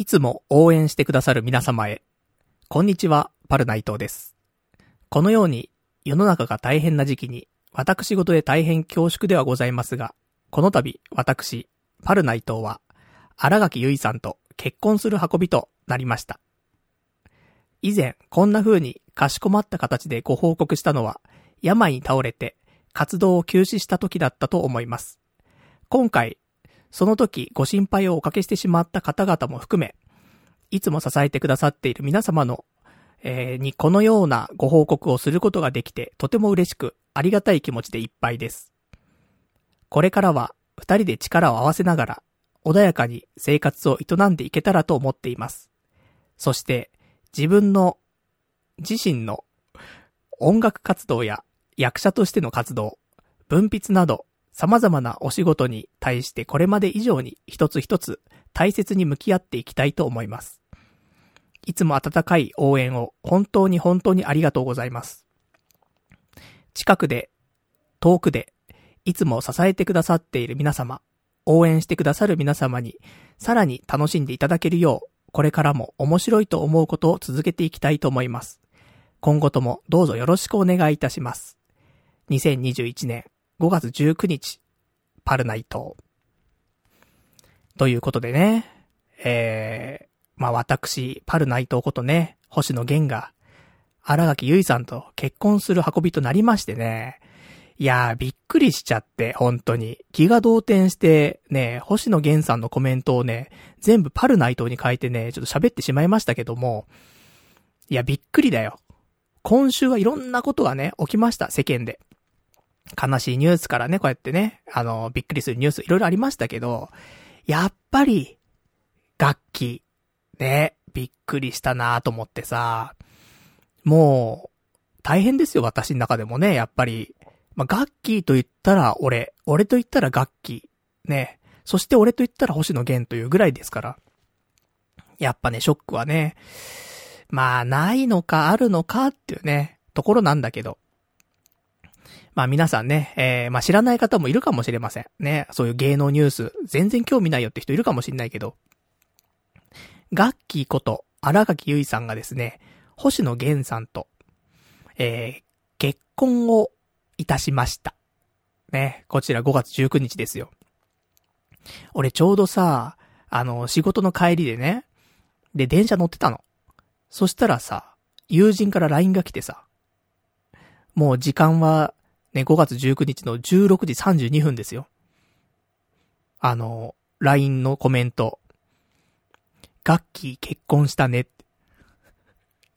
いつも応援してくださる皆様へ。こんにちは、パルナイトです。このように、世の中が大変な時期に、私事で大変恐縮ではございますが、この度、私、パルナイトは、荒垣結衣さんと結婚する運びとなりました。以前、こんな風にかしこまった形でご報告したのは、病に倒れて活動を休止した時だったと思います。今回、その時ご心配をおかけしてしまった方々も含め、いつも支えてくださっている皆様の、えーにこのようなご報告をすることができて、とても嬉しく、ありがたい気持ちでいっぱいです。これからは、二人で力を合わせながら、穏やかに生活を営んでいけたらと思っています。そして、自分の、自身の音楽活動や役者としての活動、文筆など、様々なお仕事に対してこれまで以上に一つ一つ大切に向き合っていきたいと思います。いつも温かい応援を本当に本当にありがとうございます。近くで、遠くで、いつも支えてくださっている皆様、応援してくださる皆様に、さらに楽しんでいただけるよう、これからも面白いと思うことを続けていきたいと思います。今後ともどうぞよろしくお願いいたします。2021年5月19日、パルナイト。ということでね、えー、まあ私、パルナイトことね、星野源が、荒垣結衣さんと結婚する運びとなりましてね、いやー、びっくりしちゃって、本当に。気が動転して、ね、星野源さんのコメントをね、全部パルナイトに書いてね、ちょっと喋ってしまいましたけども、いや、びっくりだよ。今週はいろんなことがね、起きました、世間で。悲しいニュースからね、こうやってね、あの、びっくりするニュースいろいろありましたけど、やっぱり、楽器、ね、びっくりしたなと思ってさ、もう、大変ですよ、私の中でもね、やっぱり。まあ、ガッキーと言ったら俺、俺と言ったらガッキー、ね。そして俺と言ったら星野源というぐらいですから。やっぱね、ショックはね、まあ、ないのかあるのかっていうね、ところなんだけど。まあ皆さんね、えー、まあ知らない方もいるかもしれません。ね、そういう芸能ニュース、全然興味ないよって人いるかもしれないけど。ガッキーこと、荒垣結衣さんがですね、星野源さんと、えー、結婚をいたしました。ね、こちら5月19日ですよ。俺ちょうどさ、あの、仕事の帰りでね、で、電車乗ってたの。そしたらさ、友人から LINE が来てさ、もう時間は、ね、5月19日の16時32分ですよ。あの、LINE のコメント。ガッキー結婚したねって。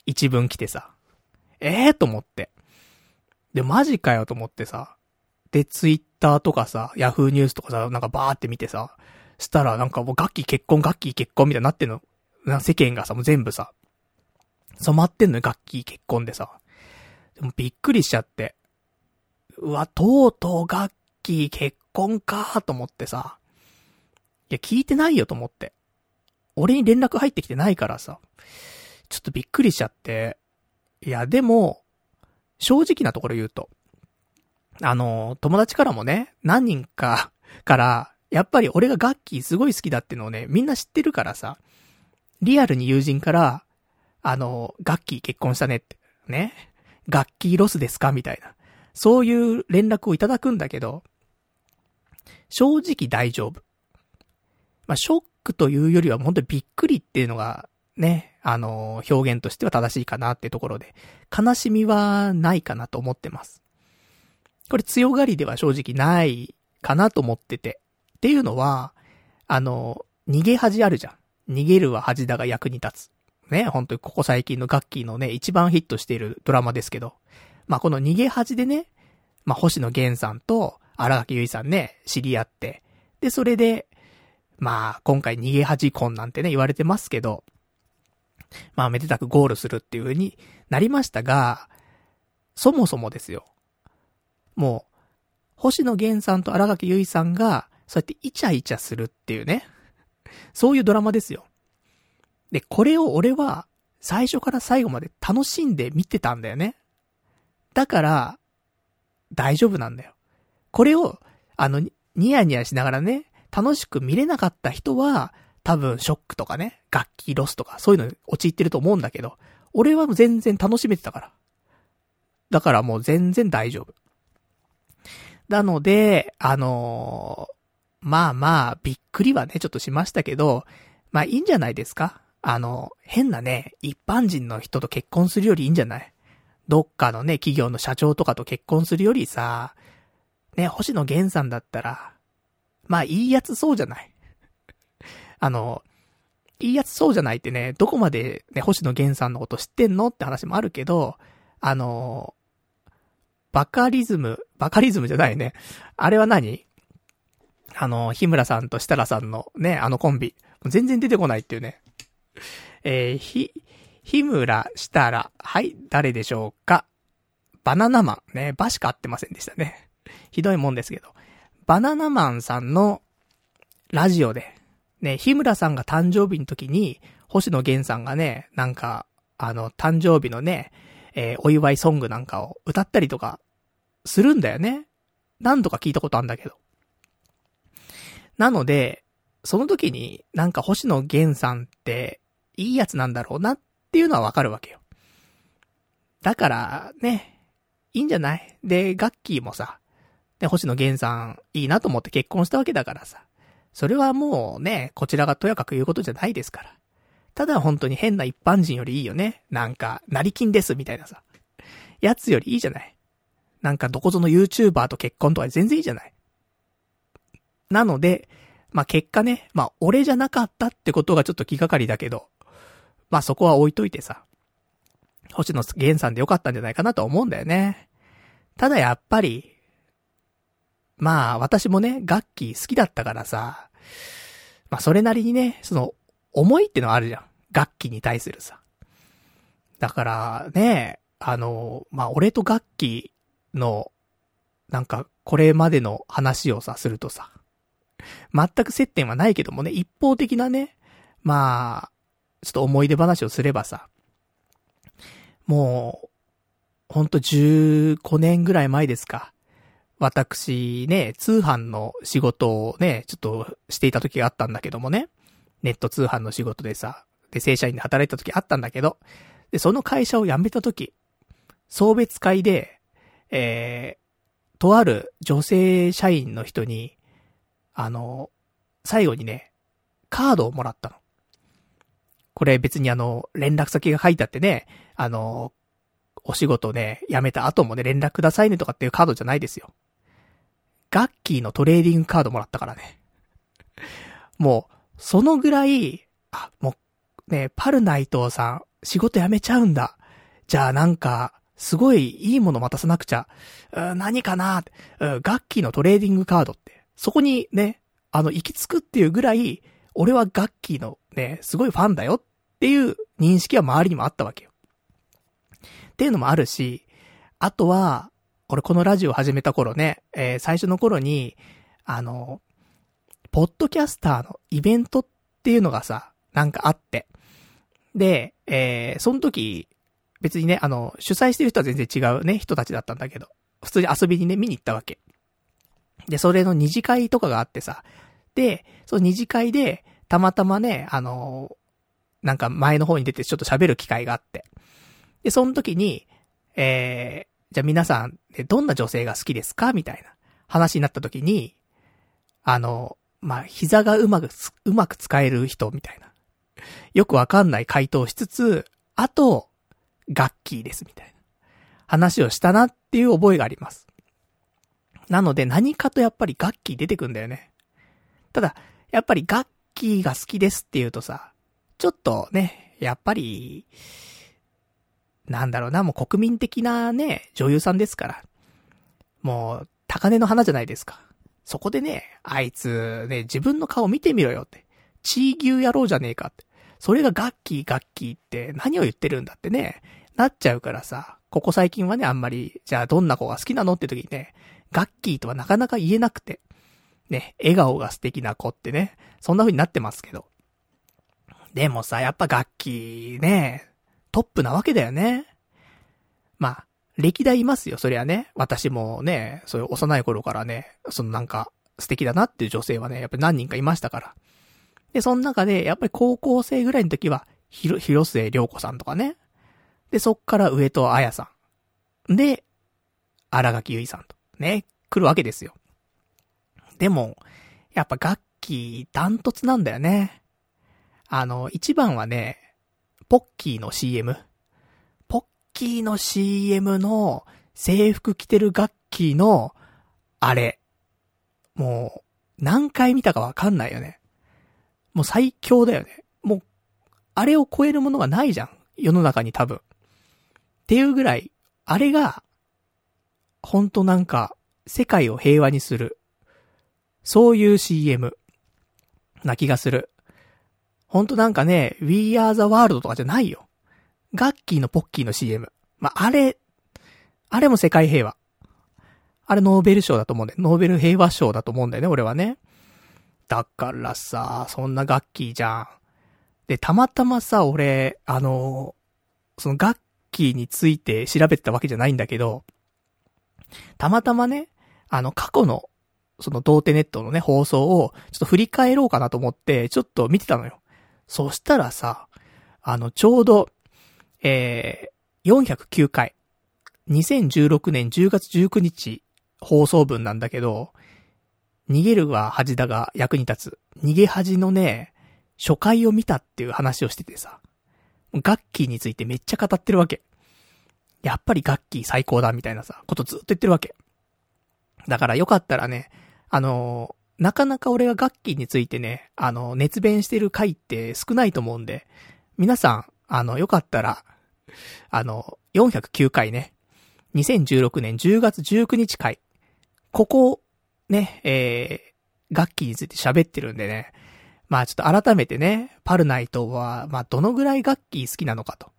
一文来てさ。ええー、と思って。で、マジかよと思ってさ。で、ツイッターとかさ、ヤフーニュースとかさ、なんかバーって見てさ。したらなんかもうガッキー結婚、ガッキー結婚みたいになってんの。な世間がさ、もう全部さ、染まってんのよ、ガッキー結婚でさ。でもびっくりしちゃって。うわ、とうとうガッキー結婚かと思ってさ。いや、聞いてないよと思って。俺に連絡入ってきてないからさ。ちょっとびっくりしちゃって。いや、でも、正直なところ言うと。あの、友達からもね、何人か から、やっぱり俺がガッキーすごい好きだってのをね、みんな知ってるからさ。リアルに友人から、あの、ガッキー結婚したねって。ね。ガッキーロスですか？みたいな。そういう連絡をいただくんだけど、正直大丈夫。まあ、ショックというよりは本当にびっくりっていうのが、ね、あの、表現としては正しいかなってところで、悲しみはないかなと思ってます。これ強がりでは正直ないかなと思ってて。っていうのは、あの、逃げ恥あるじゃん。逃げるは恥だが役に立つ。ね、本当にここ最近のガッキーのね、一番ヒットしているドラマですけど。まあ、この逃げ恥でね、まあ、星野源さんと荒垣結衣さんね、知り合って。で、それで、まあ、今回逃げ恥婚なんてね、言われてますけど、まあ、めでたくゴールするっていう風になりましたが、そもそもですよ。もう、星野源さんと荒垣結衣さんが、そうやってイチャイチャするっていうね。そういうドラマですよ。で、これを俺は、最初から最後まで楽しんで見てたんだよね。だから、大丈夫なんだよ。これを、あの、ニヤニヤしながらね、楽しく見れなかった人は、多分ショックとかね、楽器ロスとか、そういうのに陥ってると思うんだけど、俺はもう全然楽しめてたから。だからもう全然大丈夫。なので、あのー、まあまあ、びっくりはね、ちょっとしましたけど、まあいいんじゃないですか？あの、変なね、一般人の人と結婚するよりいいんじゃない？どっかのね、企業の社長とかと結婚するよりさ、ね、星野源さんだったら、まあいいやつそうじゃない あの、いいやつそうじゃないってね、どこまでね、星野源さんのこと知ってんのって話もあるけど、あの、バカリズム、バカリズムじゃないね。あれは何？あの、日村さんと設楽さんのね、あのコンビ。全然出てこないっていうね。えー、ひ、日村、設楽。はい、誰でしょうか？バナナマン。ね、バしか合ってませんでしたね。ひどいもんですけど。バナナマンさんのラジオで、ね、日村さんが誕生日の時に、星野源さんがね、なんか、あの、誕生日のね、えー、お祝いソングなんかを歌ったりとか、するんだよね。何度か聞いたことあるんだけど。なので、その時になんか星野源さんっていいやつなんだろうなっっていうのはわかるわけよ。だから、ね、いいんじゃない？で、ガッキーもさ、で、星野源さんいいなと思って結婚したわけだからさ。それはもうね、こちらがとやかく言うことじゃないですから。ただ本当に変な一般人よりいいよね。なんか、成金ですみたいなさ。やつよりいいじゃない？なんかどこぞの YouTuber と結婚とか全然いいじゃない？なので、まあ、結果ね、まあ、俺じゃなかったってことがちょっと気がかりだけど、まあ、そこは置いといてさ、星野源さんでよかったんじゃないかなと思うんだよね。ただやっぱり、まあ、私もね、楽器好きだったからさ、まあ、それなりにね、その、思いってのはあるじゃん。楽器に対するさ。だからね、あの、まあ、俺と楽器の、なんか、これまでの話をさ、するとさ、全く接点はないけどもね、一方的なね、まあ、ちょっと思い出話をすればさ、もう、ほんと15年ぐらい前ですか。私ね、通販の仕事をね、ちょっとしていた時があったんだけどもね。ネット通販の仕事でさ、で、正社員で働いた時あったんだけど、で、その会社を辞めた時、送別会で、えー、とある女性社員の人に、あの、最後にね、カードをもらったの。これ別にあの、連絡先が書いてあってね、あの、お仕事ね、辞めた後もね、連絡くださいねとかっていうカードじゃないですよ。ガッキーのトレーディングカードもらったからね。もう、そのぐらい、あ、もう、ね、パルナイトさん、仕事辞めちゃうんだ。じゃあなんか、すごいいいもの渡さなくちゃ。何かな？ガッキーのトレーディングカードって。そこにね、あの、行き着くっていうぐらい、俺はガッキーのね、すごいファンだよっていう認識は周りにもあったわけよ。っていうのもあるし、あとは、俺このラジオ始めた頃ね、えー、最初の頃に、あの、ポッドキャスターのイベントっていうのがさ、なんかあって。で、えー、その時、別にね、あの、主催してる人は全然違うね、人たちだったんだけど、普通に遊びにね、見に行ったわけ。で、それの二次会とかがあってさ、その二次会で、たまたまね、あのなんか前の方に出てちょっと喋る機会があって。で、その時に、えー、じゃあ皆さん、どんな女性が好きですか？みたいな話になった時に、あの、まあ、膝がうまく、うまく使える人みたいな。よくわかんない回答しつつ、あと、ガッキーですみたいな話をしたなっていう覚えがあります。なので何かとやっぱりガッキー出てくんだよね。ただ、やっぱりガッキーが好きですって言うとさ、ちょっとね、やっぱり、なんだろうな、もう国民的なね、女優さんですから。もう、高根の花じゃないですか。そこでね、あいつ、ね、自分の顔見てみろよって。チー牛野郎じゃねえかって。それがガッキーガッキーって何を言ってるんだってね、なっちゃうからさ、ここ最近はね、あんまり、じゃあどんな子が好きなのって時にね、ガッキーとはなかなか言えなくて、ね、笑顔が素敵な子ってね、そんな風になってますけど。でもさ、やっぱガッキーね、トップなわけだよね。まあ、歴代いますよ、そりゃね。私もね、そういう幼い頃からね、そのなんか、素敵だなっていう女性はね、やっぱり何人かいましたから。で、その中で、やっぱり高校生ぐらいの時は、ひろ、広末涼子さんとかね。で、そっから上戸彩さん。で、荒垣結衣さんと。ね、来るわけですよ。でも、やっぱ楽器、ダントツなんだよね。あの、一番はね、ポッキーの CM。ポッキーの CM の制服着てる楽器の、あれ。もう、何回見たかわかんないよね。もう最強だよね。もう、あれを超えるものがないじゃん。世の中に多分。っていうぐらい、あれが、ほんとなんか、世界を平和にする。そういう CM な気がする。ほんとなんかね、We Are the World とかじゃないよ。ガッキーのポッキーの CM。まあ、あれ、あれも世界平和。あれノーベル賞だと思うんだよ。ノーベル平和賞だと思うんだよね、俺はね。だからさ、そんなガッキーじゃん。で、たまたまさ、俺、あの、そのガッキーについて調べてたわけじゃないんだけど、たまたまね、あの、過去の、その、童貞ネットのね、放送を、ちょっと振り返ろうかなと思って、ちょっと見てたのよ。そしたらさ、あの、ちょうど、えー、409回、2016年10月19日放送分なんだけど、逃げるは恥だが役に立つ。逃げ恥のね、初回を見たっていう話をしててさ、ガッキーについてめっちゃ語ってるわけ。やっぱりガッキー最高だみたいなさ、ことずっと言ってるわけ。だからよかったらね、あのなかなか俺がガッキーについてね、あの、熱弁してる回って少ないと思うんで、皆さん、あの、よかったら、あの、409回ね、2016年10月19日回、ここ、ね、えー、楽器について喋ってるんでね、まあちょっと改めてね、パルナイトは、まあどのぐらい楽器好きなのかと。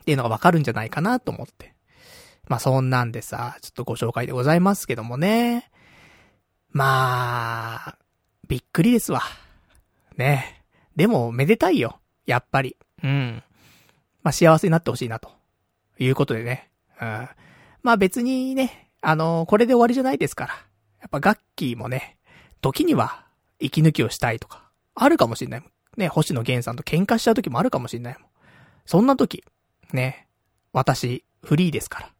っていうのがわかるんじゃないかなと思って。まあそんなんでさ、ちょっとご紹介でございますけどもね。まあ、びっくりですわ。ね。でも、めでたいよ。やっぱり。うん。まあ幸せになってほしいなと。いうことでね。うん。まあ別にね、あのー、これで終わりじゃないですから。やっぱガッキーもね、時には息抜きをしたいとか、あるかもしんないもん。ね、星野源さんと喧嘩しちゃう時もあるかもしんないもん。そんな時、ね、私、フリーですから。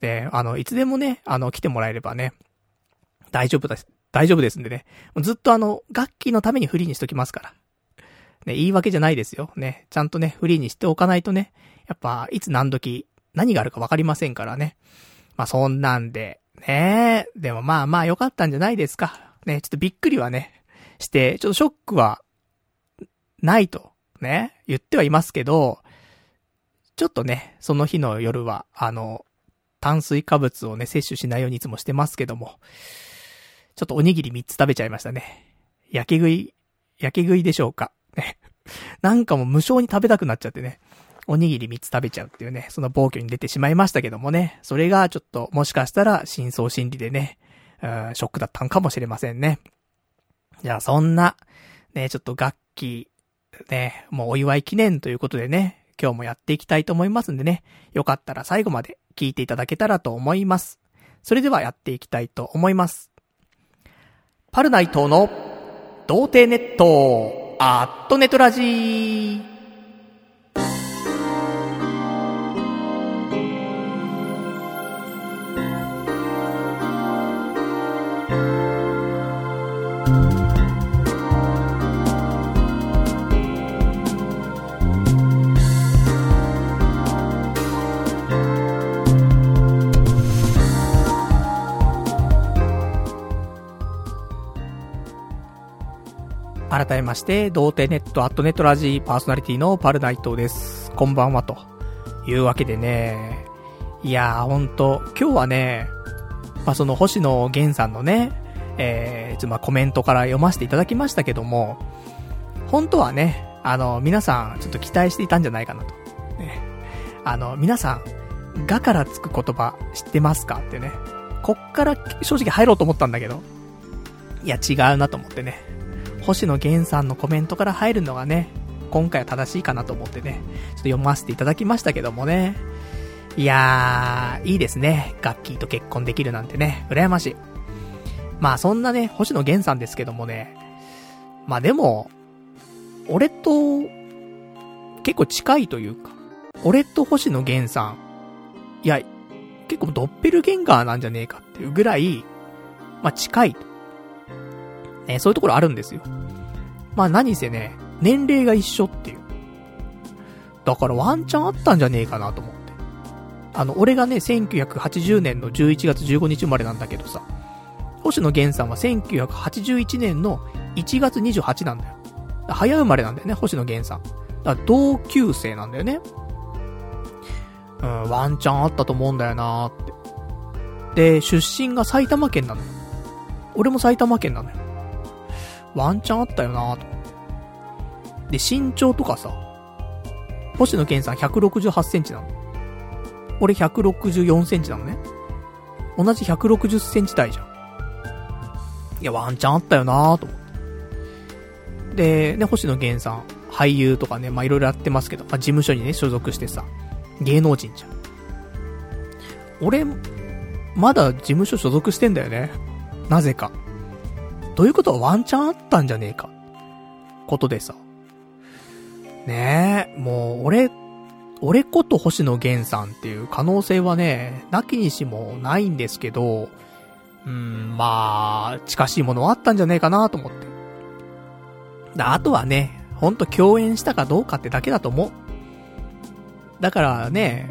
で、あの、いつでもね、あの、来てもらえればね、大丈夫です。大丈夫ですんでね。ずっとあの、楽器のためにフリーにしときますから。ね、言い訳じゃないですよ。ね、ちゃんとね、フリーにしておかないとね、やっぱ、いつ何時、何があるかわかりませんからね。まあ、そんなんで、ねでもまあまあ良かったんじゃないですか。ね、ちょっとびっくりはね、して、ちょっとショックは、ないと、ね、言ってはいますけど、ちょっとね、その日の夜は、あの、炭水化物をね、摂取しないようにいつもしてますけども、ちょっとおにぎり3つ食べちゃいましたね。焼け食い、焼け食いでしょうか。ね。なんかもう無償に食べたくなっちゃってね。おにぎり3つ食べちゃうっていうね、その暴挙に出てしまいましたけどもね。それがちょっと、もしかしたら真相心理でね、うんショックだったんかもしれませんね。じゃあそんな、ね、ちょっと楽器、ね、もうお祝い記念ということでね、今日もやっていきたいと思いますんでね、よかったら最後まで聞いていただけたらと思います。それではやっていきたいと思います。パルナイトの童貞ネット、アットネトラジー。改めまして、童貞ネットアットネットラジーパーソナリティのパルナイトです。こんばんは、というわけでね、いやー、ほんと、今日はね、まあ、その星野源さんのね、えー、ま、コメントから読ませていただきましたけども、本当はね、あの、皆さん、ちょっと期待していたんじゃないかなと。ね。あの、皆さん、がからつく言葉知ってますかってね。こっから正直入ろうと思ったんだけど、いや、違うなと思ってね。星野源さんのコメントから入るのがね、今回は正しいかなと思ってね、ちょっと読ませていただきましたけどもね。いやー、いいですね。ガッキーと結婚できるなんてね、羨ましい。まあそんなね、星野源さんですけどもね、まあでも、俺と、結構近いというか、俺と星野源さん、いや、結構ドッペルゲンガーなんじゃねえかっていうぐらい、まあ近い。ね、そういうところあるんですよ。まあ何せね、年齢が一緒っていう。だからワンチャンあったんじゃねえかなと思って。あの、俺がね、1980年の11月15日生まれなんだけどさ、星野源さんは1981年の1月28なんだよ。早生まれなんだよね、星野源さん。だから同級生なんだよね。うん、ワンチャンあったと思うんだよなーって。で、出身が埼玉県なのよ。俺も埼玉県なのよ。ワンチャンあったよなと。で、身長とかさ、星野源さん168センチなの。俺164センチなのね。同じ160センチ台じゃん。いや、ワンチャンあったよなと思って。で、ね、星野源さん、俳優とかね、まあ、いろいろやってますけど、まあ、事務所にね、所属してさ、芸能人じゃん。俺、まだ事務所所属してんだよね。なぜか。ということ？はワンチャンあったんじゃねえか。ことでさ。ねえ、もう、俺、俺こと星野源さんっていう可能性はね、なきにしもないんですけど、うん、まあ、近しいものはあったんじゃねえかなと思って。あとはね、ほんと共演したかどうかってだけだと思う。だからね、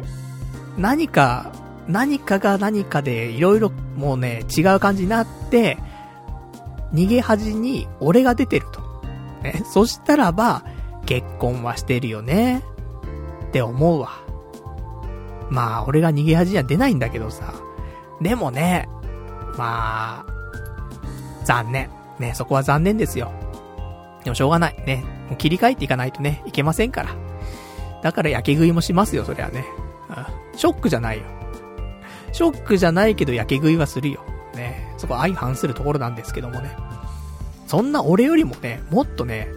何か、何かが何かでいろいろもうね、違う感じになって、逃げ恥に俺が出てると。ね、そしたらば、結婚はしてるよね。って思うわ。まあ、俺が逃げ恥には出ないんだけどさ。でもね、まあ、残念。ね、そこは残念ですよ。でもしょうがない。ね。もう切り替えていかないとね、いけませんから。だから焼け食いもしますよ、そりゃね。うん。ショックじゃないよ。ショックじゃないけど焼け食いはするよ。ね。そこ相反するところなんですけどもね。そんな俺よりもね、もっとね、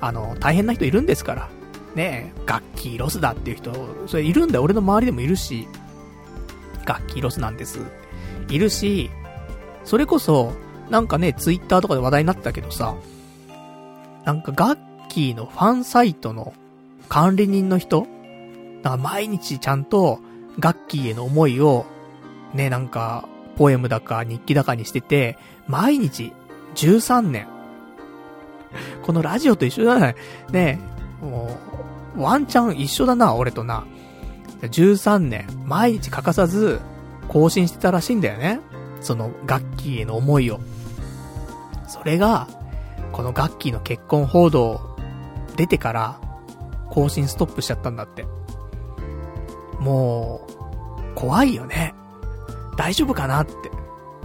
あの、大変な人いるんですから。ねガッキーロスだっていう人、それいるんだよ。俺の周りでもいるし、ガッキーロスなんです。いるし、それこそ、なんかね、ツイッターとかで話題になったけどさ、なんかガッキーのファンサイトの管理人の人なんか毎日ちゃんとガッキーへの思いを、ね、なんか、ポエムだか日記だかにしてて、毎日、13年。このラジオと一緒だね。ねもう、ワンチャン一緒だな、俺とな。13年、毎日欠かさず、更新してたらしいんだよね。その、ガッキーへの思いを。それが、このガッキーの結婚報道、出てから、更新ストップしちゃったんだって。もう、怖いよね。大丈夫かなって。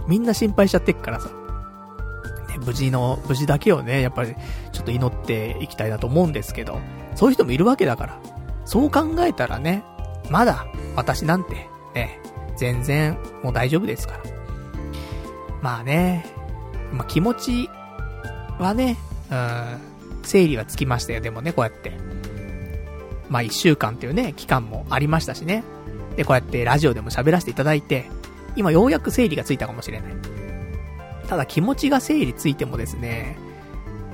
みんな心配しちゃってっからさ。無事の、無事だけをね、やっぱり、ちょっと祈っていきたいなと思うんですけど、そういう人もいるわけだから。そう考えたらね、まだ、私なんて、ね、全然、もう大丈夫ですから。まあね、まあ気持ちはね、うん、整理はつきましたよ、でもね、こうやって。まあ一週間っていうね、期間もありましたしね。で、こうやってラジオでも喋らせていただいて、今ようやく整理がついたかもしれない。ただ気持ちが整理ついてもですね、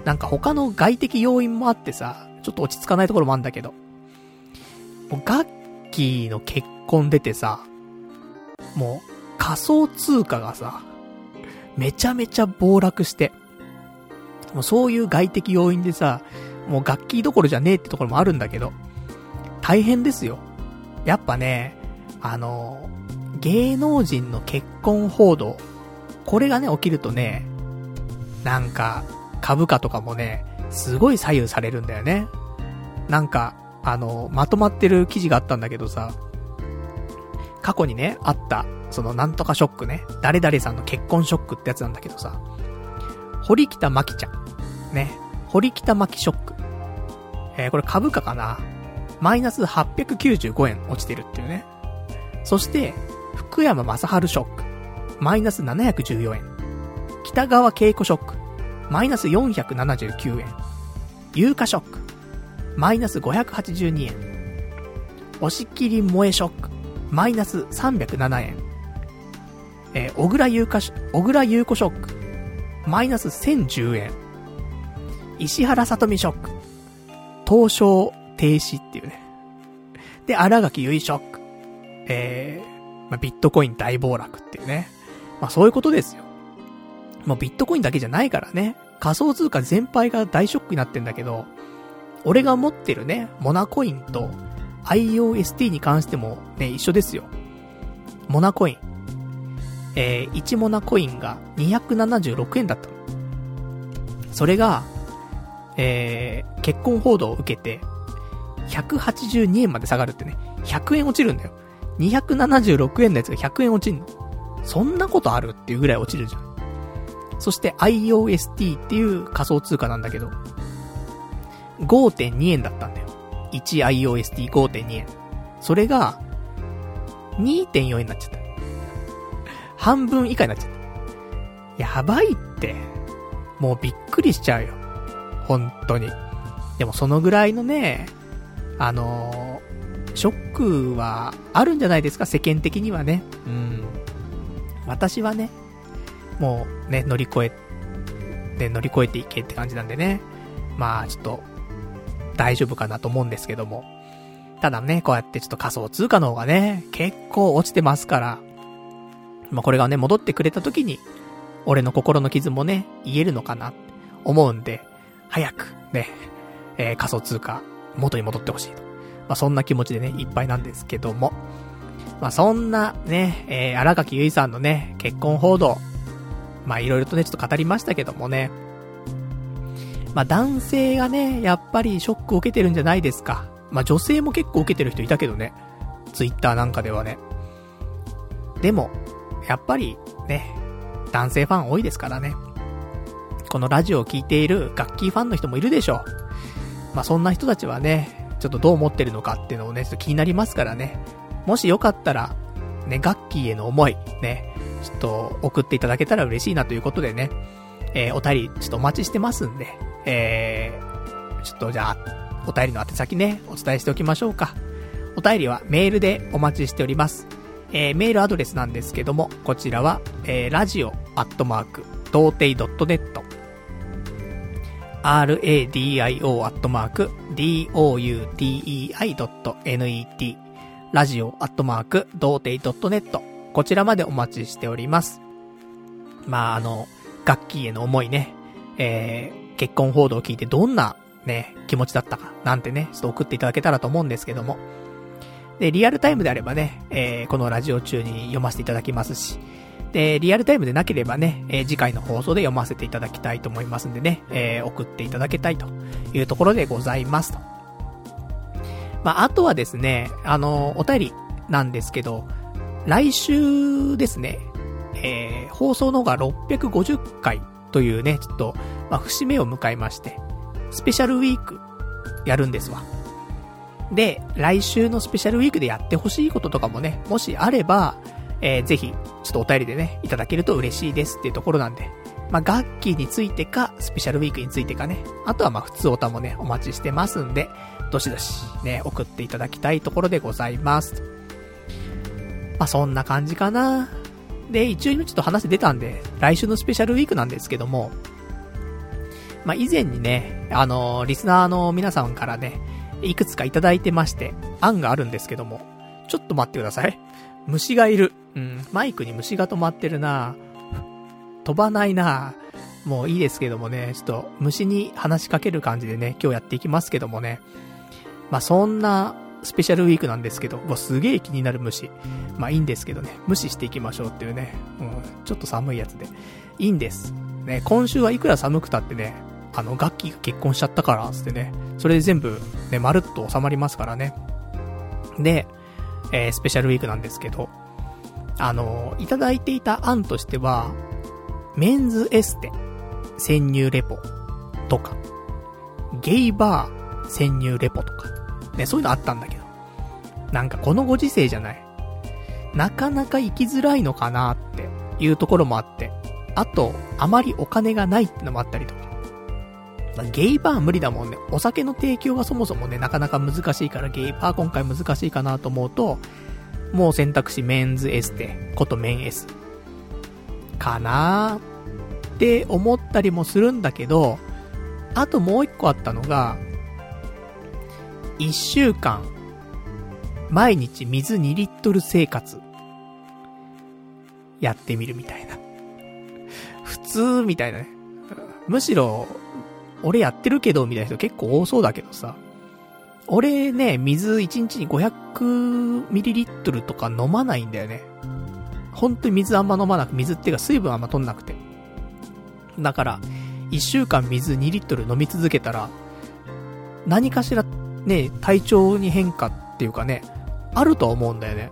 なんか他の外的要因もあってさ、ちょっと落ち着かないところもあるんだけど。もうガッキーの結婚出てさ、もう仮想通貨がさ、めちゃめちゃ暴落して、もうそういう外的要因でさ、もう楽器どころじゃねえってところもあるんだけど、大変ですよ。やっぱね、あの、芸能人の結婚報道、これがね、起きるとね、なんか、株価とかもね、すごい左右されるんだよね。なんか、あの、まとまってる記事があったんだけどさ、過去にね、あった、そのなんとかショックね、誰々さんの結婚ショックってやつなんだけどさ、堀北真希ちゃん、ね、堀北真希ショック。えー、これ株価かなマイナス895円落ちてるっていうね。そして、福山雅治ショック。マイナス714円。北川景子ショック。マイナス479円。有価ショック。マイナス582円。押し切り萌えショック。マイナス307円。えー、小倉優香、小倉優子ショック。マイナス1010円。石原さとみショック。東証停止っていうね。で、荒垣結衣ショック。えー、まあ、ビットコイン大暴落っていうね。まあ、そういうことですよ。もうビットコインだけじゃないからね。仮想通貨全体が大ショックになってんだけど、俺が持ってるね、モナコインと IOST に関してもね、一緒ですよ。モナコイン。えー、1モナコインが276円だった。それが、えー、結婚報道を受けて、182円まで下がるってね。100円落ちるんだよ。276円のやつが100円落ちんの。そんなことあるっていうぐらい落ちるじゃん。そして IOST っていう仮想通貨なんだけど、5.2円だったんだよ。1IOST5.2 円。それが、2.4円になっちゃった。半分以下になっちゃった。やばいって。もうびっくりしちゃうよ。本当に。でもそのぐらいのね、あのー、ショックはあるんじゃないですか、世間的にはね。うん。私はね、もうね、乗り越え、で乗り越えていけって感じなんでね。まあ、ちょっと、大丈夫かなと思うんですけども。ただね、こうやってちょっと仮想通貨の方がね、結構落ちてますから。まあ、これがね、戻ってくれた時に、俺の心の傷もね、言えるのかなって思うんで、早く、ね、えー、仮想通貨、元に戻ってほしいと。まあ、そんな気持ちでね、いっぱいなんですけども。まあ、そんなね、えー、荒垣結衣さんのね、結婚報道。まあ、いろいろとね、ちょっと語りましたけどもね。まあ、男性がね、やっぱりショックを受けてるんじゃないですか。まあ、女性も結構受けてる人いたけどね。ツイッターなんかではね。でも、やっぱり、ね、男性ファン多いですからね。このラジオを聴いている楽器ファンの人もいるでしょう。まあ、そんな人たちはね、ちょっとどう思ってるのかっていうのをね、ちょっと気になりますからね。もしよかったら、ね、楽器への思い、ね、ちょっと送っていただけたら嬉しいなということでね、えー、お便り、ちょっとお待ちしてますんで、えー、ちょっとじゃあ、お便りの宛先ね、お伝えしておきましょうか。お便りはメールでお待ちしております。えー、メールアドレスなんですけども、こちらは、えー、ラジオアットマーク、童貞 .net、radio アットマーク、doutei.net、ラジオアットマーク、童貞 .net、こちらまでお待ちしております。まあ、あの、楽器への思いね、えー、結婚報道を聞いてどんなね、気持ちだったか、なんてね、ちょっと送っていただけたらと思うんですけども、で、リアルタイムであればね、えー、このラジオ中に読ませていただきますし、で、リアルタイムでなければね、えー、次回の放送で読ませていただきたいと思いますんでね、えー、送っていただけたいというところでございますと。まあ、あとはですね、あの、お便りなんですけど、来週ですね、えー、放送の方が650回というね、ちょっと、まあ、節目を迎えまして、スペシャルウィークやるんですわ。で、来週のスペシャルウィークでやってほしいこととかもね、もしあれば、えー、ぜひ、ちょっとお便りでね、いただけると嬉しいですっていうところなんで、まあ、楽器についてか、スペシャルウィークについてかね、あとはま、普通おたもね、お待ちしてますんで、どしどし、ね、送っていただきたいところでございます。まあ、そんな感じかな。で、一応今ちょっと話出たんで、来週のスペシャルウィークなんですけども、まあ、以前にね、あのー、リスナーの皆さんからね、いくつかいただいてまして、案があるんですけども、ちょっと待ってください。虫がいる。うん、マイクに虫が止まってるな飛ばないなもういいですけどもね、ちょっと虫に話しかける感じでね、今日やっていきますけどもね。まあ、そんなスペシャルウィークなんですけど、わ、すげえ気になる虫。まあ、いいんですけどね、無視していきましょうっていうね、うん、ちょっと寒いやつで。いいんです。ね、今週はいくら寒くたってね、あの、楽器が結婚しちゃったから、つってね。それで全部、ね、まるっと収まりますからね。で、えー、スペシャルウィークなんですけど、あの、いただいていた案としては、メンズエステ、潜入レポとか、ゲイバー潜入レポとか、ね、そういうのあったんだけど、なんかこのご時世じゃない。なかなか行きづらいのかなっていうところもあって、あと、あまりお金がないってのもあったりとか、ゲイバー無理だもんね。お酒の提供がそもそもね、なかなか難しいからゲイバー今回難しいかなと思うと、もう選択肢メンズエステ、ことメンエス。かなーって思ったりもするんだけど、あともう一個あったのが、一週間、毎日水2リットル生活、やってみるみたいな。普通みたいなね。むしろ、俺やってるけど、みたいな人結構多そうだけどさ。俺ね、水1日に500ミリリットルとか飲まないんだよね。本当に水あんま飲まなく、水っていうか水分あんま取んなくて。だから、1週間水2リットル飲み続けたら、何かしらね、体調に変化っていうかね、あるとは思うんだよね。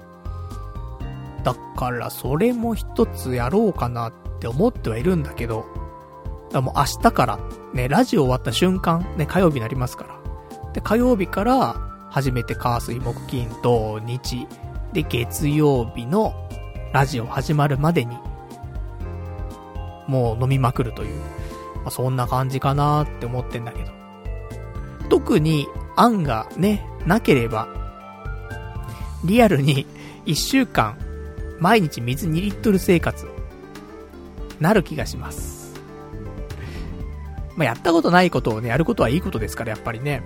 だから、それも一つやろうかなって思ってはいるんだけど、だもう明日から、ね、ラジオ終わった瞬間、ね、火曜日になりますから。で、火曜日から、初めて火水木金土日、で、月曜日のラジオ始まるまでに、もう飲みまくるという、まあ、そんな感じかなって思ってんだけど。特に案がね、なければ、リアルに一週間、毎日水2リットル生活、なる気がします。まあ、やったことないことをね、やることはいいことですから、やっぱりね。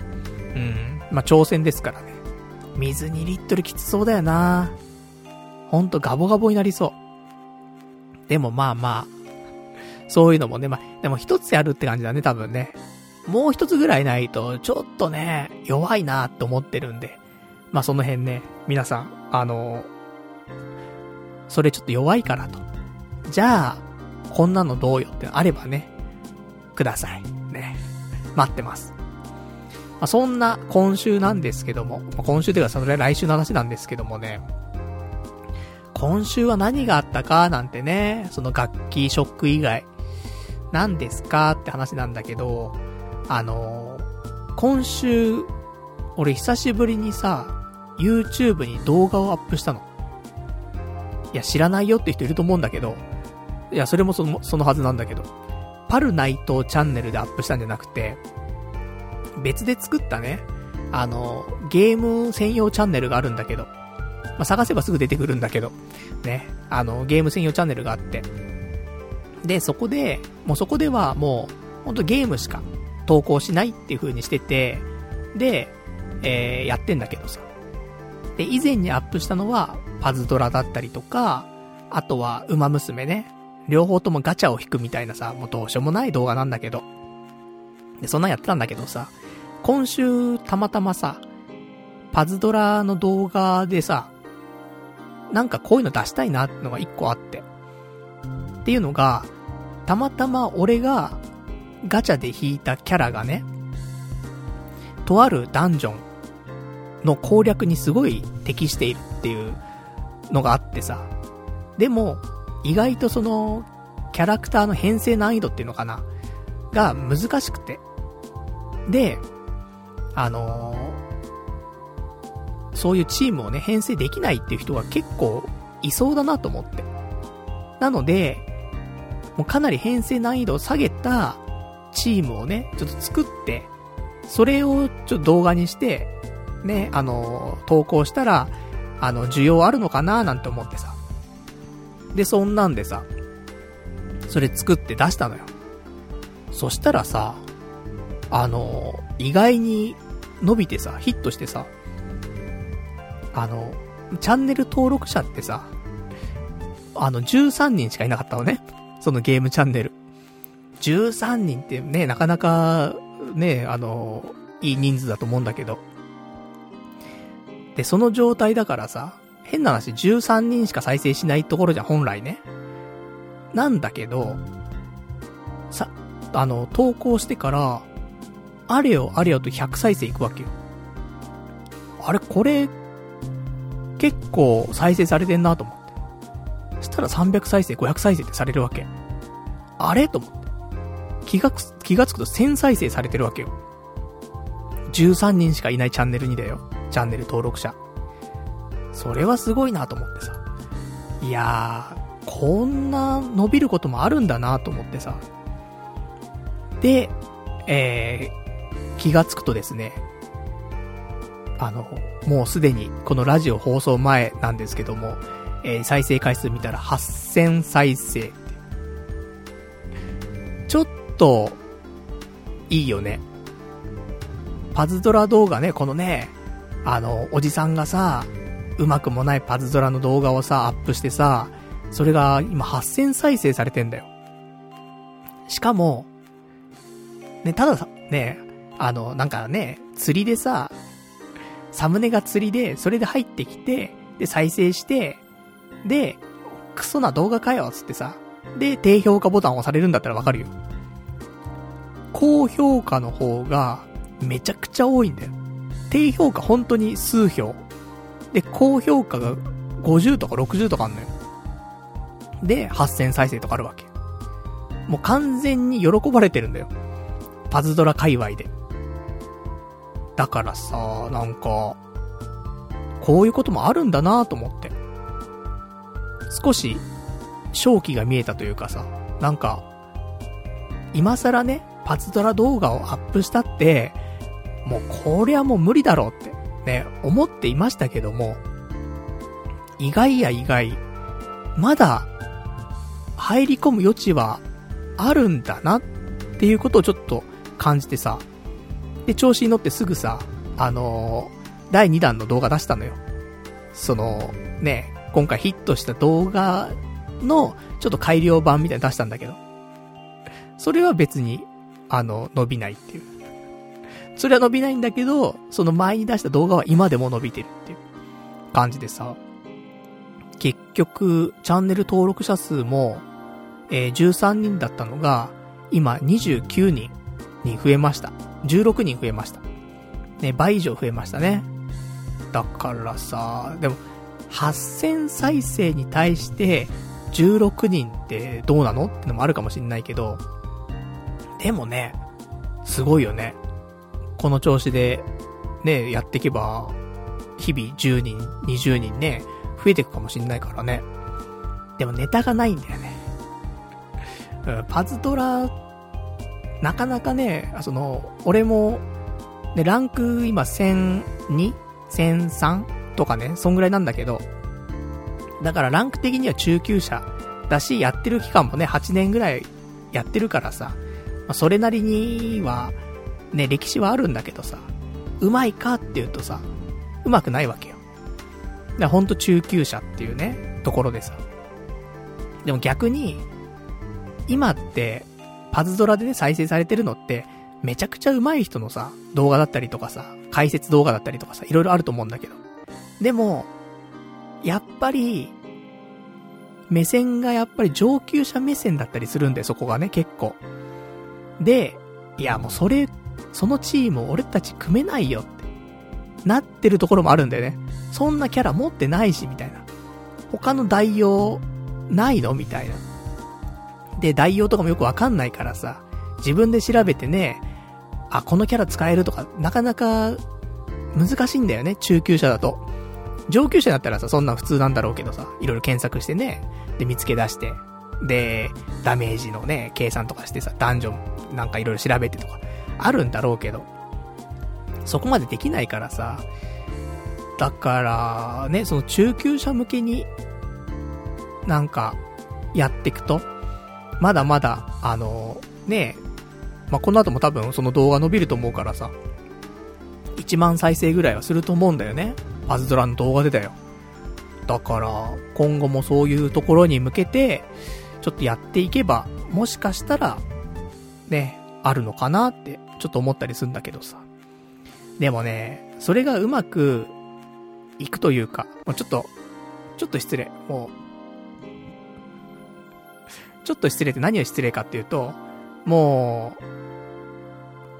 うん。まあ、挑戦ですからね。水2リットルきつそうだよなほんとガボガボになりそう。でもまあまあ、そういうのもね、まあ、でも一つやるって感じだね、多分ね。もう一つぐらいないと、ちょっとね、弱いなって思ってるんで。まあその辺ね、皆さん、あのそれちょっと弱いからと。じゃあ、こんなのどうよってあればね、ください。ね。待ってます。まあ、そんな今週なんですけども、まあ、今週ではそれは来週の話なんですけどもね、今週は何があったかなんてね、その楽器ショック以外、何ですかって話なんだけど、あのー、今週、俺久しぶりにさ、YouTube に動画をアップしたの。いや、知らないよって人いると思うんだけど、いや、それもその、そのはずなんだけど、パルナイトチャンネルでアップしたんじゃなくて、別で作ったね、あの、ゲーム専用チャンネルがあるんだけど、まあ、探せばすぐ出てくるんだけど、ね、あの、ゲーム専用チャンネルがあって、で、そこで、もうそこではもう、ほんとゲームしか投稿しないっていう風にしてて、で、えー、やってんだけどさ。で、以前にアップしたのは、パズドラだったりとか、あとは、馬娘ね。両方ともガチャを引くみたいなさ、もうどうしようもない動画なんだけど。で、そんなんやってたんだけどさ、今週たまたまさ、パズドラの動画でさ、なんかこういうの出したいなってのが一個あって。っていうのが、たまたま俺がガチャで引いたキャラがね、とあるダンジョンの攻略にすごい適しているっていうのがあってさ。でも、意外とその、キャラクターの編成難易度っていうのかなが難しくて。で、あのー、そういうチームをね、編成できないっていう人が結構いそうだなと思って。なので、もうかなり編成難易度を下げたチームをね、ちょっと作って、それをちょっと動画にして、ね、あの、投稿したら、あの、需要あるのかななんて思ってさ。で、そんなんでさ、それ作って出したのよ。そしたらさ、あの、意外に伸びてさ、ヒットしてさ、あの、チャンネル登録者ってさ、あの、13人しかいなかったのね。そのゲームチャンネル。13人ってね、なかなか、ね、あの、いい人数だと思うんだけど。で、その状態だからさ、変な話、13人しか再生しないところじゃん本来ね。なんだけど、さ、あの、投稿してから、あれよあれよと100再生いくわけよ。あれ、これ、結構再生されてんなと思って。そしたら300再生、500再生ってされるわけ。あれ？と思って。気がつ、気がつくと1000再生されてるわけよ。13人しかいないチャンネルにだよ。チャンネル登録者。それはすごいなと思ってさ。いやー、こんな伸びることもあるんだなと思ってさ。で、え気がつくとですね、あの、もうすでにこのラジオ放送前なんですけども、えー、再生回数見たら8000再生。ちょっと、いいよね。パズドラ動画ね、このね、あの、おじさんがさ、うまくもないパズドラの動画をさ、アップしてさ、それが今8000再生されてんだよ。しかも、ね、たださ、ね、あの、なんかね、釣りでさ、サムネが釣りで、それで入ってきて、で、再生して、で、クソな動画かよ、つってさ、で、低評価ボタンを押されるんだったらわかるよ。高評価の方が、めちゃくちゃ多いんだよ。低評価本当に数票。で、高評価が50とか60とかあんのよ。で、8000再生とかあるわけ。もう完全に喜ばれてるんだよ。パズドラ界隈で。だからさ、なんか、こういうこともあるんだなと思って。少し、正気が見えたというかさ、なんか、今更ね、パズドラ動画をアップしたって、もうこれはもう無理だろうって、ね、思っていましたけども、意外や意外、まだ、入り込む余地はあるんだなっていうことをちょっと感じてさ、で、調子に乗ってすぐさ、あのー、第2弾の動画出したのよ。その、ね、今回ヒットした動画の、ちょっと改良版みたいに出したんだけど。それは別に、あの、伸びないっていう。それは伸びないんだけど、その前に出した動画は今でも伸びてるっていう感じでさ。結局、チャンネル登録者数も、えー、13人だったのが、今29人に増えました。16人増えました。ね、倍以上増えましたね。だからさ、でも、8000再生に対して16人ってどうなの？ってのもあるかもしんないけど、でもね、すごいよね。この調子で、ね、やっていけば、日々10人、20人ね、増えていくかもしんないからね。でもネタがないんだよね。うん、パズドラ、なかなかね、その、俺も、ね、ランク今 1002?1003? とかね、そんぐらいなんだけど、だからランク的には中級者だし、やってる期間もね、8年ぐらいやってるからさ、あ、それなりには、ね、歴史はあるんだけどさ、うまいかっていうとさ、うまくないわけよ。だからほんと中級者っていうね、ところでさ。でも逆に、今って、パズドラでね、再生されてるのって、めちゃくちゃ上手い人のさ、動画だったりとかさ、解説動画だったりとかさ、いろいろあると思うんだけど。でも、やっぱり、目線がやっぱり上級者目線だったりするんで、そこがね、結構。で、いやもうそれ、そのチーム俺たち組めないよって、なってるところもあるんだよね。そんなキャラ持ってないし、みたいな。他の代用、ないの？みたいな。で、代用とかもよくわかんないからさ、自分で調べてね、あ、このキャラ使えるとか、なかなか難しいんだよね、中級者だと。上級者だったらさ、そんな普通なんだろうけどさ、いろいろ検索してね、で、見つけ出して、で、ダメージのね、計算とかしてさ、ダンジョンなんかいろいろ調べてとか、あるんだろうけど、そこまでできないからさ、だから、ね、その中級者向けに、なんか、やっていくと、まだまだ、あの、ねまあ、この後も多分その動画伸びると思うからさ、1万再生ぐらいはすると思うんだよね。パズドラの動画でだよ。だから、今後もそういうところに向けて、ちょっとやっていけば、もしかしたら、ね、あるのかなって、ちょっと思ったりするんだけどさ。でもね、それがうまく、いくというか、もうちょっと、ちょっと失礼。もう、ちょっと失礼って何が失礼かっていうと、もう、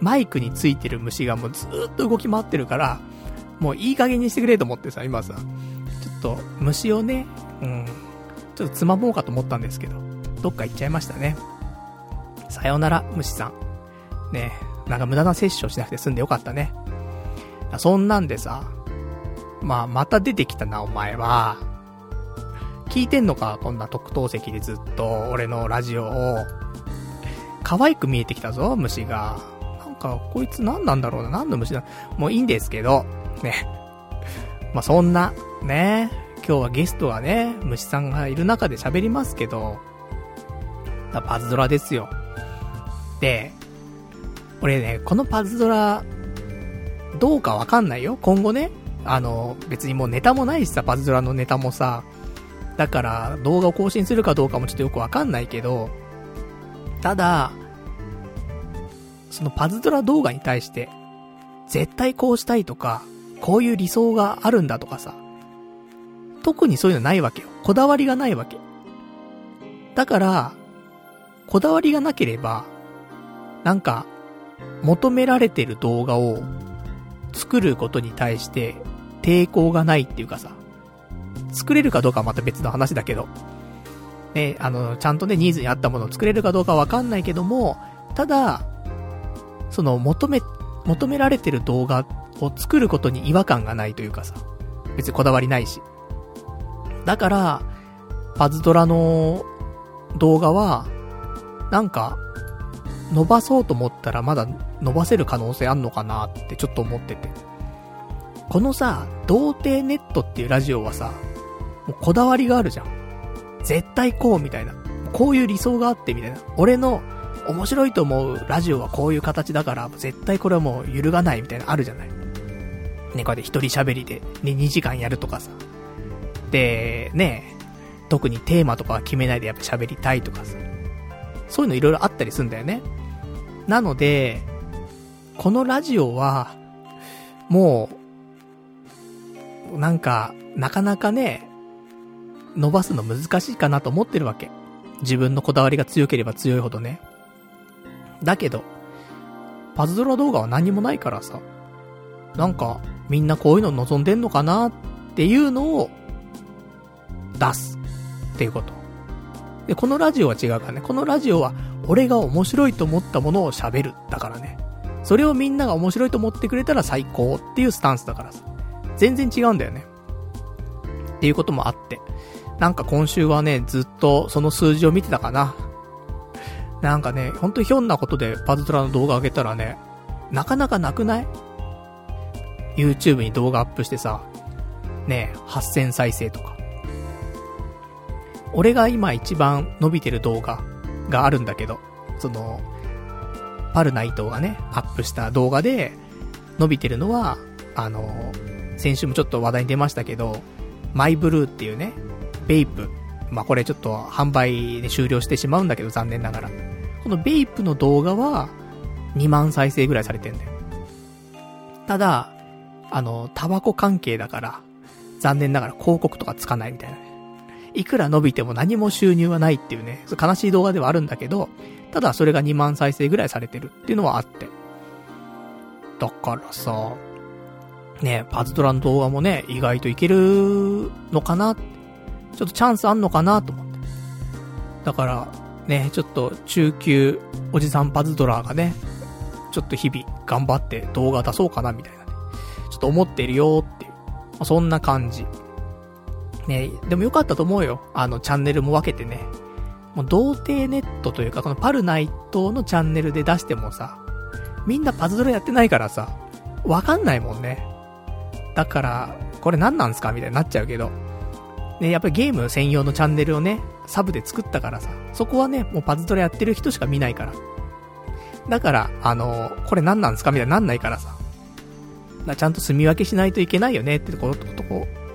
マイクについてる虫がもうずっと動き回ってるから、もういい加減にしてくれと思ってさ、今さ、ちょっと虫をね、うん、ちょっとつまもうかと思ったんですけど、どっか行っちゃいましたね。さよなら、虫さん。ねなんか無駄な摂取をしなくて済んでよかったね。そんなんでさ、まあ、また出てきたな、お前は。聞いてんのかこんな特等席でずっと、俺のラジオを。可愛く見えてきたぞ、虫が。なんか、こいつ何なんだろうな、何の虫だ。もういいんですけど、ね。まあ、そんな、ね。今日はゲストはね、虫さんがいる中で喋りますけど、パズドラですよ。で、俺ね、このパズドラ、どうかわかんないよ。今後ね、あの、別にもうネタもないしさ、パズドラのネタもさ、だから動画を更新するかどうかもちょっとよくわかんないけど、ただ、そのパズドラ動画に対して、絶対こうしたいとか、こういう理想があるんだとかさ、特にそういうのないわけよ。こだわりがないわけ。だから、こだわりがなければ、なんか、求められてる動画を作ることに対して抵抗がないっていうかさ、作れるかどうかはまた別の話だけど、ね、あの、ちゃんとね、ニーズに合ったものを作れるかどうかわかんないけども、ただ、その、求め、求められてる動画を作ることに違和感がないというかさ、別にこだわりないし。だから、パズドラの動画は、なんか、伸ばそうと思ったらまだ伸ばせる可能性あんのかなってちょっと思ってて。このさ、童貞ネットっていうラジオはさ、もうこだわりがあるじゃん。絶対こうみたいな。こういう理想があってみたいな。俺の面白いと思うラジオはこういう形だから、絶対これはもう揺るがないみたいなあるじゃない。ね、こうやって一人喋りで、ね、2時間やるとかさ。で、ね、特にテーマとかは決めないでやっぱ喋りたいとかさ。そういうのいろいろあったりするんだよね。なので、このラジオは、もう、なんか、なかなかね、伸ばすの難しいかなと思ってるわけ。自分のこだわりが強ければ強いほどね。だけど、パズドラ動画は何もないからさ、なんか、みんなこういうの望んでんのかなっていうのを、出す。っていうこと。で、このラジオは違うからね。このラジオは、俺が面白いと思ったものを喋る。だからね。それをみんなが面白いと思ってくれたら最高っていうスタンスだからさ。全然違うんだよね。っていうこともあって。なんか今週はね、ずっとその数字を見てたかな。なんかね、ほんとひょんなことでパズドラの動画上げたらね、なかなかなくない ?YouTube に動画アップしてさ、ね、8000再生とか。俺が今一番伸びてる動画があるんだけど、その、パルナイトがね、アップした動画で伸びてるのは、あの、先週もちょっと話題に出ましたけど、マイブルーっていうね、ベイプ。まあ、これちょっと販売で終了してしまうんだけど、残念ながら。このベイプの動画は、2万再生ぐらいされてんだよ。ただ、あの、タバコ関係だから、残念ながら広告とかつかないみたいなね。いくら伸びても何も収入はないっていうね、悲しい動画ではあるんだけど、ただそれが2万再生ぐらいされてるっていうのはあって。だからさ、ね、パズドラの動画もね、意外といけるのかなちょっとチャンスあんのかなと思って。だから、ね、ちょっと中級おじさんパズドラがね、ちょっと日々頑張って動画出そうかなみたいなね。ちょっと思ってるよっていう。まあ、そんな感じ。ね、でもよかったと思うよ。あの、チャンネルも分けてね。もう、童貞ネットというか、このパルナイトのチャンネルで出してもさ、みんなパズドラやってないからさ、わかんないもんね。だから、これ何なんすか？みたいになっちゃうけど。ね、やっぱりゲーム専用のチャンネルをね、サブで作ったからさ、そこはね、もうパズドラやってる人しか見ないから。だから、あのこれ何なんすか？みたいになんないからさ。だらちゃんと住み分けしないといけないよねってこと、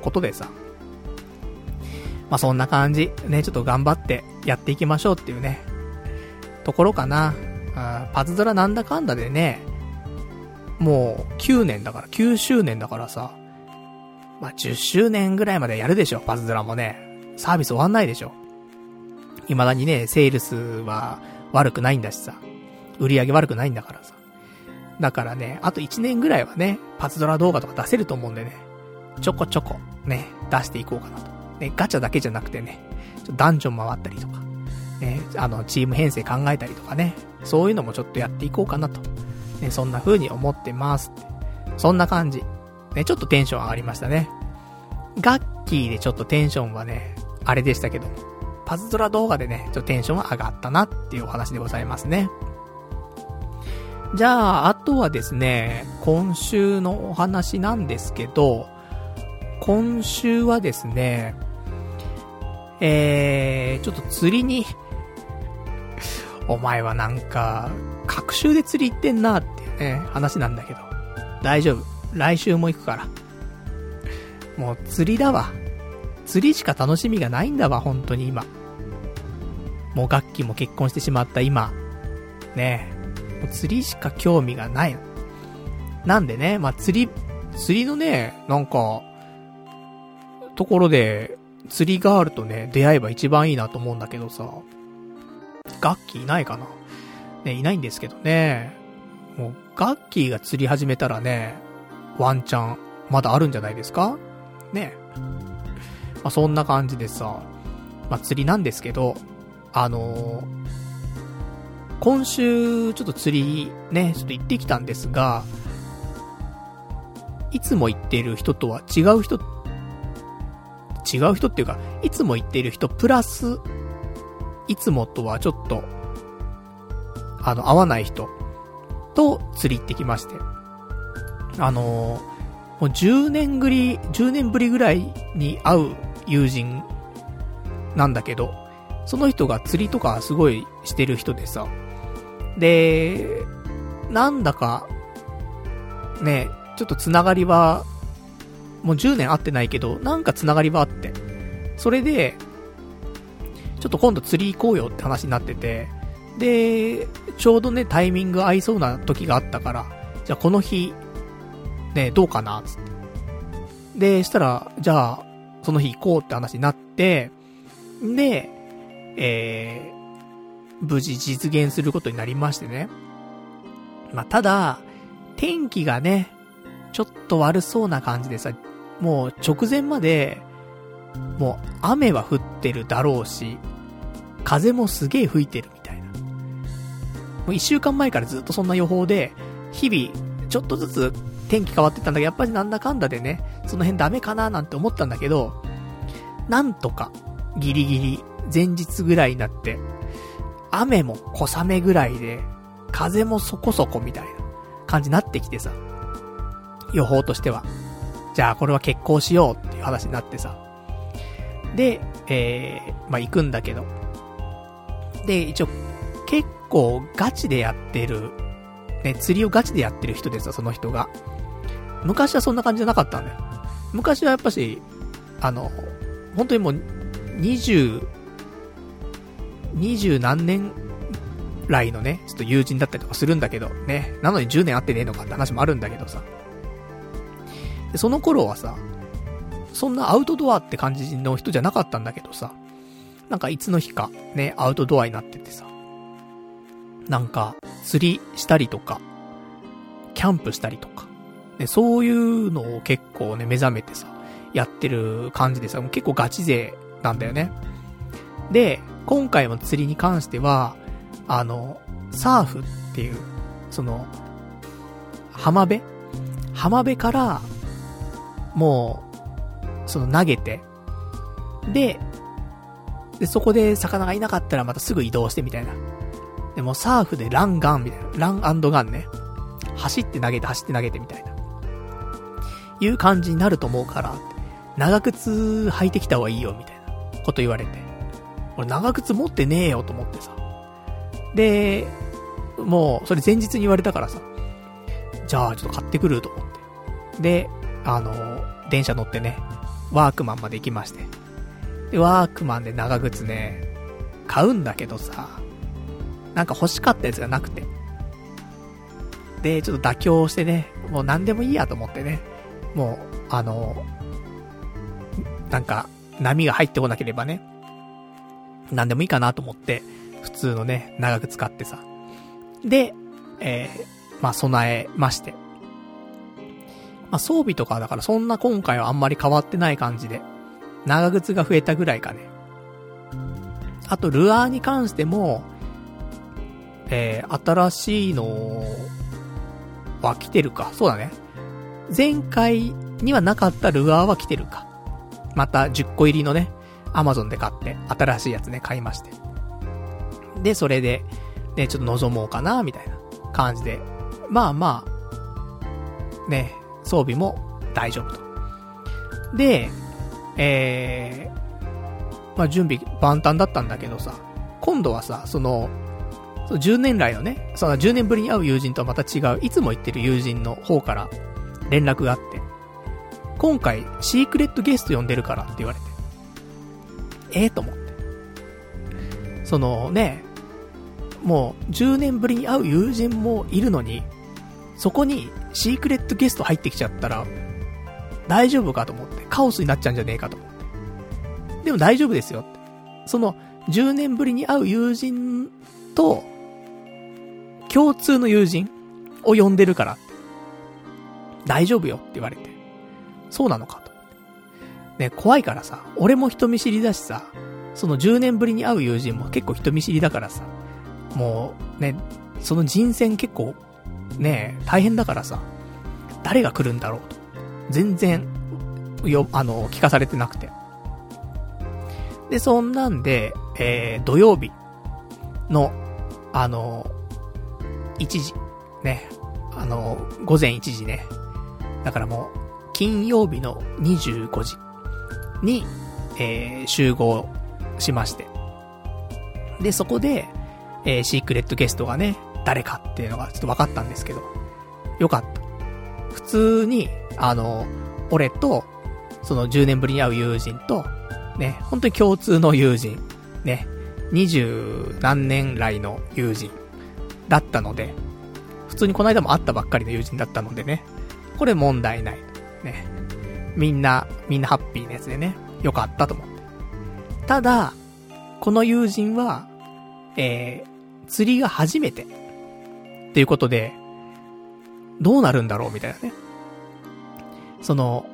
ことでさ。まあ、そんな感じ。ね、ちょっと頑張ってやっていきましょうっていうね、ところかな。あパズドラなんだかんだでね、もう9年だから、9周年だからさ、まあ、10周年ぐらいまでやるでしょ、パズドラもね。サービス終わんないでしょ。未だにね、セールスは悪くないんだしさ、売り上げ悪くないんだからさ。だからね、あと1年ぐらいはね、パズドラ動画とか出せると思うんでね、ちょこちょこね、出していこうかなと。ね、ガチャだけじゃなくてね、ちょダンジョン回ったりとか、ね、あの、チーム編成考えたりとかね、そういうのもちょっとやっていこうかなと。ね、そんな風に思ってますそんな感じ。ね、ちょっとテンション上がりましたね。ガッキーでちょっとテンションはね、あれでしたけど、パズドラ動画でね、ちょっとテンションは上がったなっていうお話でございますね。じゃあ、あとはですね、今週のお話なんですけど、今週はですね、えー、ちょっと釣りにお前はなんか、隔週で釣り行ってんなっていうね、話なんだけど。大丈夫。来週も行くから。もう釣りだわ。釣りしか楽しみがないんだわ、本当に今。もう楽器も結婚してしまった今。ねえ。釣りしか興味がない。なんでね、まあ、釣り、釣りのね、なんか、ところで、釣りガールとね、出会えば一番いいなと思うんだけどさ。ガッキーいないかな？ね、いないんですけどね。もう、ガッキーが釣り始めたらね、ワンチャン、まだあるんじゃないですか？ね。まあ、そんな感じでさ、まあ、釣りなんですけど、あのー、今週、ちょっと釣り、ね、ちょっと行ってきたんですが、いつも行ってる人とは違う人、違う人っていうか、いつも行っている人プラス、いつもとはちょっと、あの、合わない人と釣り行ってきまして。あのー、もう10年ぶり、10年ぶりぐらいに会う友人なんだけど、その人が釣りとかすごいしてる人でさ。で、なんだか、ね、ちょっとつながりは、もう10年会ってないけど、なんかつながりはあって。それで、ちょっと今度釣り行こうよって話になってて、で、ちょうどね、タイミング合いそうな時があったから、じゃあこの日、ね、どうかな、つって。で、したら、じゃあ、その日行こうって話になって、で、えー、無事実現することになりましてね。まあ、ただ、天気がね、ちょっと悪そうな感じでさ、もう直前まで、もう雨は降ってるだろうし、風もすげえ吹いてるみたいな。もう一週間前からずっとそんな予報で、日々、ちょっとずつ天気変わってたんだけど、やっぱりなんだかんだでね、その辺ダメかななんて思ったんだけど、なんとか、ギリギリ、前日ぐらいになって、雨も小雨ぐらいで、風もそこそこみたいな感じになってきてさ、予報としては。じゃあこれは決行しようっていう話になってさ。で、えー、まあ、行くんだけど。で、一応、結構ガチでやってる、ね、釣りをガチでやってる人でさ、その人が。昔はそんな感じじゃなかったんだよ。昔はやっぱし、あの、本当にもう、二十、二十何年来のね、ちょっと友人だったりとかするんだけど、ね。なのに10年会ってねえのかって話もあるんだけどさ。で、その頃はさ、そんなアウトドアって感じの人じゃなかったんだけどさ、なんかいつの日か、ね、アウトドアになっててさ、なんか、釣りしたりとか、キャンプしたりとか、ね、そういうのを結構ね、目覚めてさ、やってる感じでさ、もう結構ガチ勢なんだよね。で、今回も釣りに関しては、あの、サーフっていう、その、浜辺？浜辺から、もう、その投げて、で、で、そこで魚がいなかったらまたすぐ移動してみたいな。でもサーフでランガンみたいな。ランガンね。走って投げて走って投げてみたいな。いう感じになると思うから、長靴履いてきた方がいいよみたいなこと言われて。俺長靴持ってねえよと思ってさ。で、もう、それ前日に言われたからさ。じゃあ、ちょっと買ってくると思って。で、あの、電車乗ってね、ワークマンまで行きまして。で、ワークマンで長靴ね、買うんだけどさ、なんか欲しかったやつがなくて。で、ちょっと妥協してね、もう何でもいいやと思ってね、もう、あの、なんか、波が入ってこなければね、何でもいいかなと思って、普通のね、長く使ってさ。で、えー、まあ、備えまして。まあ、装備とかだからそんな今回はあんまり変わってない感じで、長靴が増えたぐらいかね。あと、ルアーに関しても、えー、新しいのは来てるか。そうだね。前回にはなかったルアーは来てるか。また10個入りのね、アマゾンで買って、新しいやつね、買いまして。で、それで、ね、ちょっと望もうかな、みたいな感じで。まあまあ、ね、装備も大丈夫と。で、えー、まあ準備万端だったんだけどさ、今度はさ、その、そう10年来のね、その10年ぶりに会う友人とはまた違う、いつも言ってる友人の方から連絡があって、今回シークレットゲスト呼んでるからって言われて、ええー、と思って。そのね、もう10年ぶりに会う友人もいるのに、そこにシークレットゲスト入ってきちゃったら、大丈夫かと思って、カオスになっちゃうんじゃねえかと思って。でも大丈夫ですよって。その、10年ぶりに会う友人と、共通の友人を呼んでるから。大丈夫よって言われて。そうなのかと。ね、怖いからさ、俺も人見知りだしさ、その10年ぶりに会う友人も結構人見知りだからさ、もう、ね、その人選結構、ね、大変だからさ、誰が来るんだろうと。全然、よ、あの、聞かされてなくて。で、そんなんで、えー、土曜日の、あの、1時、ね、あの、午前1時ね。だからもう、金曜日の25時に、えー、集合しまして。で、そこで、えー、シークレットゲストがね、誰かっていうのがちょっと分かったんですけど、よかった。普通に、あの、俺と、その10年ぶりに会う友人と、ね、本当に共通の友人、ね、二十何年来の友人だったので、普通にこの間も会ったばっかりの友人だったのでね、これ問題ない。ね。みんな、みんなハッピーなやつでね、よかったと思って。ただ、この友人は、えー、釣りが初めて。っていうことで、どうなるんだろうみたいなね。その、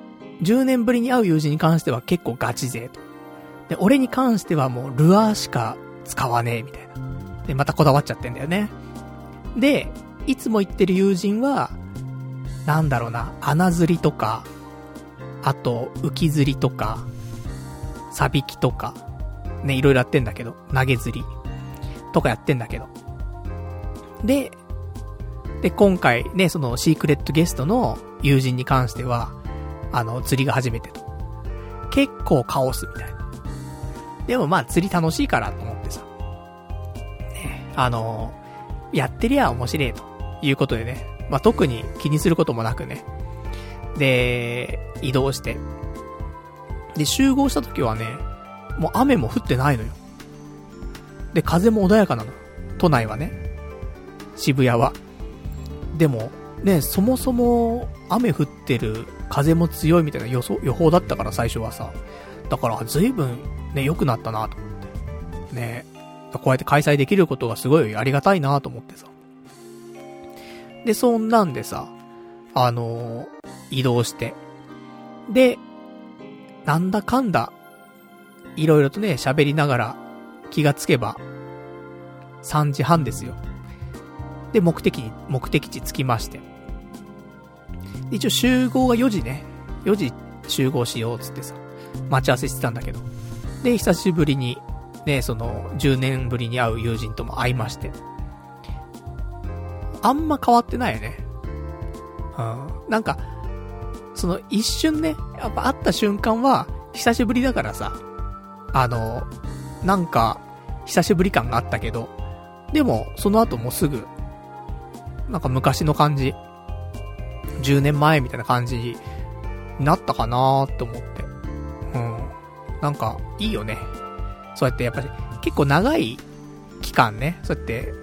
10年ぶりに会う友人に関しては結構ガチ勢と。で、俺に関してはもうルアーしか使わねえみたいな。で、またこだわっちゃってんだよね。で、いつも言ってる友人は、なんだろうな、穴釣りとか、あと、浮き釣りとか、サビキとか、ね、いろいろやってんだけど、投げ釣りとかやってんだけど。で、で、今回ね、そのシークレットゲストの友人に関しては、あの、釣りが初めてと。結構カオスみたいな。でもまあ釣り楽しいからと思ってさ。ね、あの、やってりゃ面白いということでね。まあ特に気にすることもなくね。で、移動して。で、集合した時はね、もう雨も降ってないのよ。で、風も穏やかなの。都内はね。渋谷は。でも、ね、そもそも雨降ってる、風も強いみたいな予想、予報だったから最初はさ。だから随分ね、良くなったなと思って。ね、こうやって開催できることがすごいありがたいなと思ってさ。で、そんなんでさ、あのー、移動して。で、なんだかんだ、いろいろとね、喋りながら気がつけば、3時半ですよ。で、目的、目的地着きまして。一応集合が4時ね。4時集合しようっつってさ、待ち合わせしてたんだけど。で、久しぶりに、ね、その、10年ぶりに会う友人とも会いまして。あんま変わってないよね。うん。なんか、その一瞬ね、やっぱ会った瞬間は、久しぶりだからさ、あの、なんか、久しぶり感があったけど、でも、その後もすぐ、なんか昔の感じ、10年前みたいな感じになったかなーって思って。うん。なんか、いいよね。そうやってやっぱり、結構長い期間ね、そうやって、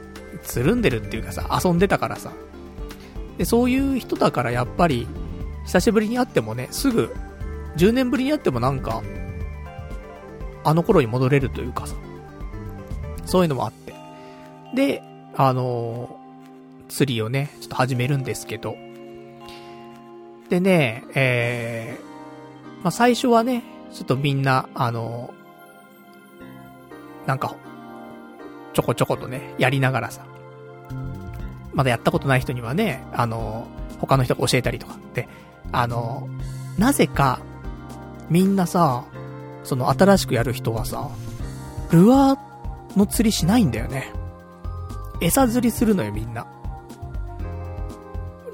つるんでるっていうかさ、遊んでたからさ。で、そういう人だからやっぱり、久しぶりに会ってもね、すぐ、10年ぶりに会ってもなんか、あの頃に戻れるというかさ、そういうのもあって。で、あの、釣りをね、ちょっと始めるんですけど、でね、えー、まあ、最初はね、ちょっとみんな、あの、なんか、ちょこちょことね、やりながらさ、まだやったことない人にはね、あの、他の人が教えたりとかって、あの、なぜか、みんなさ、その新しくやる人はさ、ルアーの釣りしないんだよね。餌釣りするのよ、みんな。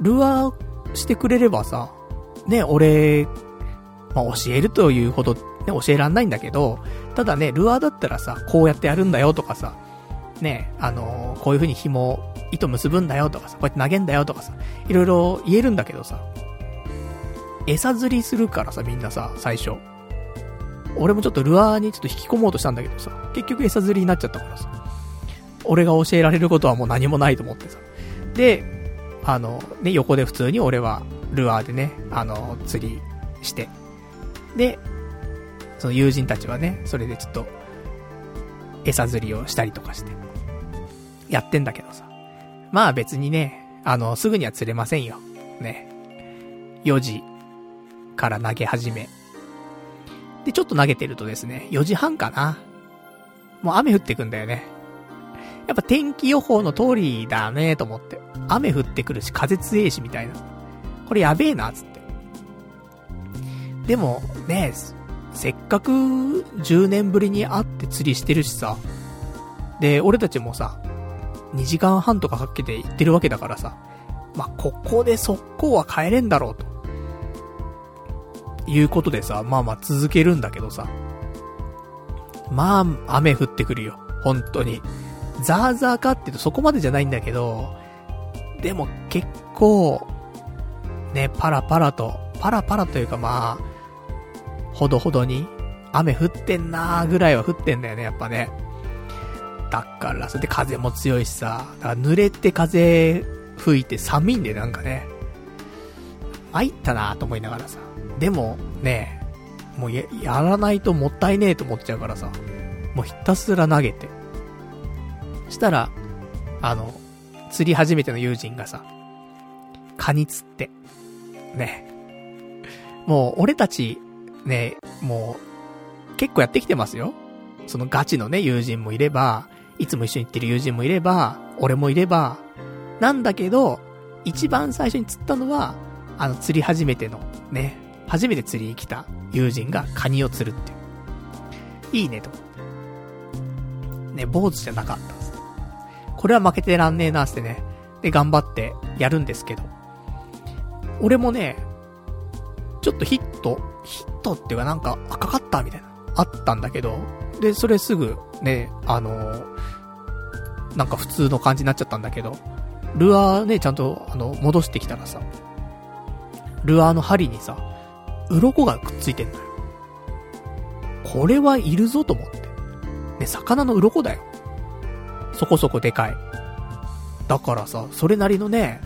ルアーしてくれればさ、ね、俺、まあ、教えるというほど、ね、教えらんないんだけど、ただね、ルアーだったらさ、こうやってやるんだよとかさ、ね、あのこういう風に紐、糸結ぶんだよとかさ、こうやって投げんだよとかさ、いろいろ言えるんだけどさ、餌釣りするからさ、みんなさ、最初。俺もちょっとルアーにちょっと引き込もうとしたんだけどさ、結局餌釣りになっちゃったからさ、俺が教えられることはもう何もないと思ってさ。で、あの、ね、横で普通に俺はルアーでね、あの、釣りして。で、その友人たちはね、それでちょっと、餌釣りをしたりとかして、やってんだけどさ。まあ別にね、あの、すぐには釣れませんよ。ね。4時から投げ始め。で、ちょっと投げてるとですね、4時半かな。もう雨降ってくんだよね。やっぱ天気予報の通りだねと思って。雨降ってくるし、風強いし、みたいな。これやべえな、つって。でも、ねえせっかく10年ぶりに会って釣りしてるしさ。で、俺たちもさ、2時間半とかかけて行ってるわけだからさ。まあ、ここで速攻は帰れんだろうと。いうことでさ、まあまあ続けるんだけどさ。まあ、雨降ってくるよ。本当に。ザーザーかって言うとそこまでじゃないんだけど、でも結構、ね、パラパラと、パラパラというかまあ、ほどほどに、雨降ってんなーぐらいは降ってんだよね、やっぱね。だから、それで風も強いしさ、だから濡れて風吹いて寒いんでなんかね。参ったなーと思いながらさ。でも、ね、もうや、やらないともったいねえと思っちゃうからさ。もうひたすら投げて。したら、あの、釣り初めての友人がさ、カニ釣って。ね。もう、俺たち、ね、もう、結構やってきてますよ。そのガチのね、友人もいれば、いつも一緒に行ってる友人もいれば、俺もいれば、なんだけど、一番最初に釣ったのは、あの、釣り初めての、ね、初めて釣りに来た友人がカニを釣るっていう。いいね、と。ね、坊主じゃなかった。これは負けてらんねえな、ってね。で、頑張ってやるんですけど。俺もね、ちょっとヒット、ヒットっていうかなんか、赤かったみたいな、あったんだけど、で、それすぐ、ね、あのー、なんか普通の感じになっちゃったんだけど、ルアーね、ちゃんと、あの、戻してきたらさ、ルアーの針にさ、鱗がくっついてんのよ。これはいるぞと思って。ね、魚の鱗だよ。そこそこでかい。だからさ、それなりのね、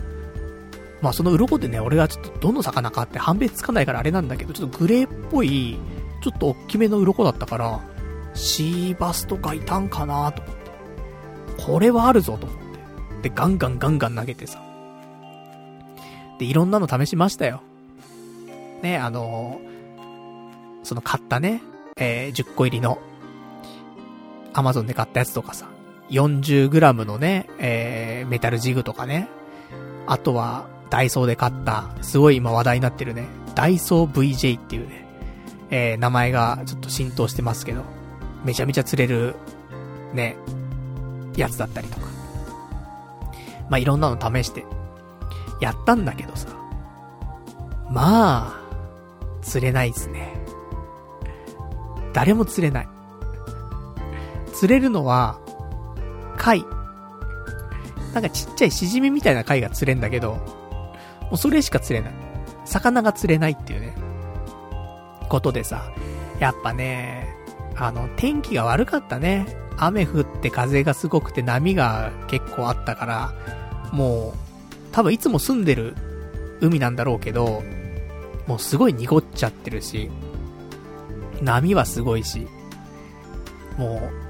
まあその鱗でね、俺がちょっとどの魚かって判別つかないからあれなんだけど、ちょっとグレーっぽい、ちょっと大きめの鱗だったから、シーバスとかいたんかなと思って。これはあるぞと思って。で、ガンガンガンガン投げてさ。で、いろんなの試しましたよ。ね、あのー、その買ったね、えー、10個入りの、アマゾンで買ったやつとかさ、40g のね、えー、メタルジグとかね、あとは、ダイソーで買った、すごい今話題になってるね、ダイソー VJ っていうね、えー、名前がちょっと浸透してますけど、めちゃめちゃ釣れる、ね、やつだったりとか。まあ、いろんなの試して、やったんだけどさ、まあ、釣れないですね。誰も釣れない。釣れるのは、貝。なんかちっちゃいシジミみたいな貝が釣れんだけど、もうそれしか釣れない。魚が釣れないっていうね、ことでさ、やっぱね、あの、天気が悪かったね。雨降って風がすごくて波が結構あったから、もう、多分いつも住んでる海なんだろうけど、もうすごい濁っちゃってるし、波はすごいし、もう、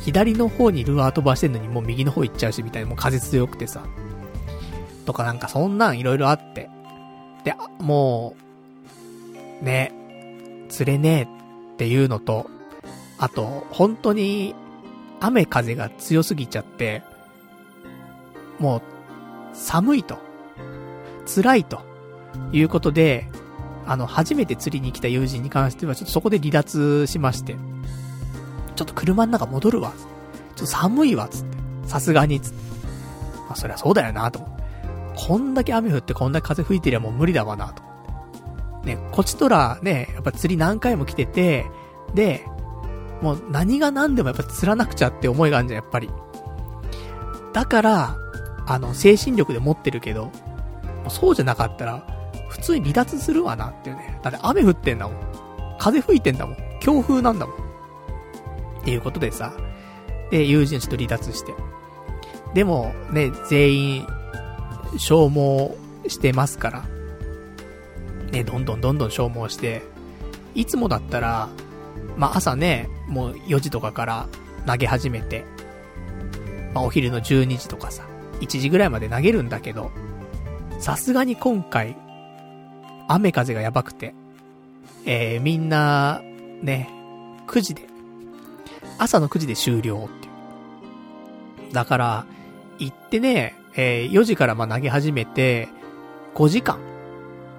左の方にルアー飛ばしてんのにもう右の方行っちゃうしみたいな、もう風強くてさ。とかなんかそんなん色々あって。で、もう、ね、釣れねえっていうのと、あと、本当に、雨風が強すぎちゃって、もう、寒いと。辛いと。いうことで、あの、初めて釣りに来た友人に関しては、ちょっとそこで離脱しまして、ちょっと車の中戻るわ。ちょっと寒いわ、つって。さすがに、つって。まあ、そりゃそうだよな、と思って。こんだけ雨降ってこんだけ風吹いてりゃもう無理だわな、と思って。ね、こちとらね、やっぱ釣り何回も来てて、で、もう何が何でもやっぱ釣らなくちゃって思いがあるじゃん、やっぱり。だから、あの、精神力で持ってるけど、そうじゃなかったら、普通に離脱するわなっていうね。だって雨降ってんだもん。風吹いてんだもん。強風なんだもん。っていうことでさ、で、友人ちょっと離脱して。でも、ね、全員、消耗してますから、ね、どんどんどんどん消耗して、いつもだったら、まあ、朝ね、もう4時とかから投げ始めて、まあ、お昼の12時とかさ、1時ぐらいまで投げるんだけど、さすがに今回、雨風がやばくて、えー、みんな、ね、9時で、朝の9時で終了っていう。だから、行ってね、えー、4時からま投げ始めて、5時間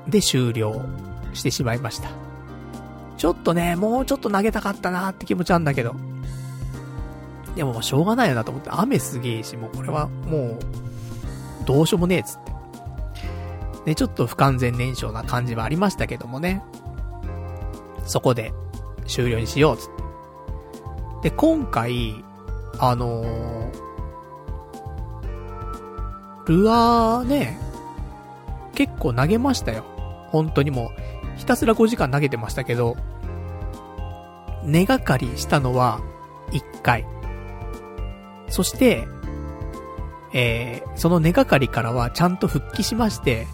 で終了してしまいました。ちょっとね、もうちょっと投げたかったなーって気持ちあんだけど。でももうしょうがないよなと思って、雨すげえし、もうこれはもう、どうしようもねえっつって。ね、ちょっと不完全燃焼な感じはありましたけどもね。そこで終了にしようっつって。で、今回、あのー、ルアーね、結構投げましたよ。本当にもう、ひたすら5時間投げてましたけど、根がかりしたのは1回。そして、えー、その根がかりからはちゃんと復帰しまして、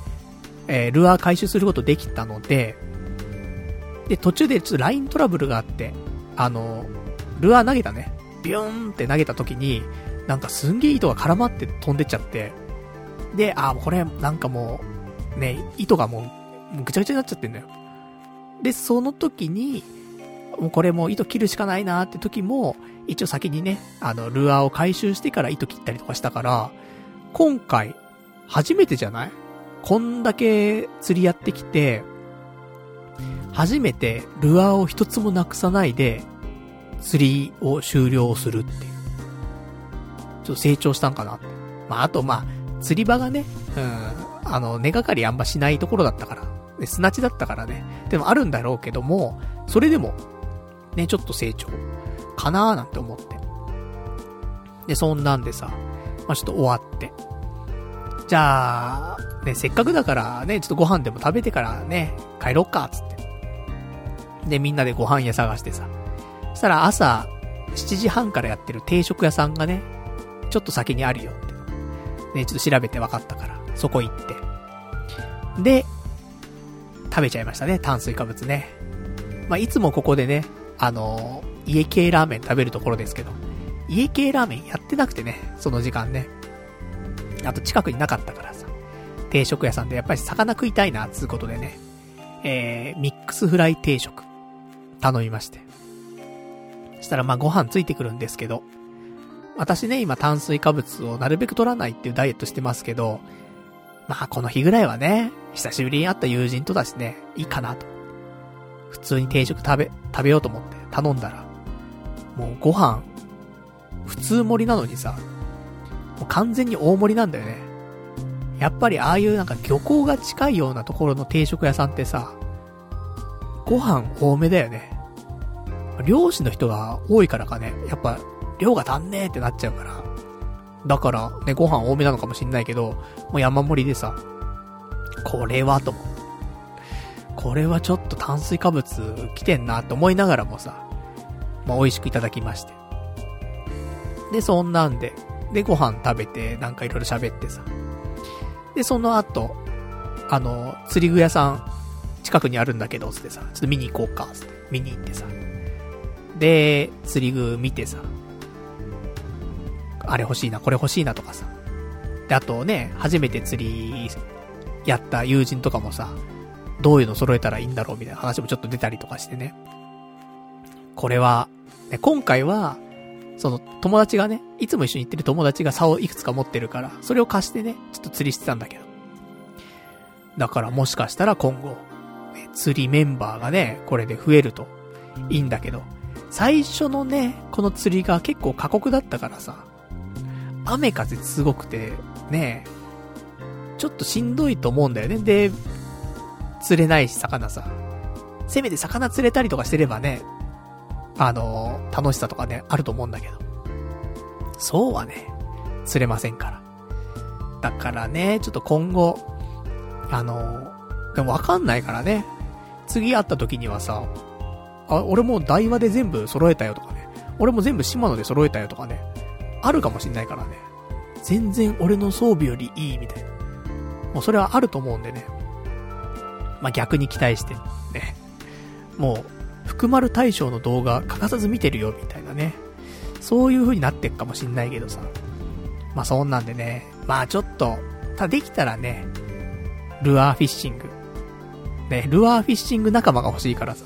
えー、ルアー回収することできたので、で、途中でちょっとライントラブルがあって、あの、ルアー投げたね、ビューンって投げた時に、なんかすんげえ糸が絡まって飛んでっちゃって、で、あ、これ、なんかもう、ね、糸がもう、ぐちゃぐちゃになっちゃってんだよ。で、その時に、もうこれもう糸切るしかないなって時も、一応先にね、あの、ルアーを回収してから糸切ったりとかしたから、今回、初めてじゃない？こんだけ釣りやってきて、初めてルアーを一つもなくさないで、釣りを終了するっていう。ちょっと成長したんかなって。まあ、あとまあ、釣り場がね、うん、あの、根がかりあんましないところだったから、で砂地だったからね。でもあるんだろうけども、それでも、ね、ちょっと成長、かなーなんて思って。で、そんなんでさ、まあ、ちょっと終わって。じゃあ、ね、せっかくだからね、ちょっとご飯でも食べてからね、帰ろっか、つって。で、みんなでご飯屋探してさ。そしたら朝、7時半からやってる定食屋さんがね、ちょっと先にあるよって。ね、ちょっと調べて分かったから、そこ行って。で、食べちゃいましたね、炭水化物ね。まあ、いつもここでね、あのー、家系ラーメン食べるところですけど、家系ラーメンやってなくてね、その時間ね。あと近くになかったからさ、定食屋さんでやっぱり魚食いたいな、つうことでね、えー、ミックスフライ定食、頼みまして。したらまあご飯ついてくるんですけど、私ね、今炭水化物をなるべく取らないっていうダイエットしてますけど、まあこの日ぐらいはね、久しぶりに会った友人とだしね、いいかなと。普通に定食食べ、食べようと思って頼んだら、もうご飯、普通盛りなのにさ、もう完全に大盛りなんだよね。やっぱりああいうなんか漁港が近いようなところの定食屋さんってさ、ご飯多めだよね。漁師の人が多いからかね、やっぱ量が足んねえってなっちゃうから。だからね、ご飯多めなのかもしんないけど、もう山盛りでさ、これはと思う。これはちょっと炭水化物来てんなって思いながらもさ、まあ美味しくいただきまして。で、そんなんで、で、ご飯食べて、なんかいろいろ喋ってさ。で、その後、あの、釣り具屋さん、近くにあるんだけど、つってさ、ちょっと見に行こうか、つって、見に行ってさ。で、釣り具見てさ、あれ欲しいな、これ欲しいなとかさ。で、あとね、初めて釣りやった友人とかもさ、どういうの揃えたらいいんだろうみたいな話もちょっと出たりとかしてね。これは、ね、今回は、その友達がね、いつも一緒に行ってる友達が竿をいくつか持ってるから、それを貸してね、ちょっと釣りしてたんだけど。だからもしかしたら今後、ね、釣りメンバーがね、これで増えるといいんだけど、最初のね、この釣りが結構過酷だったからさ、雨風すごくて、ね、ちょっとしんどいと思うんだよね。で、釣れないし、魚さ。せめて魚釣れたりとかしてればね、あのー、楽しさとかね、あると思うんだけど。そうはね、釣れませんから。だからね、ちょっと今後、あの、でもわかんないからね。次会った時にはさ、あ、俺も台話で全部揃えたよとかね。俺も全部島野で揃えたよとかね。あるかもしんないからね。全然俺の装備よりいいみたいな。もうそれはあると思うんでね。まあ、逆に期待して、ね。もう、福丸大将の動画欠かさず見てるよみたいなね。そういう風になってっかもしんないけどさ。まあ、そんなんでね。まあちょっと、たできたらね、ルアーフィッシング。ね、ルアーフィッシング仲間が欲しいからさ。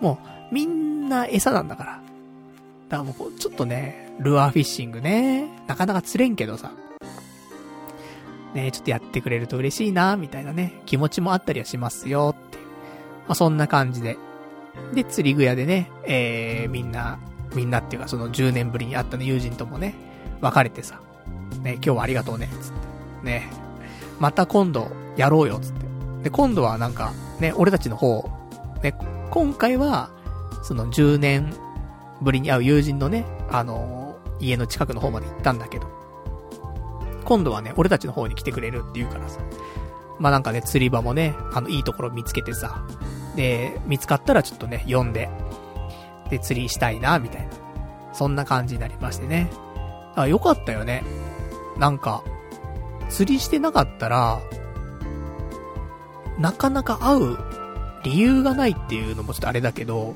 もう、みんな餌なんだから。だからもう、ちょっとね、ルアーフィッシングね、なかなか釣れんけどさ。ね、ちょっとやってくれると嬉しいな、みたいなね、気持ちもあったりはしますよ、っていう。まあ、そんな感じで。で、釣り具屋でね、えー、みんな、みんなっていうかその10年ぶりに会ったの友人ともね、別れてさ。ね、今日はありがとうね、つって。ね。また今度、やろうよ、つって。で、今度はなんか、ね、俺たちの方、ね、今回は、その10年ぶりに会う友人のね、あのー、家の近くの方まで行ったんだけど、今度はね、俺たちの方に来てくれるって言うからさ。まあ、なんかね、釣り場もね、あの、いいところ見つけてさ、で、見つかったらちょっとね、読んで、で、釣りしたいな、みたいな。そんな感じになりましてね。あ、よかったよね。なんか、釣りしてなかったら、なかなか会う理由がないっていうのもちょっとあれだけど、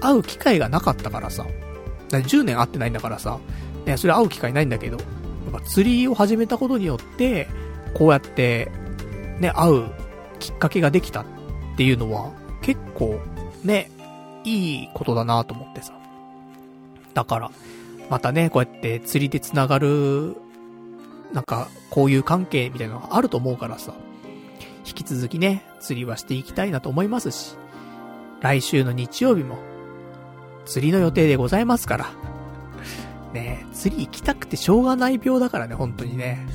会う機会がなかったからさ。だ10年会ってないんだからさ。ね、それ会う機会ないんだけど、やっぱ釣りを始めたことによって、こうやって、ね、会うきっかけができたっていうのは、結構、ね、いいことだなと思ってさ。だから、またね、こうやって釣りで繋がる、なんか、こういう関係みたいなのがあると思うからさ。引き続きね、釣りはしていきたいなと思いますし、来週の日曜日も、釣りの予定でございますから。ね釣り行きたくてしょうがない病だからね、本当にね。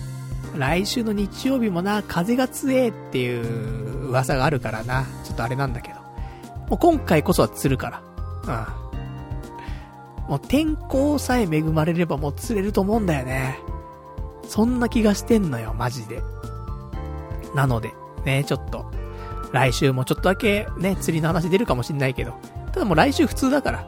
来週の日曜日もな、風が強えっていう噂があるからな。ちょっとあれなんだけど。もう今回こそは釣るから。うん。もう天候さえ恵まれればもう釣れると思うんだよね。そんな気がしてんのよ、マジで。なので、ね、ちょっと、来週もちょっとだけね、釣りの話出るかもしんないけど、ただもう来週普通だから、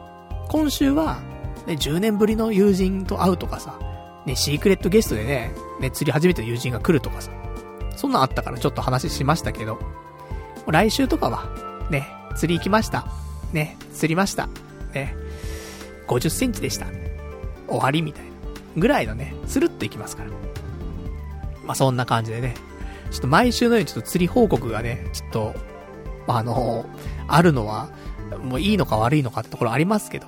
今週は、ね、10年ぶりの友人と会うとかさ、ね、シークレットゲストでね、ね、釣り初めて友人が来るとかさ、そんなんあったからちょっと話しましたけど、来週とかは、ね、釣り行きました。ね、釣りました。ね、50センチでした。終わりみたいな。ぐらいのね、スルッと行きますから。まあ、そんな感じでね、ちょっと毎週のようにちょっと釣り報告がね、ちょっと、あの、あるのは、もういいのか悪いのかってところありますけど。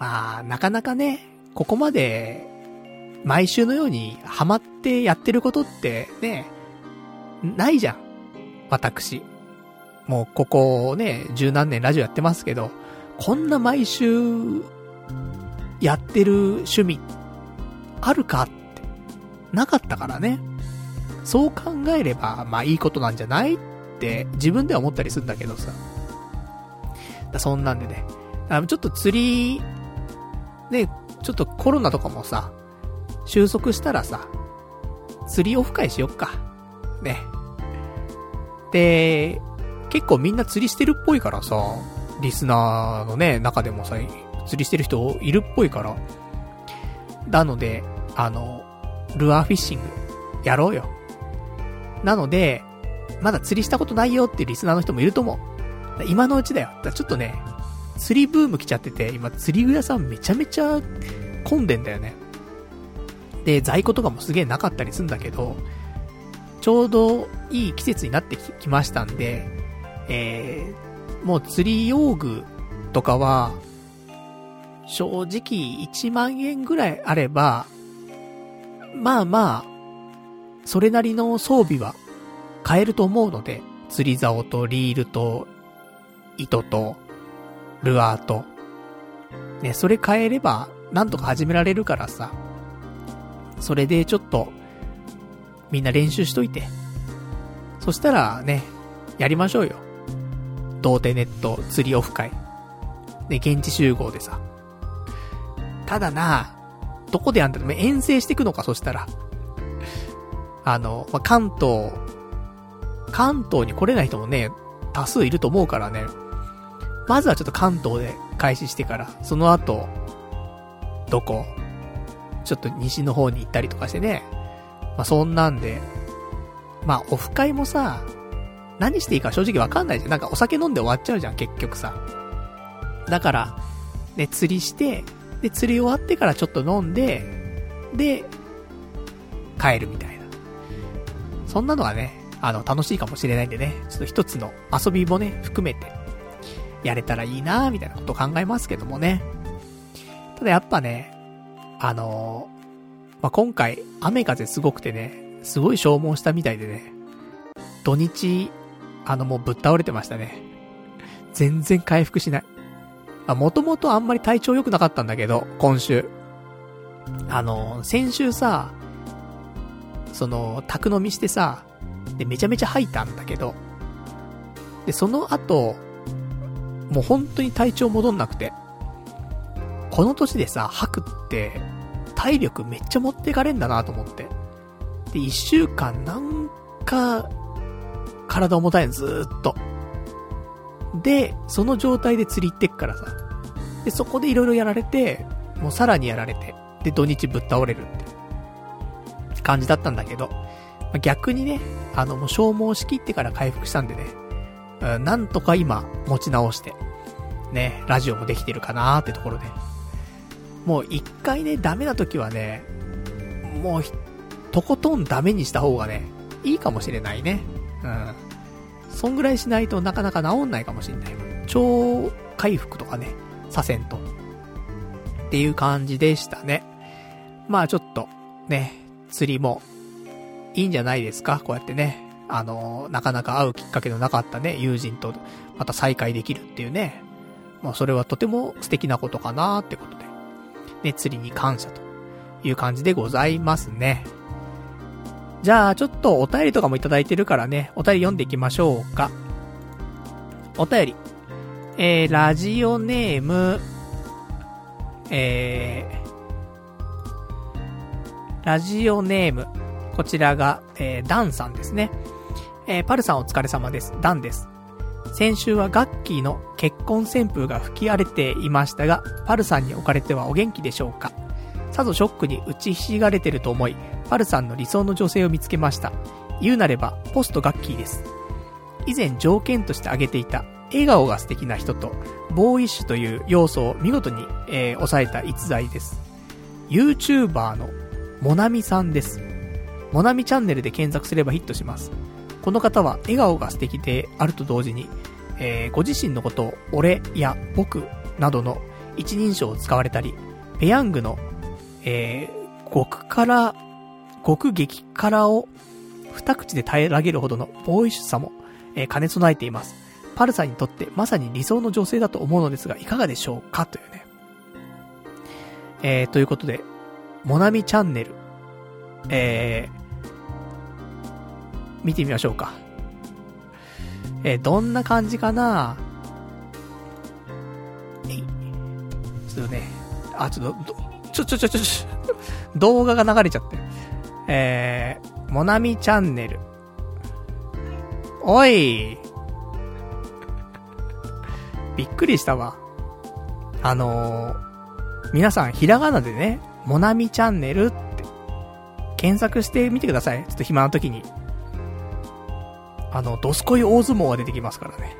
まあ、なかなかね、ここまで、毎週のようにハマってやってることってね、ないじゃん。私。もうここね、十何年ラジオやってますけど、こんな毎週、やってる趣味、あるかって、なかったからね。そう考えれば、まあいいことなんじゃないって自分では思ったりするんだけどさ。だそんなんでね。あちょっと釣り、ね、ちょっとコロナとかもさ、収束したらさ、釣りオフ会しよっか。ね。で、結構みんな釣りしてるっぽいからさ、リスナーのね、中でもさ、釣りしてる人いるっぽいから。なので、あの、ルアーフィッシング、やろうよ。なので、まだ釣りしたことないよっていうリスナーの人もいると思う。今のうちだよ。だちょっとね、釣りブーム来ちゃってて、今釣り具屋さんめちゃめちゃ混んでんだよね。で、在庫とかもすげえなかったりするんだけど、ちょうどいい季節になってきましたんで、えー、もう釣り用具とかは、正直1万円ぐらいあれば、まあまあ、それなりの装備は買えると思うので、釣り竿とリールと、糸と、ルアーと、ね、それ買えれば、なんとか始められるからさ、それでちょっと、みんな練習しといて、そしたらね、やりましょうよ。童貞ネット釣りオフ会。ね、現地集合でさ。ただな、どこでやんだろ遠征してくのか、そしたら。あの、まあ、関東、関東に来れない人もね、多数いると思うからね。まずはちょっと関東で開始してから、その後、どこちょっと西の方に行ったりとかしてね。まあ、そんなんで、まあ、オフ会もさ、何していいか正直わかんないじゃん。なんかお酒飲んで終わっちゃうじゃん、結局さ。だから、ね、釣りして、で、釣り終わってからちょっと飲んで、で、帰るみたいな。そんなのがね、あの、楽しいかもしれないんでね、ちょっと一つの遊びもね、含めて、やれたらいいなみたいなことを考えますけどもね。ただやっぱね、あのー、まあ、今回、雨風すごくてね、すごい消耗したみたいでね、土日、あのもうぶっ倒れてましたね。全然回復しない。あ、もともとあんまり体調良くなかったんだけど、今週。あの、先週さ、その、宅飲みしてさ、で、めちゃめちゃ吐いたんだけど、で、その後、もう本当に体調戻んなくて、この年でさ、吐くって、体力めっちゃ持っていかれんだなと思って。で、一週間なんか、体重たいのずーっと。で、その状態で釣り行ってっからさ。で、そこで色々やられて、もうさらにやられて、で、土日ぶっ倒れるって感じだったんだけど、逆にね、あの、もう消耗しきってから回復したんでね、うん、なんとか今、持ち直して、ね、ラジオもできてるかなーってところで。もう一回ね、ダメな時はね、もう、とことんダメにした方がね、いいかもしれないね。うん。そんぐらいしないとなかなか治んないかもしれない。超回復とかね、させんと。っていう感じでしたね。まあちょっと、ね、釣りも、いいんじゃないですか？こうやってね。あのなかなか会うきっかけのなかったね、友人と、また再会できるっていうね。まあそれはとても素敵なことかなってことで。ね、釣りに感謝という感じでございますね。じゃあ、ちょっとお便りとかもいただいてるからね、お便り読んでいきましょうか。お便り。えー、ラジオネーム、えー、ラジオネーム、こちらが、えー、ダンさんですね。えー、パルさんお疲れ様です。ダンです。先週はガッキーの結婚旋風が吹き荒れていましたが、パルさんにおかれてはお元気でしょうかさぞショックに打ちひしがれてると思い、パルさんの理想の女性を見つけました。言うなれば、ポストガッキーです。以前条件として挙げていた、笑顔が素敵な人と、ボーイッシュという要素を見事に、えー、抑えた逸材です。YouTuber のモナミさんです。モナミチャンネルで検索すればヒットします。この方は笑顔が素敵であると同時に、えー、ご自身のことを俺や僕などの一人称を使われたり、ペヤングの、えー、極辛極激辛を二口で平らげるほどのボーイッシュさも、えー、兼ね備えています。パルさんにとってまさに理想の女性だと思うのですが、いかがでしょうか？というね。えー、ということで、モナミチャンネル、えー、見てみましょうか。えー、どんな感じかな？えい。ちょっとね、あ、ちょっと、ちょ、ちょ、ちょ、ちょ、ちょ、動画が流れちゃって。えー、モナミチャンネル。おい びっくりしたわ。あのー、皆さん、ひらがなでね、モナミチャンネルっ、検索してみてください。ちょっと暇な時に。あの、ドスコイ大相撲が出てきますからね。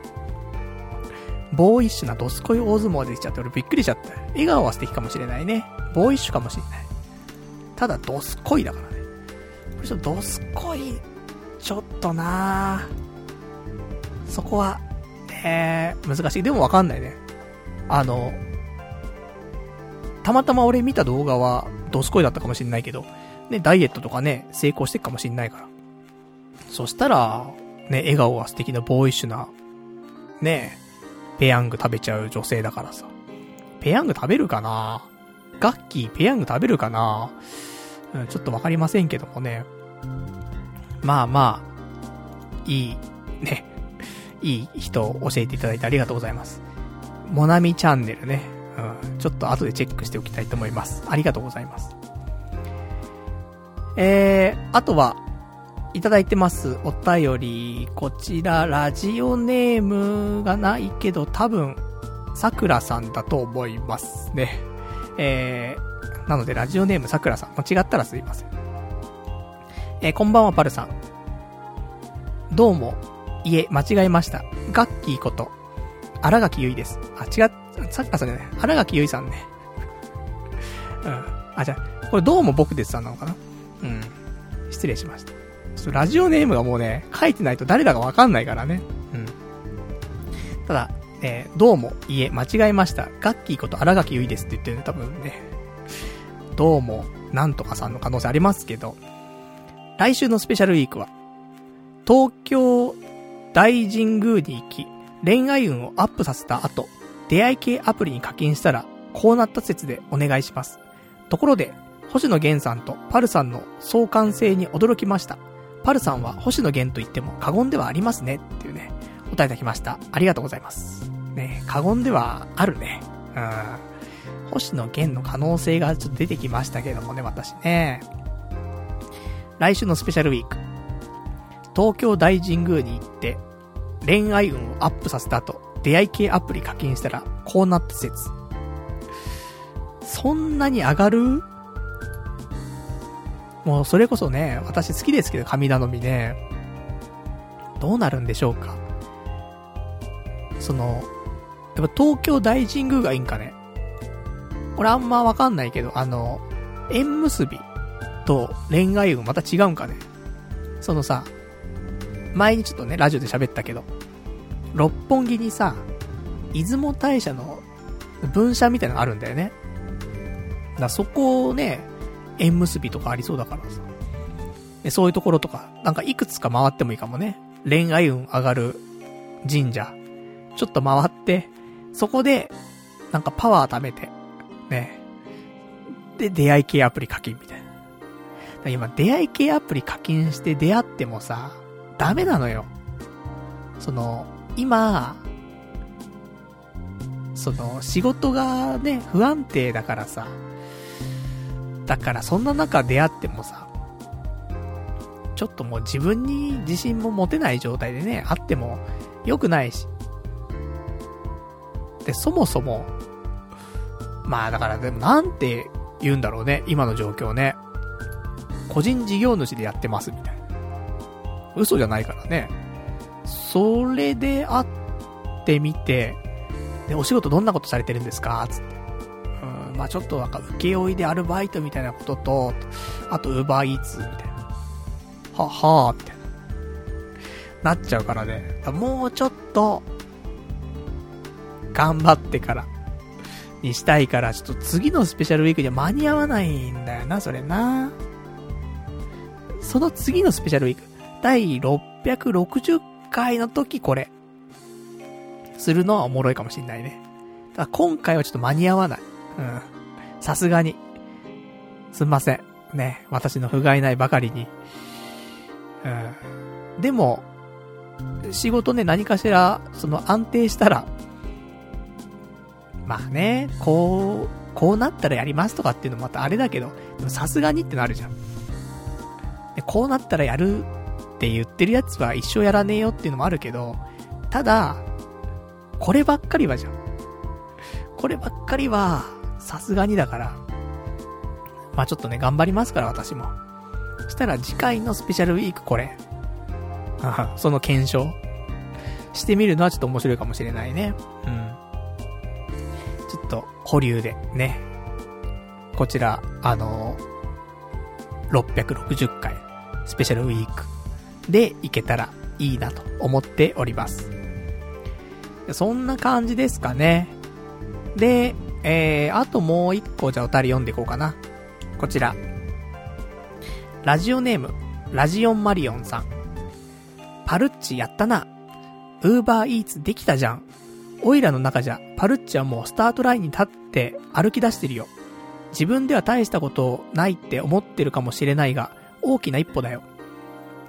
ボーイッシュなドスコイ大相撲が出てきちゃって、俺びっくりしちゃった。笑顔は素敵かもしれないね。ボーイッシュかもしれない。ただ、ドスコイだからね。これちょっとドスコイ、ちょっとなぁそこは、ね難しい。でもわかんないね。あの、たまたま俺見た動画は、ドスコイだったかもしんないけど、ね、ダイエットとかね、成功してっかもしんないから。そしたら、ね、笑顔が素敵なボーイッシュな、ね、ペヤング食べちゃう女性だからさ。ペヤング食べるかな？ガッキーペヤング食べるかな？うん、ちょっとわかりませんけどもね。まあまあ、いい、ね、いい人を教えていただいてありがとうございます。モナミチャンネルね、うん、ちょっと後でチェックしておきたいと思います。ありがとうございます。えー、あとは、いただいてます。お便り、こちら、ラジオネームがないけど、多分、さくらさんだと思いますね。えー、なので、ラジオネームさくらさん。間違ったらすいません。えー、こんばんは、パルさん。どうも、いえ、間違えました。ガッキーこと、荒垣結衣です。あ、違っ、さくらさんじゃない。荒垣結衣さんね。うん。あ、じゃ、これどうも僕ですさんなのかなうん。失礼しました。ラジオネームがもうね、書いてないと誰だかわかんないからね。うん。ただ、えー、どうも、いえ、間違えました。ガッキーこと荒垣結衣ですって言ってるね、多分ね。どうも、なんとかさんの可能性ありますけど、来週のスペシャルウィークは、東京大神宮に行き、恋愛運をアップさせた後、出会い系アプリに課金したら、こうなった説でお願いします。ところで、星野源さんとパルさんの相関性に驚きました。パルさんは星野源と言っても過言ではありますね。っていうね、答えいただきました。ありがとうございます。ね、過言ではあるね。うん。星野源の可能性がちょっと出てきましたけどもね、私ね。来週のスペシャルウィーク。東京大神宮に行って、恋愛運をアップさせた後、出会い系アプリ課金したら、こうなった説。そんなに上がる？もうそれこそね、私好きですけど、神頼みね。どうなるんでしょうか。その、やっぱ東京大神宮がいいんかね。これあんまわかんないけど、あの、縁結びと恋愛運また違うんかね。そのさ、前にちょっとね、ラジオで喋ったけど、六本木にさ、出雲大社の分社みたいなのがあるんだよね。だそこをね、縁結びとかありそうだからさ。でそういうところとか、なんかいくつか回ってもいいかもね。恋愛運上がる神社。ちょっと回って、そこで、なんかパワー貯めて、ね。で、出会い系アプリ課金みたいな。今、出会い系アプリ課金して出会ってもさ、ダメなのよ。その、今、その、仕事がね、不安定だからさ、だからそんな中出会ってもさ、ちょっともう自分に自信も持てない状態でね、会っても良くないし。で、そもそも、まあだからでもなんて言うんだろうね、今の状況ね。個人事業主でやってますみたいな。嘘じゃないからね。それで会ってみて、で、お仕事どんなことされてるんですか？つって。まあちょっとなんか請負いでアルバイトみたいなことと、あとウーバーイーツみたいな。は、はぁ、みたいな。なっちゃうからね。もうちょっと、頑張ってから、にしたいから、ちょっと次のスペシャルウィークには間に合わないんだよな、それな。その次のスペシャルウィーク、第660回の時これ、するのはおもろいかもしんないね。ただ今回はちょっと間に合わない。うん。さすがに。すんません。ね。私の不甲斐ないばかりに。うん。でも、仕事ね、何かしら、その安定したら、まあね、こう、こうなったらやりますとかっていうのもまたあれだけど、さすがにってなるじゃん。で、こうなったらやるって言ってるやつは一生やらねえよっていうのもあるけど、ただ、こればっかりはじゃん。こればっかりは、さすがにだから、まあちょっとね、頑張りますから、私も。したら次回のスペシャルウィークこれ。その検証してみるのはちょっと面白いかもしれないね。うん。ちょっと保留でね。こちら、あのー、660回スペシャルウィークでいけたらいいなと思っております。そんな感じですかね。で、えー、あともう一個じゃあおたり読んでいこうかな。こちら。ラジオネーム、ラジオンマリオンさん。パルッチやったな。ウーバーイーツできたじゃん。オイラの中じゃ、パルッチはもうスタートラインに立って歩き出してるよ。自分では大したことないって思ってるかもしれないが、大きな一歩だよ。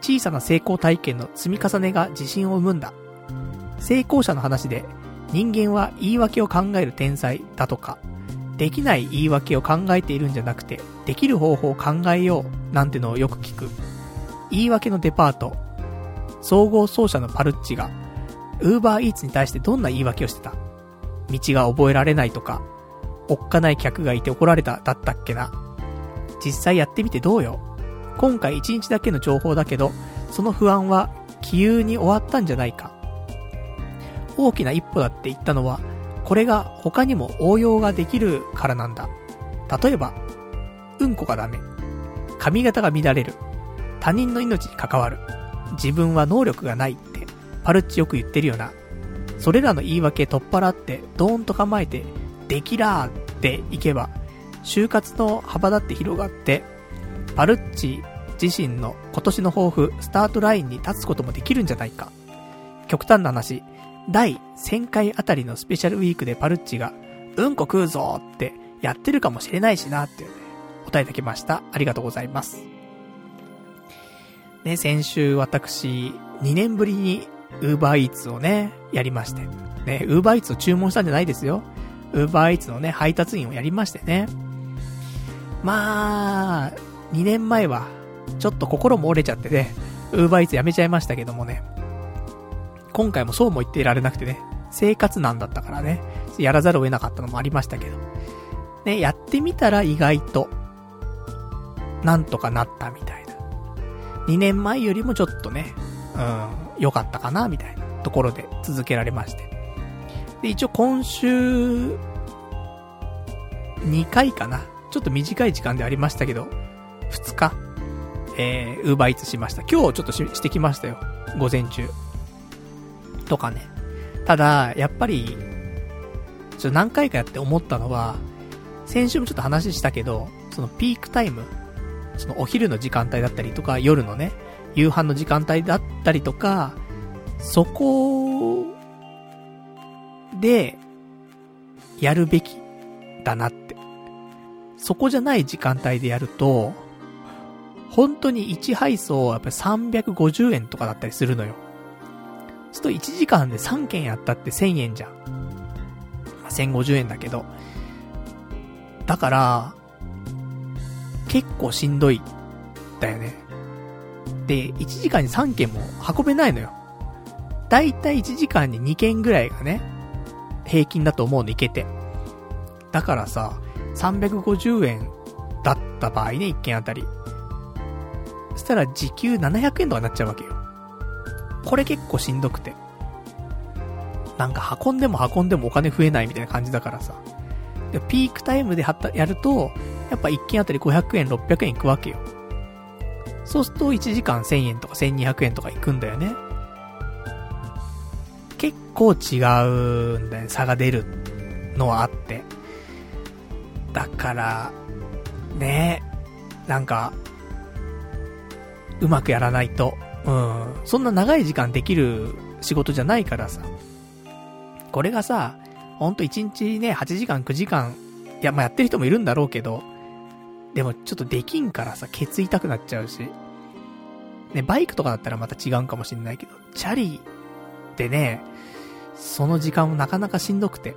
小さな成功体験の積み重ねが自信を生むんだ。成功者の話で、人間は言い訳を考える天才だとか、できない言い訳を考えているんじゃなくて、できる方法を考えよう、なんてのをよく聞く。言い訳のデパート、総合奏者のパルッチが、ウーバーイーツに対してどんな言い訳をしてた？道が覚えられないとか、おっかない客がいて怒られただったっけな？実際やってみてどうよ？今回1日だけの情報だけど、その不安は気憂に終わったんじゃないか？大きな一歩だって言ったのは、これが他にも応用ができるからなんだ。例えば、うんこがダメ。髪型が乱れる。他人の命に関わる。自分は能力がないって、パルッチよく言ってるよな。それらの言い訳取っ払って、ドーンと構えて、できらーっていけば、就活の幅だって広がって、パルッチ自身の今年の抱負、スタートラインに立つこともできるんじゃないか。極端な話、第1000回あたりのスペシャルウィークでパルッチが、うんこ食うぞってやってるかもしれないしなっていうね、答えいただきました。ありがとうございます。ね、先週私、2年ぶりにウーバーイーツをね、やりまして。ね、ウーバーイーツを注文したんじゃないですよ。ウーバーイーツのね、配達員をやりましてね。まあ、2年前は、ちょっと心も折れちゃってね、ウーバーイーツやめちゃいましたけどもね。今回もそうも言っていられなくてね、生活難だったからね、やらざるを得なかったのもありましたけど。ね、やってみたら意外と、なんとかなったみたいな。2年前よりもちょっとね、うん、良かったかな、みたいなところで続けられまして。で、一応今週、2回かな。ちょっと短い時間でありましたけど、2日、えー、ウーバーイーツしました。今日ちょっとししてきましたよ。午前中。とかね。ただ、やっぱり、ちょっと何回かやって思ったのは、先週もちょっと話したけど、そのピークタイム、そのお昼の時間帯だったりとか、夜のね、夕飯の時間帯だったりとか、そこで、やるべきだなって。そこじゃない時間帯でやると、本当に1配送はやっぱり350円とかだったりするのよ。ちょっと1時間で3件やったって1000円じゃん。まあ、1050円だけど。だから、結構しんどい、だよね。で、1時間に3件も運べないのよ。だいたい1時間に2件ぐらいがね、平均だと思うの、いけて。だからさ、350円だった場合ね、1件あたり。そしたら時給700円とかになっちゃうわけよ。これ結構しんどくて。なんか運んでも運んでもお金増えないみたいな感じだからさ。で、ピークタイムでやると、やっぱ1件あたり500円、600円いくわけよ。そうすると1時間1000円とか1200円とかいくんだよね。結構違うんだよね、差が出るのはあって。だから、ねなんか、うまくやらないと、うん、そんな長い時間できる仕事じゃないからさ。これがさ、ほんと1日ね、8時間、9時間、いや、まあ、やってる人もいるんだろうけど、でもちょっとできんからさ、ケツ痛くなっちゃうし。ね、バイクとかだったらまた違うんかもしんないけど、チャリでね、その時間もなかなかしんどくて。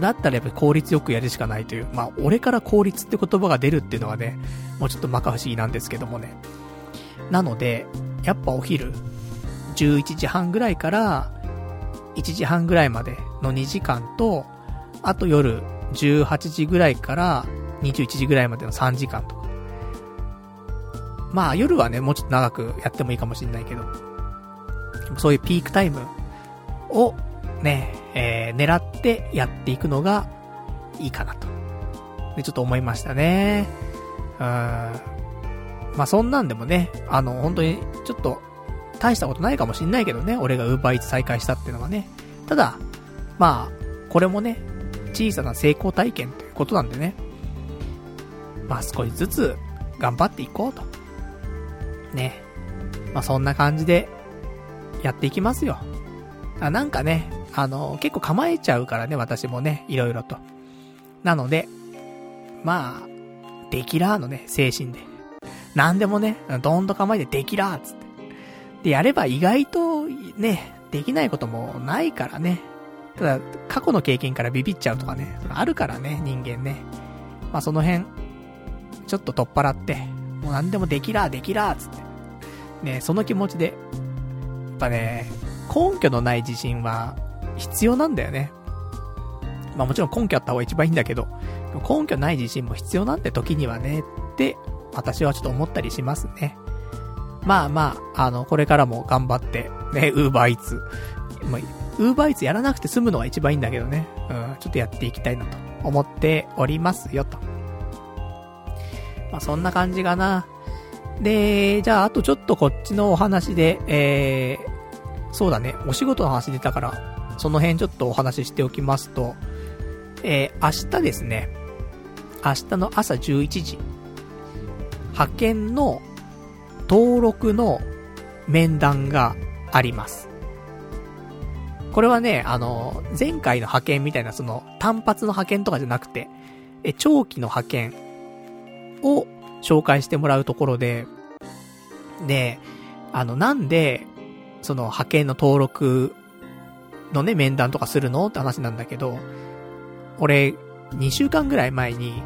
だったらやっぱり効率よくやるしかないという。まあ、俺から効率って言葉が出るっていうのはね、もうちょっと馬鹿不思議なんですけどもね。なので、やっぱお昼、11時半ぐらいから、1時半ぐらいまでの2時間と、あと夜18時ぐらいから21時ぐらいまでの3時間とか。まあ夜はね、もうちょっと長くやってもいいかもしんないけど、そういうピークタイムをね、えー、狙ってやっていくのがいいかなと。で、ちょっと思いましたね。うん。まあそんなんでもね、あの、本当に、ちょっと、大したことないかもしんないけどね、俺が Uber Eats 再開したっていうのはね。ただ、まあ、これもね、小さな成功体験ということなんでね。まあ少しずつ頑張っていこうと。ね。まあそんな感じでやっていきますよ。あなんかね、あの、結構構えちゃうからね、私もね、いろいろと。なので、まあ、できらーのね、精神で。なんでもね、どんと構えてできらーっつって。で、やれば意外と、ね、できないこともないからね。ただ、過去の経験からビビっちゃうとかね、あるからね、人間ね。まあその辺、ちょっと取っ払って、もう何でもできらーできらーつって。ね、その気持ちで、やっぱね、根拠のない自信は必要なんだよね。まあもちろん根拠あった方が一番いいんだけど、根拠ない自信も必要なんて時にはね、って私はちょっと思ったりしますね。まあまあ、あの、これからも頑張って、ね、ウーバーイーツ。まあ、ウーバーイーツやらなくて済むのが一番いいんだけどね。うん、ちょっとやっていきたいなと思っておりますよ、と。まあそんな感じかな。で、じゃああとちょっとこっちのお話で、えー、そうだね、お仕事の話出たから、その辺ちょっとお話ししておきますと、えー、明日ですね、明日の朝11時、派遣の登録の面談があります。これはね、あの、前回の派遣みたいなその単発の派遣とかじゃなくて、え、長期の派遣を紹介してもらうところで、で、あの、なんで、その派遣の登録のね、面談とかするのって話なんだけど、俺、2週間ぐらい前に、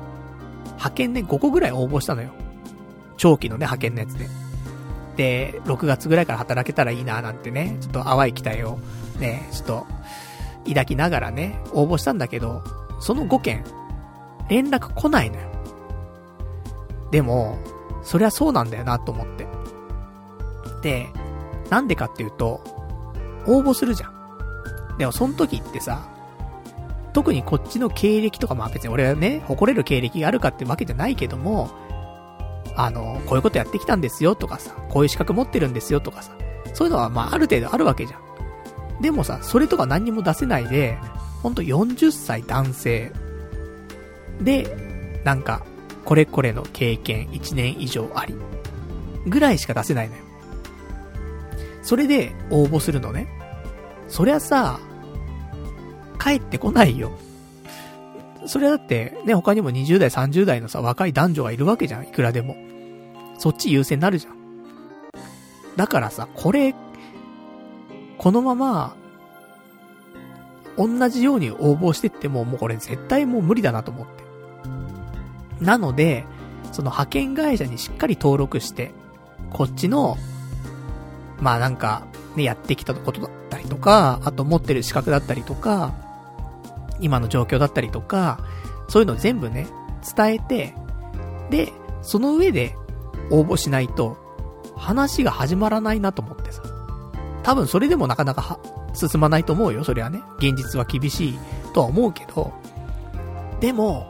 派遣で5個ぐらい応募したのよ。長期のね、派遣のやつで。で、6月ぐらいから働けたらいいななんてね、ちょっと淡い期待をね、ちょっと、抱きながらね、応募したんだけど、その5件、連絡来ないのよ。でも、そりゃそうなんだよなと思って。で、なんでかっていうと、応募するじゃん。でもその時ってさ、特にこっちの経歴とか、まあ別に俺はね、誇れる経歴があるかってわけじゃないけども、あの、こういうことやってきたんですよとかさ、こういう資格持ってるんですよとかさ、そういうのはまあある程度あるわけじゃん。でもさ、それとか何にも出せないで、ほんと40歳男性で、なんか、これこれの経験1年以上あり。ぐらいしか出せないのよ。それで応募するのね。そりゃさ、帰ってこないよ。それだって、ね、他にも20代、30代のさ、若い男女がいるわけじゃん、いくらでも。そっち優先になるじゃん。だからさ、これ、このまま、同じように応募してっても、もうこれ絶対もう無理だなと思って。なので、その派遣会社にしっかり登録して、こっちの、まあなんか、ね、やってきたことだったりとか、あと持ってる資格だったりとか、今の状況だったりとか、そういうの全部ね、伝えて、で、その上で応募しないと、話が始まらないなと思ってさ。多分それでもなかなか進まないと思うよ、それはね。現実は厳しいとは思うけど、でも、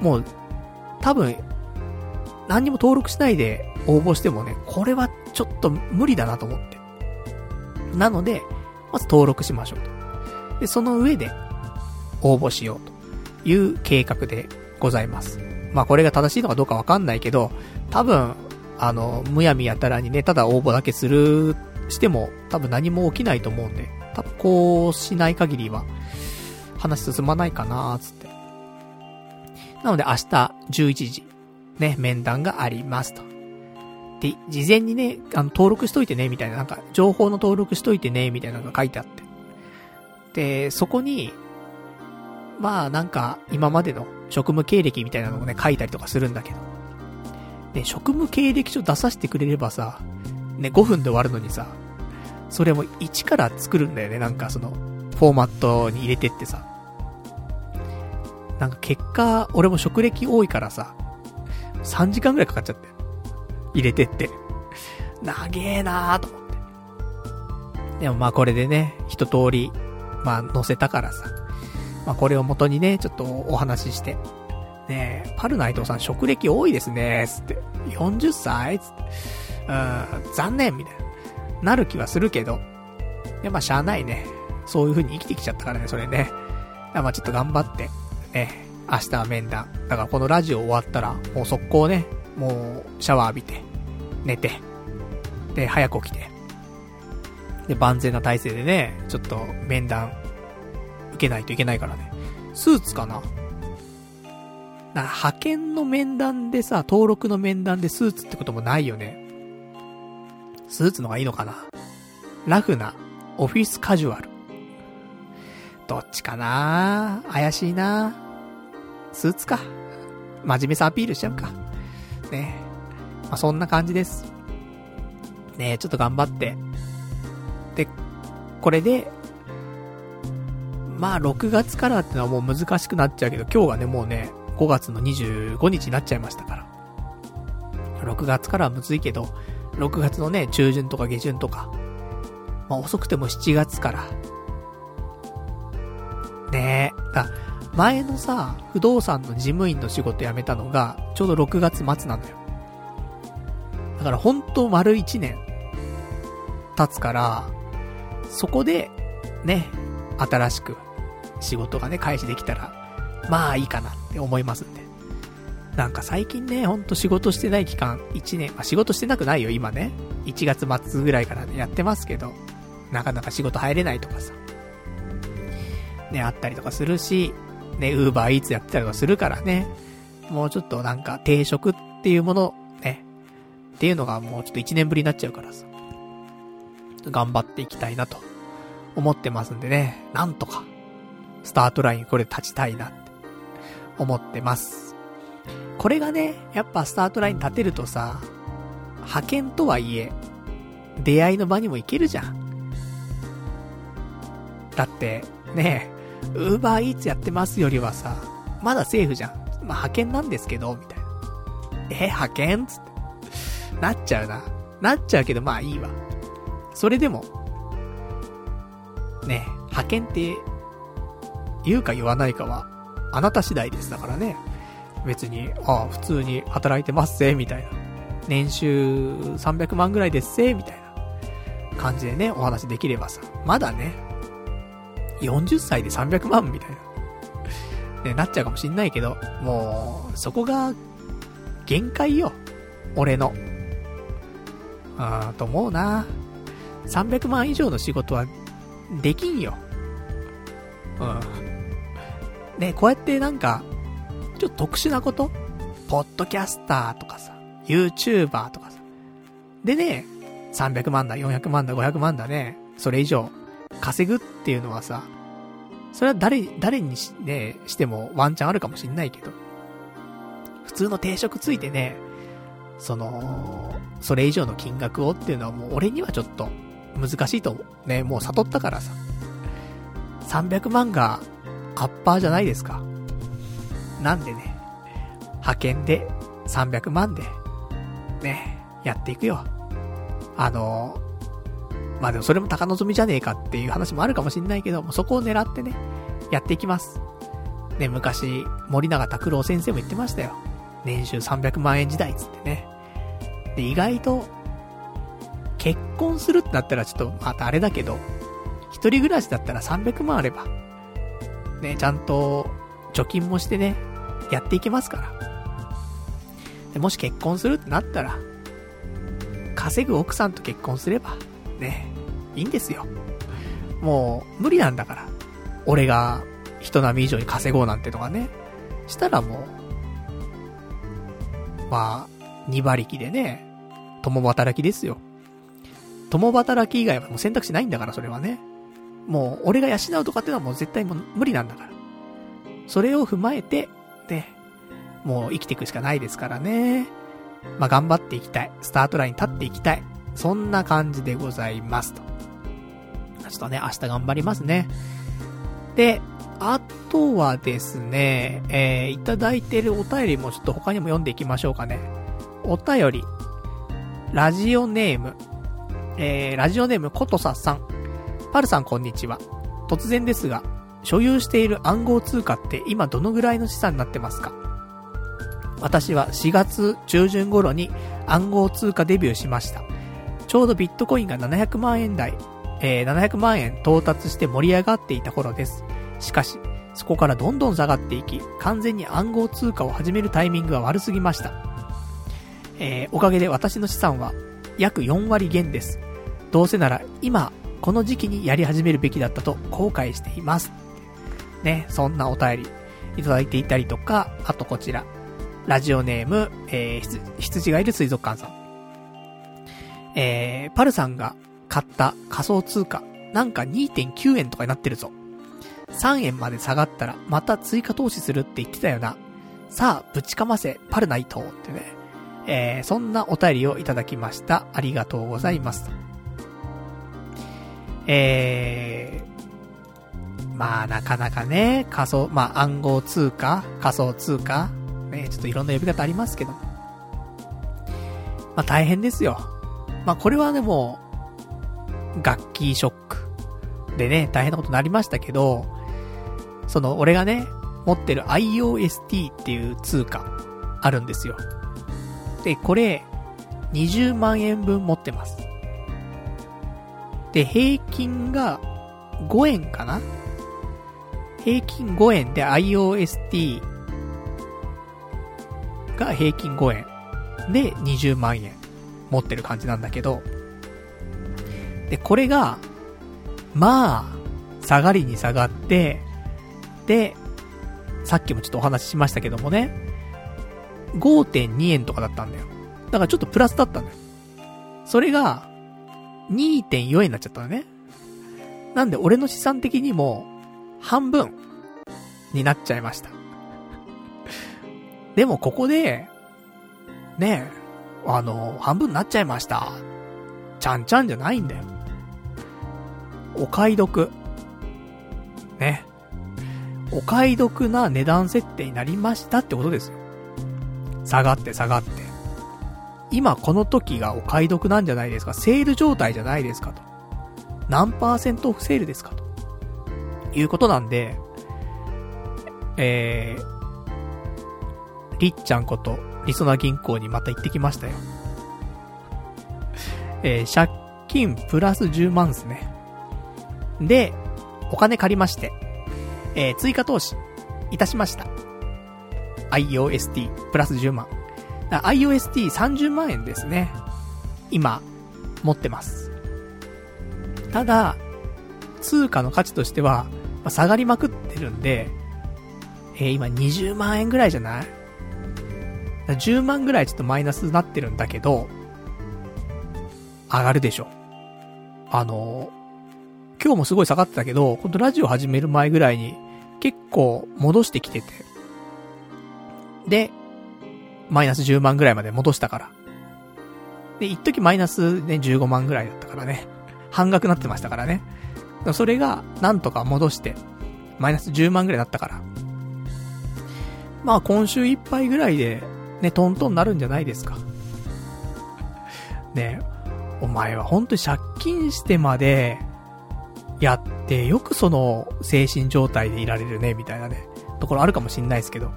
もう、多分、何にも登録しないで応募してもね、これはちょっと無理だなと思って。なので、まず登録しましょうと。で、その上で、応募しようという計画でございます。まあこれが正しいのかどうかわかんないけど、多分、あの、むやみやたらにね、ただ応募だけする、しても、多分何も起きないと思うんで、多分こうしない限りは、話進まないかなつって。なので明日11時、ね、面談がありますと。で、事前にね、あの、登録しといてね、みたいな、なんか、情報の登録しといてね、みたいなのが書いてあって。で、そこに、まあなんか、今までの職務経歴みたいなのをね、書いたりとかするんだけど。で、職務経歴書出させてくれればさ、ね、5分で終わるのにさ、それも1から作るんだよね、なんかその、フォーマットに入れてってさ。なんか結果、俺も職歴多いからさ、3時間くらいかかっちゃって。入れてって。長えなーと思って。でもまあこれでね、一通り、まあ載せたからさ。まあこれを元にね、ちょっとお話しして。ねえ、パルナイトさん職歴多いですね、つって。40歳つって。うん、残念みたいな。なる気はするけど。いやまあしゃあないね。そういう風に生きてきちゃったからね、それね。まあちょっと頑張って、ね、明日は面談。だからこのラジオ終わったら、もう速攻ね、もうシャワー浴びて、寝て、で、早く起きて、で、万全な体制でね、ちょっと面談受けないといけないからね。スーツかな？な派遣の面談でさ、登録の面談でスーツってこともないよね。スーツの方がいいのかな？ラフな、オフィスカジュアル。どっちかな？怪しいなスーツか。真面目さアピールしちゃうか。ねまあ、そんな感じです。ねちょっと頑張って。で、これで、まあ6月からってのはもう難しくなっちゃうけど、今日がね、もうね、5月の25日になっちゃいましたから。6月からはむずいけど、6月のね、中旬とか下旬とか、まあ遅くても7月から。ねえ。だ前のさ、不動産の事務員の仕事辞めたのが、ちょうど6月末なのよ。だから本当丸1年経つから、そこで、ね、新しく仕事がね、開始できたら、まあいいかなって思いますんで。なんか最近ね、ほんと仕事してない期間、1年、まあ仕事してなくないよ、今ね。1月末ぐらいからね、やってますけど、なかなか仕事入れないとかさ。ね、あったりとかするし、ね、ウーバーイーツやってたりとかするからね。もうちょっとなんか定職っていうもの、ね。っていうのがもうちょっと1年ぶりになっちゃうからさ。頑張っていきたいなと思ってますんでね。なんとかスタートラインこれ立ちたいなって思ってます。これがね、やっぱスタートライン立てるとさ、派遣とはいえ、出会いの場にも行けるじゃん。だって、ねえ、ウーバーイーツやってますよりはさ、まだセーフじゃん。まあ、派遣なんですけど、みたいな。え、派遣つって。なっちゃうな。なっちゃうけど、まあいいわ。それでも、ね派遣って言うか言わないかは、あなた次第ですだからね。別に、ああ、普通に働いてますぜ、みたいな。年収300万ぐらいですぜ、みたいな感じでね、お話できればさ、まだね、40歳で300万みたいな、ね、なっちゃうかもしんないけど、もう、そこが、限界よ。俺の。あーと思うな。300万以上の仕事は、できんよ。うん。ね、こうやってなんか、ちょっと特殊なこと？ポッドキャスターとかさ、YouTuber とかさ。でね、300万だ、400万だ、500万だね、それ以上稼ぐっていうのはさ、それは誰、誰にし、ね、してもワンチャンあるかもしんないけど、普通の定食ついてね、その、それ以上の金額をっていうのはもう俺にはちょっと難しいと思う。ね、もう悟ったからさ。300万がアッパーじゃないですか。なんでね、派遣で300万で、ね、やっていくよ。あの、まあでもそれも高望みじゃねえかっていう話もあるかもしんないけど、もそこを狙ってね、やっていきます。ね、昔、森永拓郎先生も言ってましたよ。年収300万円時代っつってね。で、意外と、結婚するってなったらちょっとまたあれだけど、一人暮らしだったら300万あれば、ね、ちゃんと貯金もしてね、やっていけますから。でもし結婚するってなったら、稼ぐ奥さんと結婚すれば、ね、いいんですよ。もう、無理なんだから。俺が人並み以上に稼ごうなんてのがね。したらもう、まあ、二馬力でね、共働きですよ。共働き以外はもう選択肢ないんだから、それはね。もう、俺が養うとかっていうのはもう絶対もう無理なんだから。それを踏まえて、ね、もう生きていくしかないですからね。まあ、頑張っていきたい。スタートライン立っていきたい。そんな感じでございますと。ちょっとね、明日頑張りますね。で、あとはですね、えー、いただいてるお便りもちょっと他にも読んでいきましょうかね。お便り、ラジオネーム、えー、ラジオネームことささん。パルさんこんにちは。突然ですが、所有している暗号通貨って今どのぐらいの資産になってますか？私は4月中旬頃に暗号通貨デビューしました。ちょうどビットコインが700万円台、えー、700万円到達して盛り上がっていた頃です。しかし、そこからどんどん下がっていき、完全に暗号通貨を始めるタイミングが悪すぎました。えー、おかげで私の資産は約4割減です。どうせなら今この時期にやり始めるべきだったと後悔しています。ね、そんなお便りいただいていたりとか、あとこちら、ラジオネーム、えー、羊がいる水族館さん。えー、パルさんが買った仮想通貨、なんか2.9円とかになってるぞ。3円まで下がったら、また追加投資するって言ってたよな。さあ、ぶちかませ、パルナイトってね。えー、そんなお便りをいただきました。ありがとうございます。えー、まあなかなかね、仮想、まあ暗号通貨仮想通貨ね、ちょっといろんな呼び方ありますけど。まあ大変ですよ。まあこれはでも、楽器ショックでね、大変なことになりましたけど、その俺がね、持ってる IOST っていう通貨あるんですよ。で、これ、20万円分持ってます。で、平均が5円かな？平均5円で IOST が平均5円で20万円持ってる感じなんだけど、で、これが、まあ、下がりに下がって、で、さっきもちょっとお話ししましたけどもね、5.2円とかだったんだよ。だからちょっとプラスだったんだよ。それが、2.4円になっちゃったのね。なんで俺の資産的にも、半分、になっちゃいました。でもここで、ねえ、あの、半分になっちゃいました。ちゃんちゃんじゃないんだよ。お買い得。ね。お買い得な値段設定になりましたってことですよ。下がって下がって。今この時がお買い得なんじゃないですか？セール状態じゃないですかと。何パーセントオフセールですかと。いうことなんで、えー、りっちゃんこと、りそな銀行にまた行ってきましたよ。えー、借金プラス10万ですね。で、お金借りまして、えー、追加投資、いたしました。IOST プラス10万。IOST30 万円ですね。今、持ってます。ただ、通貨の価値としては、まあ、下がりまくってるんで、えー、今20万円ぐらいじゃない ?10 万ぐらいちょっとマイナスになってるんだけど、上がるでしょ。あの、今日もすごい下がってたけど、ほんとラジオ始める前ぐらいに結構戻してきてて。で、マイナス10万ぐらいまで戻したから。で、一時マイナスね、15万ぐらいだったからね。半額なってましたからね。それが、なんとか戻して、マイナス10万ぐらいだったから。まあ今週いっぱいぐらいで、ね、トントンなるんじゃないですか。ねお前は本当に借金してまで、やって、よくその、精神状態でいられるね、みたいなね、ところあるかもしんないですけど。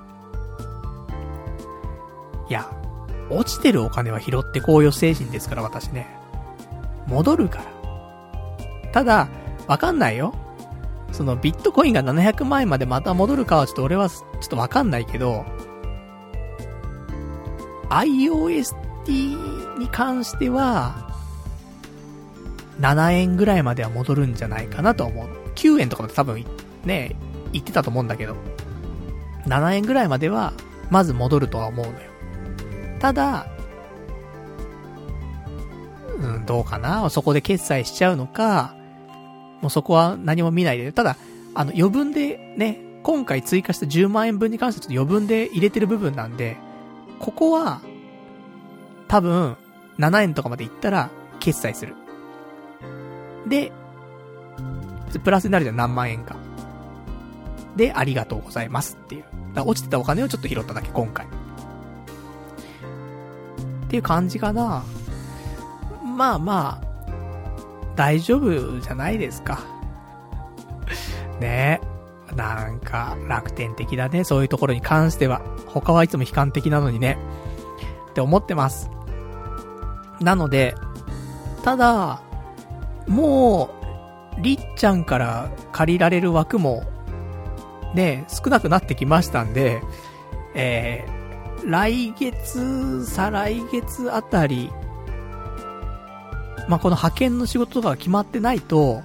いや、落ちてるお金は拾ってこうよ精神ですから、私ね。戻るから。ただ、わかんないよ。そのビットコインが700万円までまた戻るかはちょっと俺はちょっとわかんないけど、IOST に関しては、7円ぐらいまでは戻るんじゃないかなと思う。9円とかも多分、ね、言ってたと思うんだけど、7円ぐらいまでは、まず戻るとは思うのよ。ただ、うん、どうかな？そこで決済しちゃうのか、もうそこは何も見ないで。ただ、あの、余分でね、今回追加した10万円分に関してはちょっと余分で入れてる部分なんで、ここは、多分、7円とかまでいったら、決済する。で、プラスになるじゃん、何万円か。で、ありがとうございますっていう。だ落ちてたお金をちょっと拾っただけ、今回。っていう感じかな。まあまあ、大丈夫じゃないですか。ねえ。なんか、楽天的だね、そういうところに関しては。他はいつも悲観的なのにね。って思ってます。なので、ただ、もう、りっちゃんから借りられる枠も、ね、少なくなってきましたんで、えー、来月、再来月あたり、まあ、この派遣の仕事とかが決まってないと、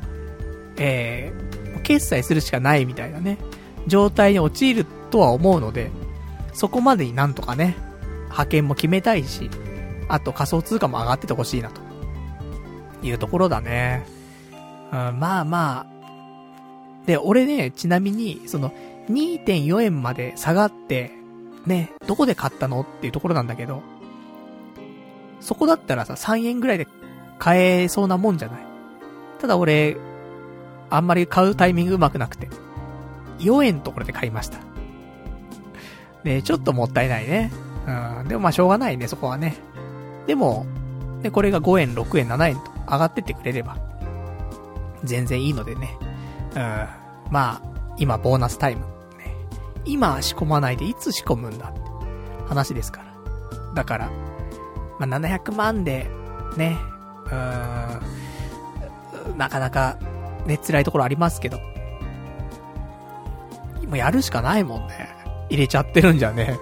えー、決済するしかないみたいなね、状態に陥るとは思うので、そこまでになんとかね、派遣も決めたいし、あと仮想通貨も上がっててほしいなと。いうところだね。うん、まあまあ、で、俺ね、ちなみに、その、2.4円まで下がって、ね、どこで買ったのっていうところなんだけど、そこだったらさ、3円ぐらいで買えそうなもんじゃない？ただ俺、あんまり買うタイミングうまくなくて、4円ところで買いました。ねちょっともったいないね。うん、でもまあしょうがないね、そこはね。でも、で、これが5円、6円、7円と上がってってくれれば、全然いいのでね。うん、まあ、今ボーナスタイム。今仕込まないでいつ仕込むんだって話ですから。だから、まあ700万で、ね、うーん、なかなか、ね、辛いところありますけど、もうやるしかないもんね。入れちゃってるんじゃね。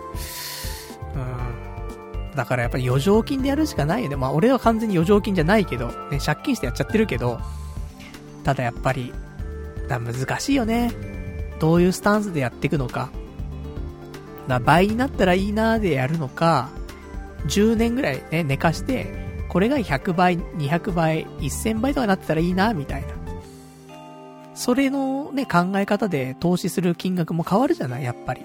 うん。だからやっぱり余剰金でやるしかないよね。まあ俺は完全に余剰金じゃないけど、ね、借金してやっちゃってるけど、ただやっぱり、だ難しいよね。どういうスタンスでやっていくのか。だ倍になったらいいなーでやるのか、10年ぐらいね、寝かして、これが100倍、200倍、1000倍とかなってたらいいな、みたいな。それのね、考え方で投資する金額も変わるじゃない？やっぱり。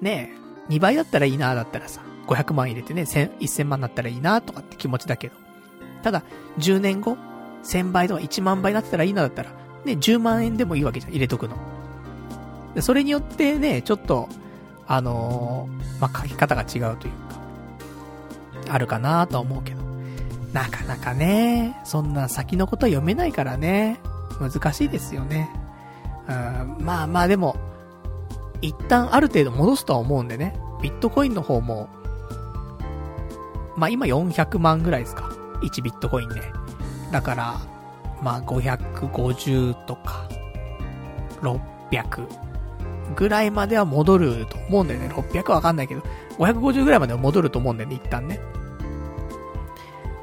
ねえ、2倍だったらいいな、だったらさ、500万入れてね、1000、1000万だったらいいな、とかって気持ちだけど。ただ、10年後、1000倍とか1万倍になってたらいいな、だったら、ね、10万円でもいいわけじゃん、入れとくの。でそれによってね、ちょっと、あのー、まあ、書き方が違うというか、あるかなとは思うけど。なかなかね、そんな先のことは読めないからね、難しいですよね。うん、まあまあでも、一旦ある程度戻すとは思うんでね、ビットコインの方も、まあ今400万ぐらいですか。1ビットコインね。だから、まあ550とか、600ぐらいまでは戻ると思うんだよね。600わかんないけど、550ぐらいまでは戻ると思うんだよね、一旦ね。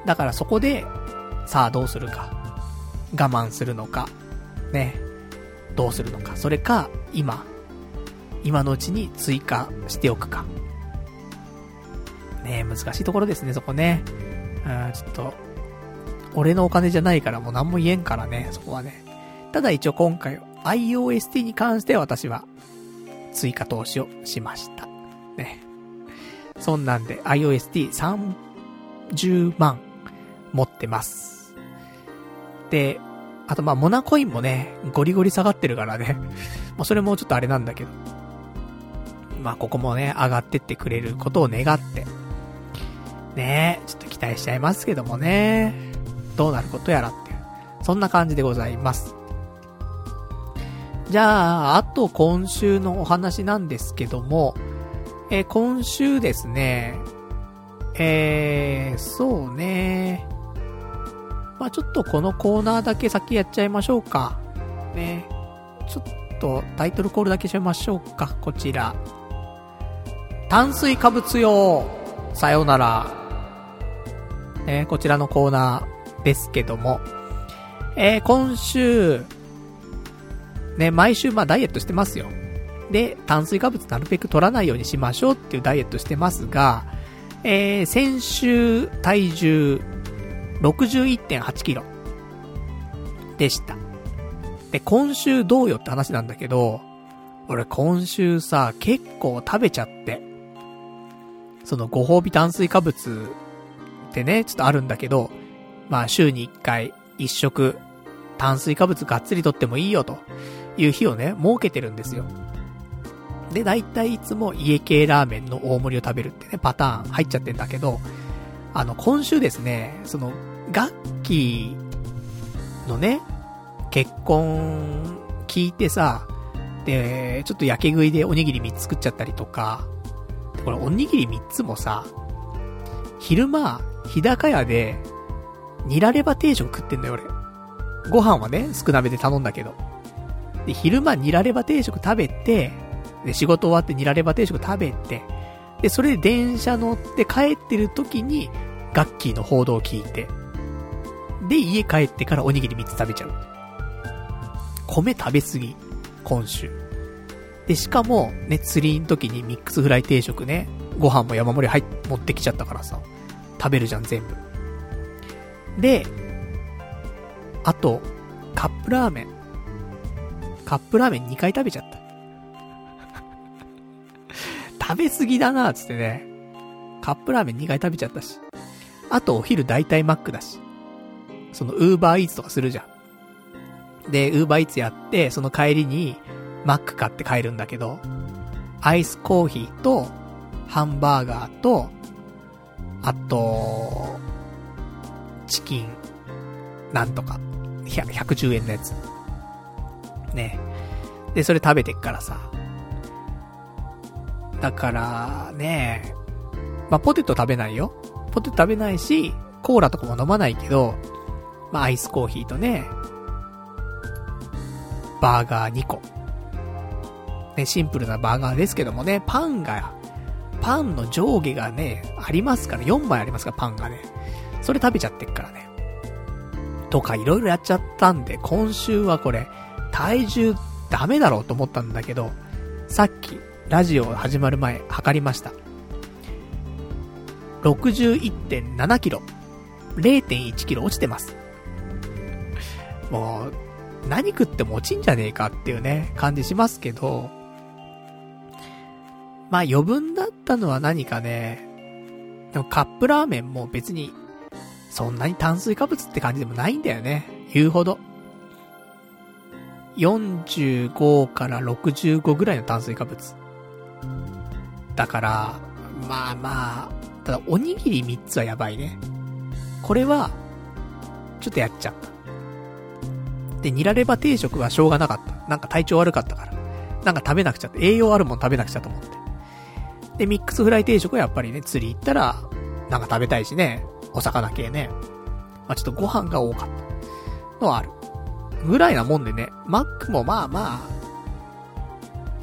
だからそこで、さあどうするか。我慢するのか。ね。どうするのか。それか、今。今のうちに追加しておくか。ね難しいところですね、そこね。うん、ちょっと、俺のお金じゃないからもう何も言えんからね、そこはね。ただ一応今回、IOST に関して私は、追加投資をしました。ね。そんなんで、IOST30 万持ってます。で、あとまあ、モナコインもね、ゴリゴリ下がってるからね。もうそれもちょっとあれなんだけど。まあ、ここもね、上がってってくれることを願って。ねちょっと期待しちゃいますけどもね。どうなることやらっていう。そんな感じでございます。じゃあ、あと今週のお話なんですけども、えー、今週ですね、えー、そうね、まあちょっとこのコーナーだけ先やっちゃいましょうか。ね。ちょっとタイトルコールだけしましょうか。こちら。炭水化物用。さよなら。えこちらのコーナーですけども。えー、今週、ね、毎週まあダイエットしてますよ。で、炭水化物なるべく取らないようにしましょうっていうダイエットしてますが、えー、先週体重61.8キロでした。で、今週どうよって話なんだけど、俺今週さ、結構食べちゃって、そのご褒美炭水化物ってね、ちょっとあるんだけど、まあ週に1回、1食、炭水化物がっつりとってもいいよという日をね、設けてるんですよ。で、だいたいいつも家系ラーメンの大盛りを食べるってね、パターン入っちゃってんだけど、あの、今週ですね、その、ガッキーのね、結婚聞いてさ、で、ちょっと焼け食いでおにぎり3つ作っちゃったりとか、これおにぎり3つもさ、昼間、日高屋で、ニラレバ定食食ってんだよ、俺。ご飯はね、少なめで頼んだけど。で、昼間ニラレバ定食食べて、で、仕事終わってニラレバ定食食べて、で、それで電車乗って帰ってる時に、ガッキーの報道を聞いて、で、家帰ってからおにぎり3つ食べちゃう。米食べすぎ。今週。で、しかも、ね、釣りの時にミックスフライ定食ね、ご飯も山盛り入っ、持ってきちゃったからさ、食べるじゃん、全部。で、あと、カップラーメン。カップラーメン2回食べちゃった。食べ過ぎだな、つってね。カップラーメン2回食べちゃったし。あとお昼大体マックだし。そのウーバーイーツとかするじゃん。で、ウーバーイーツやって、その帰りに、マック買って帰るんだけど、アイスコーヒーと、ハンバーガーと、あと、チキン、なんとか、110円のやつ。ね。で、それ食べてっからさ。だから、ねまあ、ポテト食べないよ。ポテト食べないし、コーラとかも飲まないけど、まあ、アイスコーヒーとね、バーガー2個。ね、シンプルなバーガーですけどもね、パンが、パンの上下がね、ありますから、4枚ありますから、パンがね。それ食べちゃってっからね。とか、いろいろやっちゃったんで、今週はこれ、体重ダメだろうと思ったんだけど、さっき、ラジオ始まる前、測りました。61.7キロ。0.1キロ落ちてます。もう、何食っても落ちんじゃねえかっていうね、感じしますけど、まあ余分だったのは何かね、でもカップラーメンも別に、そんなに炭水化物って感じでもないんだよね。言うほど。45から65ぐらいの炭水化物。だから、まあまあ、ただおにぎり3つはやばいね。これは、ちょっとやっちゃった。で、ニラレバ定食はしょうがなかった。なんか体調悪かったから。なんか食べなくちゃって、栄養あるもん食べなくちゃと思って。で、ミックスフライ定食はやっぱりね、釣り行ったら、なんか食べたいしね、お魚系ね。まあ、ちょっとご飯が多かったのはある。ぐらいなもんでね、マックもまあまあ、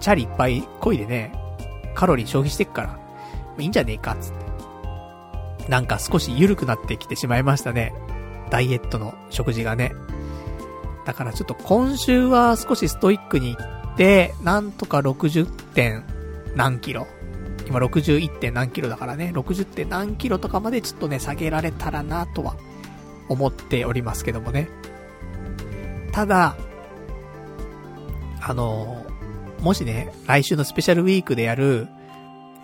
チャリいっぱいこいでね、カロリー消費してっから、いいんじゃねえか、つって。なんか少し緩くなってきてしまいましたね。ダイエットの食事がね。だからちょっと今週は少しストイックに行って、なんとか60点何キロ。今 61. 点何キロだからね、60. 点何キロとかまでちょっとね、下げられたらなとは思っておりますけどもね。ただ、あの、もしね、来週のスペシャルウィークでやる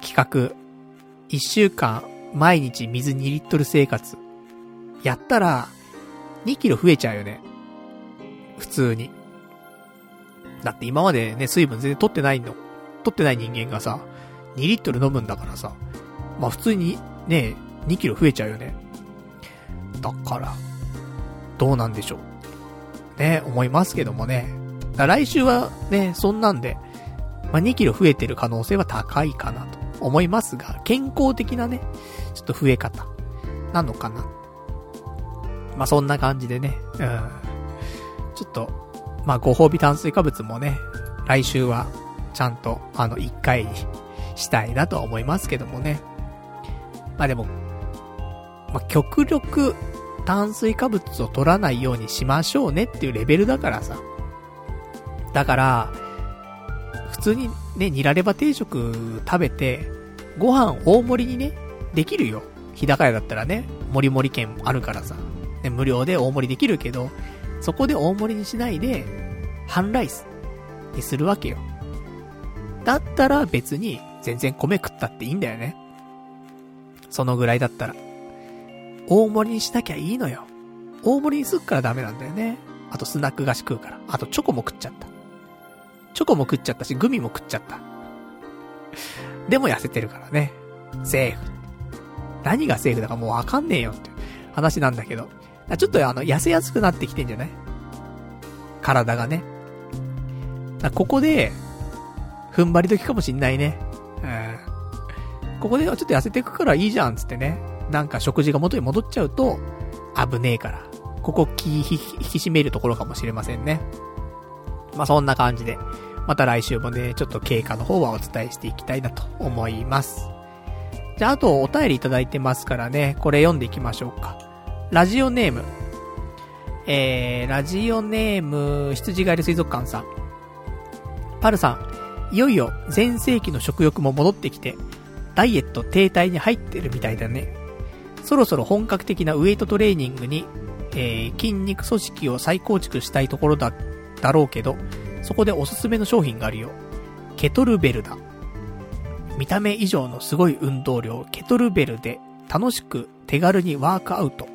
企画、1週間毎日水2リットル生活、やったら、2キロ増えちゃうよね。普通に。だって今までね、水分全然取ってないの。取ってない人間がさ、2リットル飲むんだからさ、まあ普通にね、2キロ増えちゃうよね。だから、どうなんでしょう。ね、思いますけどもね。来週はね、そんなんで、まあ、2キロ増えてる可能性は高いかなと思いますが、健康的なね、ちょっと増え方、なのかな。まあ、そんな感じでね、うん。ちょっと、まあ、ご褒美炭水化物もね、来週は、ちゃんと、あの、1回にしたいなとは思いますけどもね。まあでも、まあ、極力、炭水化物を取らないようにしましょうねっていうレベルだからさ。だから、普通にね、ニラレバ定食食べて、ご飯大盛りにね、できるよ。日高屋だったらね、もりもり券あるからさ。ね、無料で大盛りできるけど、そこで大盛りにしないで、半ライスにするわけよ。だったら別に全然米食ったっていいんだよね。そのぐらいだったら。大盛りにしなきゃいいのよ。大盛りにすっからダメなんだよね。あとスナック菓子食うから。あとチョコも食っちゃった。チョコも食っちゃったし、グミも食っちゃった。でも痩せてるからね。セーフ。何がセーフだかもうわかんねえよって話なんだけど。ちょっとあの、痩せやすくなってきてんじゃない？体がね。ここで、踏ん張り時かもしんないね。ここでちょっと痩せていくからいいじゃん、つってね。なんか食事が元に戻っちゃうと、危ねえから。ここ気引き締めるところかもしれませんね。まあ、そんな感じで。また来週もね、ちょっと経過の方はお伝えしていきたいなと思います。じゃあ、あとお便りいただいてますからね、これ読んでいきましょうか。ラジオネーム。えー、ラジオネーム、羊ガエル水族館さん。パルさん、いよいよ全盛期の食欲も戻ってきて、ダイエット停滞に入ってるみたいだね。そろそろ本格的なウエイトトレーニングに、えー、筋肉組織を再構築したいところだ、だろうけど、そこでおすすめの商品があるよ。ケトルベルだ。見た目以上のすごい運動量、ケトルベルで楽しく手軽にワークアウト。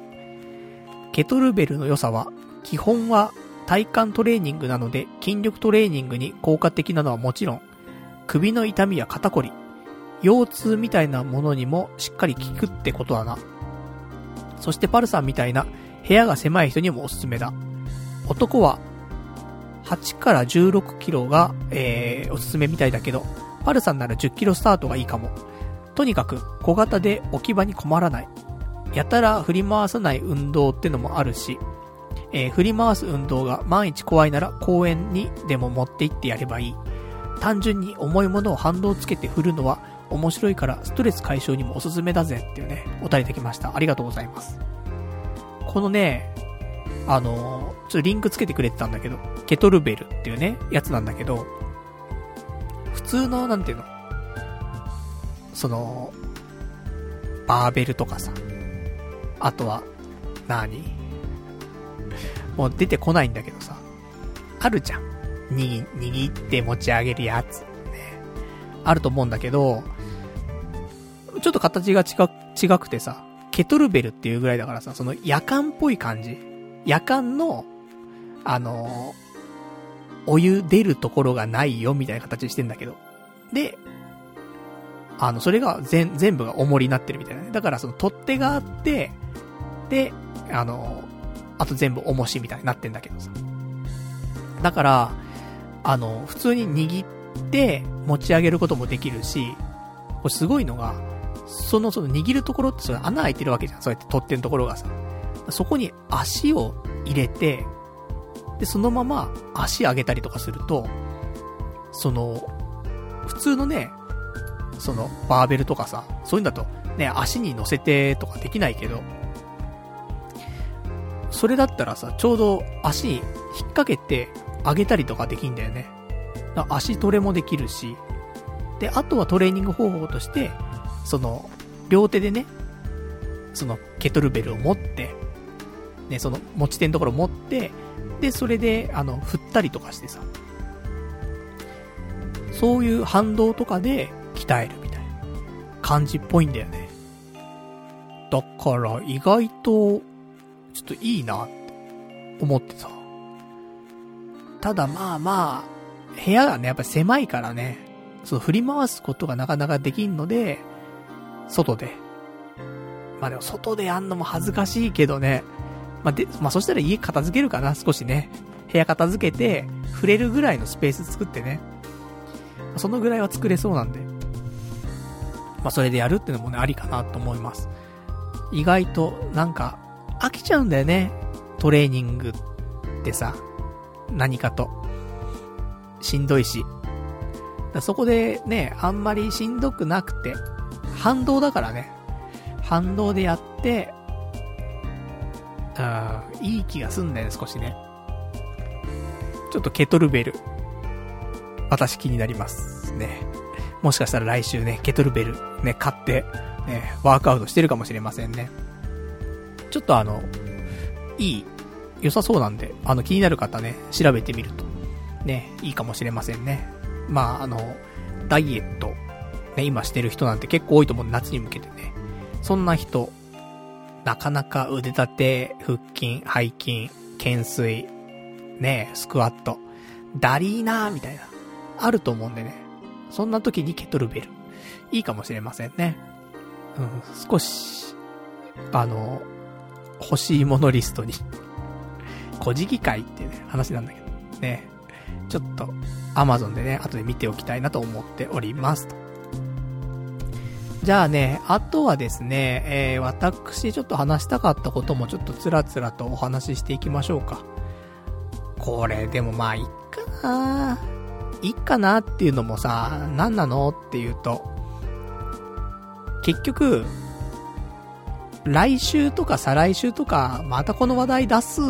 ケトルベルの良さは、基本は体幹トレーニングなので筋力トレーニングに効果的なのはもちろん、首の痛みや肩こり、腰痛みたいなものにもしっかり効くってことだな。そしてパルさんみたいな部屋が狭い人にもおすすめだ。男は8から16キロが、えー、おすすめみたいだけど、パルさんなら10キロスタートがいいかも。とにかく小型で置き場に困らない。やたら振り回さない運動ってのもあるし、えー、振り回す運動が万一怖いなら公園にでも持って行ってやればいい。単純に重いものを反動つけて振るのは面白いからストレス解消にもおすすめだぜっていうね、お便りできました。ありがとうございます。このね、あのちょっとリンクつけてくれてたんだけど、ケトルベルっていうね、やつなんだけど、普通の、なんていうのその、バーベルとかさ、あとは、何もう出てこないんだけどさ、あるじゃん。握って持ち上げるやつ。ね。あると思うんだけど、ちょっと形が違、違くてさ、ケトルベルっていうぐらいだからさ、その夜間っぽい感じ。夜間の、あのお湯出るところがないよみたいな形してんだけど。で、あの、それが全、全部が重りになってるみたいなね。だからその取っ手があって、で、あの、あと全部重しみたいになってんだけどさ。だから、あの、普通に握って持ち上げることもできるし、これすごいのが、そのその握るところってそれ穴開いてるわけじゃん。そうやって取っ手のところがさ。そこに足を入れて、で、そのまま足上げたりとかすると、その、普通のね、その、バーベルとかさ、そういうんだと、ね、足に乗せてとかできないけど、それだったらさ、ちょうど足に引っ掛けて上げたりとかできんだよね。足トレもできるし、で、あとはトレーニング方法として、その、両手でね、その、ケトルベルを持って、ね、その、持ち手のところ持って、で、それで、あの、振ったりとかしてさ、そういう反動とかで鍛えるみたいな感じっぽいんだよね。だから、意外と、ちょっといいなって思ってさ。ただまあまあ、部屋がね、やっぱ狭いからね、その振り回すことがなかなかできんので、外で。まあでも外でやんのも恥ずかしいけどね。まあで、まあそしたら家片付けるかな、少しね。部屋片付けて、触れるぐらいのスペース作ってね。そのぐらいは作れそうなんで。まあそれでやるってのもね、ありかなと思います。意外と、なんか、飽きちゃうんだよね。トレーニングってさ、何かと。しんどいし。そこでね、あんまりしんどくなくて、反動だからね。反動でやって、あいい気がすんだよね、少しね。ちょっとケトルベル。私気になりますね。もしかしたら来週ね、ケトルベルね、買って、ね、ワークアウトしてるかもしれませんね。ちょっとあの、いい、良さそうなんで、あの気になる方ね、調べてみると、ね、いいかもしれませんね。まあ、あの、ダイエット、ね、今してる人なんて結構多いと思う夏に向けてね。そんな人、なかなか腕立て、腹筋、背筋、懸垂、ね、スクワット、ダリーナーみたいな、あると思うんでね。そんな時にケトルベル、いいかもしれませんね。うん、少し、あの、欲しいものリストに古事記会っていうね、話なんだけど、ね。ちょっと、アマゾンでね、後で見ておきたいなと思っております。じゃあね、あとはですね、えー、私ちょっと話したかったこともちょっとつらつらとお話ししていきましょうか。これ、でもまあ、いっかないっかなっていうのもさ、何なのっていうと、結局、来週とか再来週とか、またこの話題出す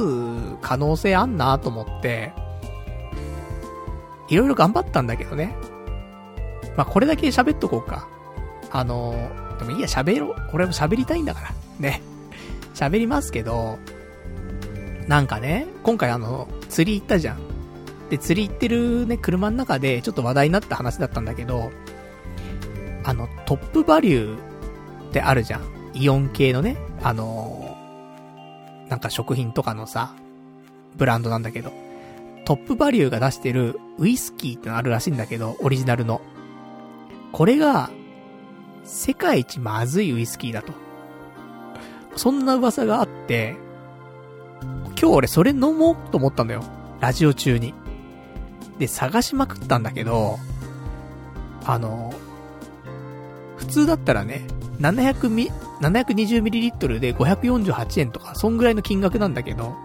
可能性あんなと思って、いろいろ頑張ったんだけどね。まあ、これだけ喋っとこうか。あの、でもいいや、喋ろう。俺も喋りたいんだから。ね。喋りますけど、なんかね、今回あの、釣り行ったじゃん。で、釣り行ってるね、車の中でちょっと話題になった話だったんだけど、あの、トップバリューってあるじゃん。イオン系のね、あの、なんか食品とかのさ、ブランドなんだけど、トップバリューが出してるウイスキーってのあるらしいんだけど、オリジナルの。これが、世界一まずいウイスキーだと。そんな噂があって、今日俺それ飲もうと思ったんだよ。ラジオ中に。で、探しまくったんだけど、あの、普通だったらね、700ミ、720ml で548円とか、そんぐらいの金額なんだけど、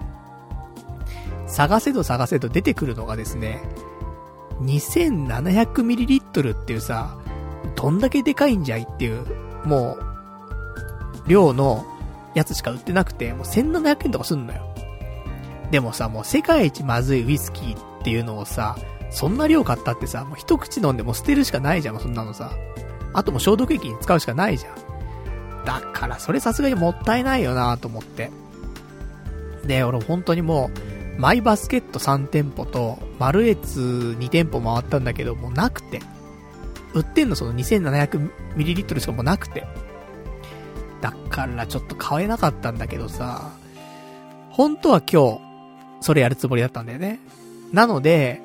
探せど探せど出てくるのがですね、2700ml っていうさ、どんだけでかいんじゃいっていう、もう、量のやつしか売ってなくて、もう1700円とかすんのよ。でもさ、もう世界一まずいウイスキーっていうのをさ、そんな量買ったってさ、もう一口飲んでも捨てるしかないじゃん、そんなのさ。あともう消毒液に使うしかないじゃん。だからそれさすがにもったいないよなと思って。で、俺本当にもう、マイバスケット3店舗と、マルエツ2店舗回ったんだけど、もうなくて。売ってんのその 2700ml しかもうなくて。だからちょっと買えなかったんだけどさ、本当は今日、それやるつもりだったんだよね。なので、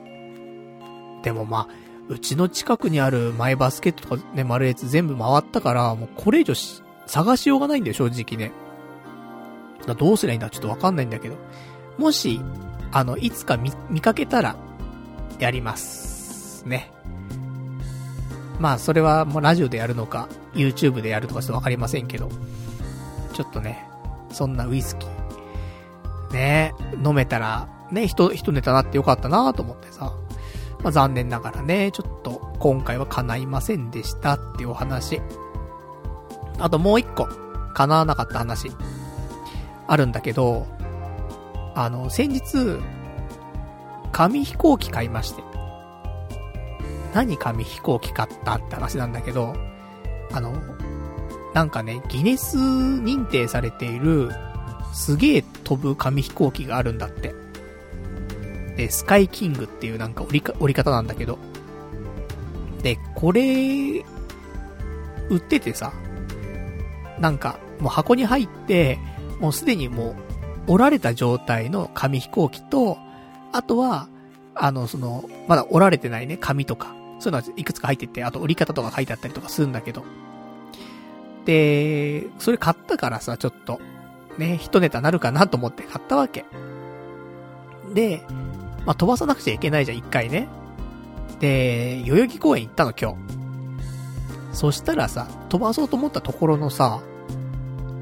でもまあ、うちの近くにあるマイバスケットとかね、マルエツ全部回ったから、もうこれ以上探しようがないんだよ、正直ね。だどうすりゃいいんだちょっとわかんないんだけど。もし、あの、いつか見、見かけたら、やります。ね。まあ、それはもうラジオでやるのか、YouTube でやるとかちょっとわかりませんけど。ちょっとね、そんなウイスキー。ね飲めたら、ね、人、人ネタなってよかったなと思ってさ。まあ、残念ながらね、ちょっと、今回は叶いませんでしたっていうお話。あともう一個、叶わなかった話。あるんだけど、あの、先日、紙飛行機買いまして。何紙飛行機買ったって話なんだけど、あの、なんかね、ギネス認定されている、すげえ飛ぶ紙飛行機があるんだって。で、スカイキングっていうなんか折りか、折り方なんだけど。で、これ、売っててさ、なんか、もう箱に入って、もうすでにもう、折られた状態の紙飛行機と、あとは、あの、その、まだ折られてないね、紙とか、そういうのはいくつか入ってて、あと折り方とか書いてあったりとかするんだけど。で、それ買ったからさ、ちょっと、ね、一ネタなるかなと思って買ったわけ。で、まあ、飛ばさなくちゃいけないじゃん、一回ね。で、代々木公園行ったの、今日。そしたらさ、飛ばそうと思ったところのさ、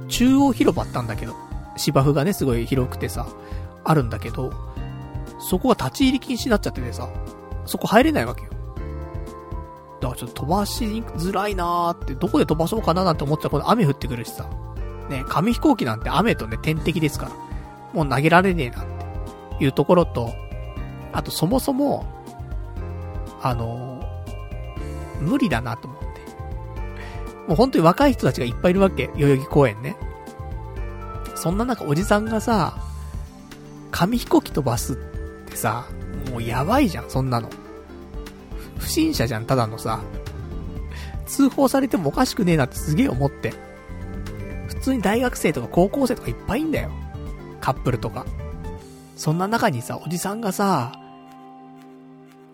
中央広場あったんだけど、芝生がね、すごい広くてさ、あるんだけど、そこが立ち入り禁止になっちゃっててさ、そこ入れないわけよ。だからちょっと飛ばしづらいなーって、どこで飛ばそうかななんて思ったら、この雨降ってくるしさ。ね、紙飛行機なんて雨とね、天敵ですから。もう投げられねえなっていうところと、あとそもそも、あのー、無理だなと思って。もう本当に若い人たちがいっぱいいるわけ。代々木公園ね。そんな中おじさんがさ、紙飛行機飛ばすってさ、もうやばいじゃん、そんなの。不審者じゃん、ただのさ。通報されてもおかしくねえなってすげえ思って。普通に大学生とか高校生とかいっぱいいんだよ。カップルとか。そんな中にさ、おじさんがさ、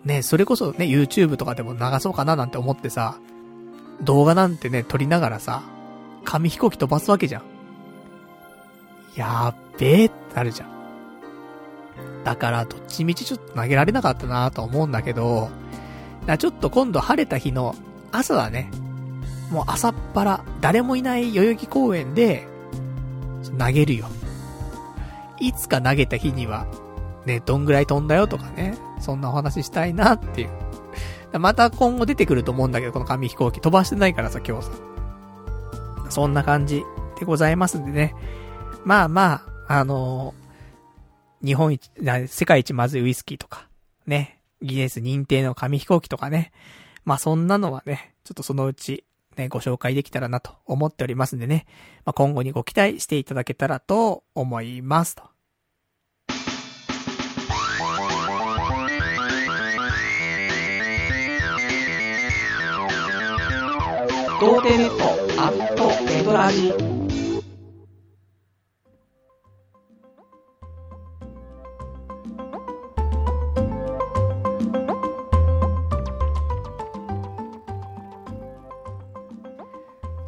ねそれこそね、YouTube とかでも流そうかななんて思ってさ、動画なんてね、撮りながらさ、紙飛行機飛ばすわけじゃん。やっべえってなるじゃん。だから、どっちみちちょっと投げられなかったなと思うんだけど、だちょっと今度晴れた日の朝だね。もう朝っぱら、誰もいない代々木公園で、投げるよ。いつか投げた日には、ね、どんぐらい飛んだよとかね、そんなお話したいなっていう。また今後出てくると思うんだけど、この紙飛行機飛ばしてないからさ、今日さ。そんな感じでございますんでね。まあまあ、あのー、日本一、世界一まずいウイスキーとか、ね、ギネス認定の紙飛行機とかね。まあそんなのはね、ちょっとそのうちね、ご紹介できたらなと思っておりますんでね。まあ今後にご期待していただけたらと思いますと。童貞ネットアットエドラジ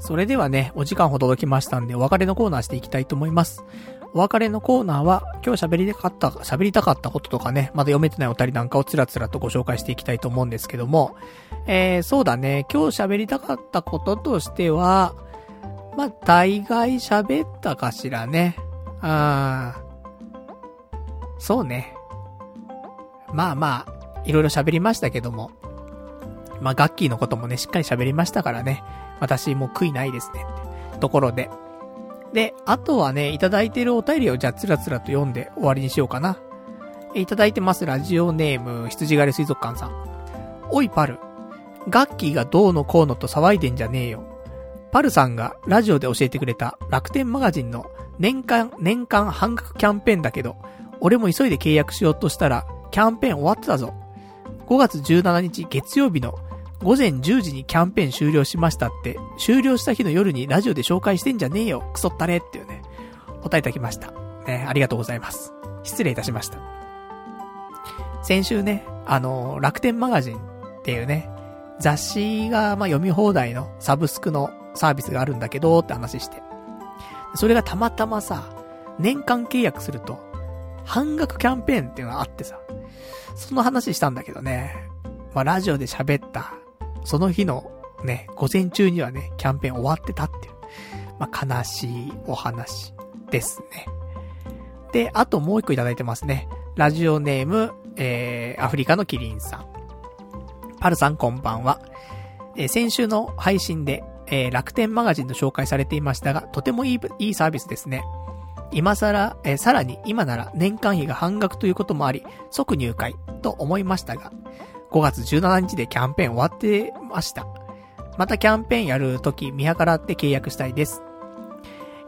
それではね、お時間ほど届きましたんで、お別れのコーナーしていきたいと思います。お別れのコーナーは、今日喋りたかった、喋りたかったこととかね、まだ読めてないお便りなんかをつらつらとご紹介していきたいと思うんですけども、えー、そうだね、今日喋りたかったこととしては、まあ、大概喋ったかしらね。あー、そうね。まあまあ、いろいろ喋りましたけども、まあ、ガッキーのこともね、しっかり喋りましたからね。私もう悔いないですねってところで。で、あとはね、いただいてるお便りをじゃあつらつらと読んで終わりにしようかな。いただいてます、ラジオネーム、羊狩り水族館さん。おいパル。ガッキーがどうのこうのと騒いでんじゃねえよ。パルさんがラジオで教えてくれた楽天マガジンの年間、年間半額キャンペーンだけど、俺も急いで契約しようとしたら、キャンペーン終わってたぞ。5月17日月曜日の午前10時にキャンペーン終了しましたって、終了した日の夜にラジオで紹介してんじゃねえよ、クソったれっていうね、答えいただきました。ね、ありがとうございます。失礼いたしました。先週ね、あの、楽天マガジンっていうね、雑誌が、ま読み放題のサブスクのサービスがあるんだけどって話して。それがたまたまさ、年間契約すると、半額キャンペーンっていうのがあってさ、その話したんだけどね、まあ、ラジオで喋ったその日のね、午前中にはね、キャンペーン終わってたっていう、まあ、悲しいお話ですね。で、あともう一個いただいてますね。ラジオネーム、えー、アフリカのキリンさん。パルさんこんばんは。えー、先週の配信で、えー、楽天マガジンの紹介されていましたが、とてもいい、いいサービスですね。今更、えー、さらに今なら年間費が半額ということもあり、即入会と思いましたが、5月17日でキャンペーン終わってました。またキャンペーンやるとき見計らって契約したいです。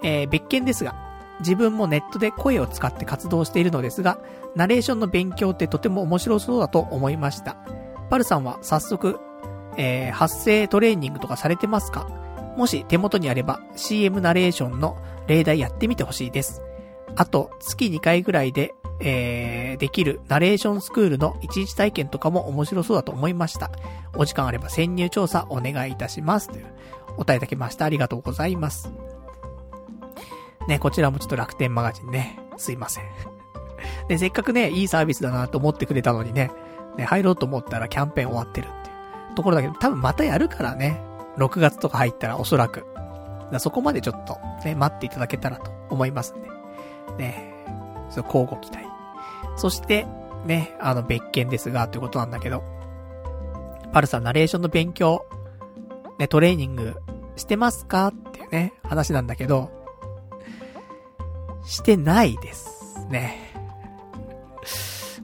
えー、別件ですが、自分もネットで声を使って活動しているのですが、ナレーションの勉強ってとても面白そうだと思いました。パルさんは早速、えー、発声トレーニングとかされてますか？もし手元にあれば CM ナレーションの例題やってみてほしいです。あと、月2回ぐらいでえー、できるナレーションスクールの一日体験とかも面白そうだと思いました。お時間あれば潜入調査お願いいたします。という、お答えいただきました。ありがとうございます。ね、こちらもちょっと楽天マガジンね、すいません。で、せっかくね、いいサービスだなと思ってくれたのにね、ね、入ろうと思ったらキャンペーン終わってるっていうところだけど、多分またやるからね、6月とか入ったらおそらく。らそこまでちょっとね、待っていただけたらと思いますんで。ね、そ交互期待。そして、ね、あの、別件ですが、ということなんだけど、パルさん、ナレーションの勉強、ね、トレーニングしてますか？っていうね、話なんだけど、してないですね。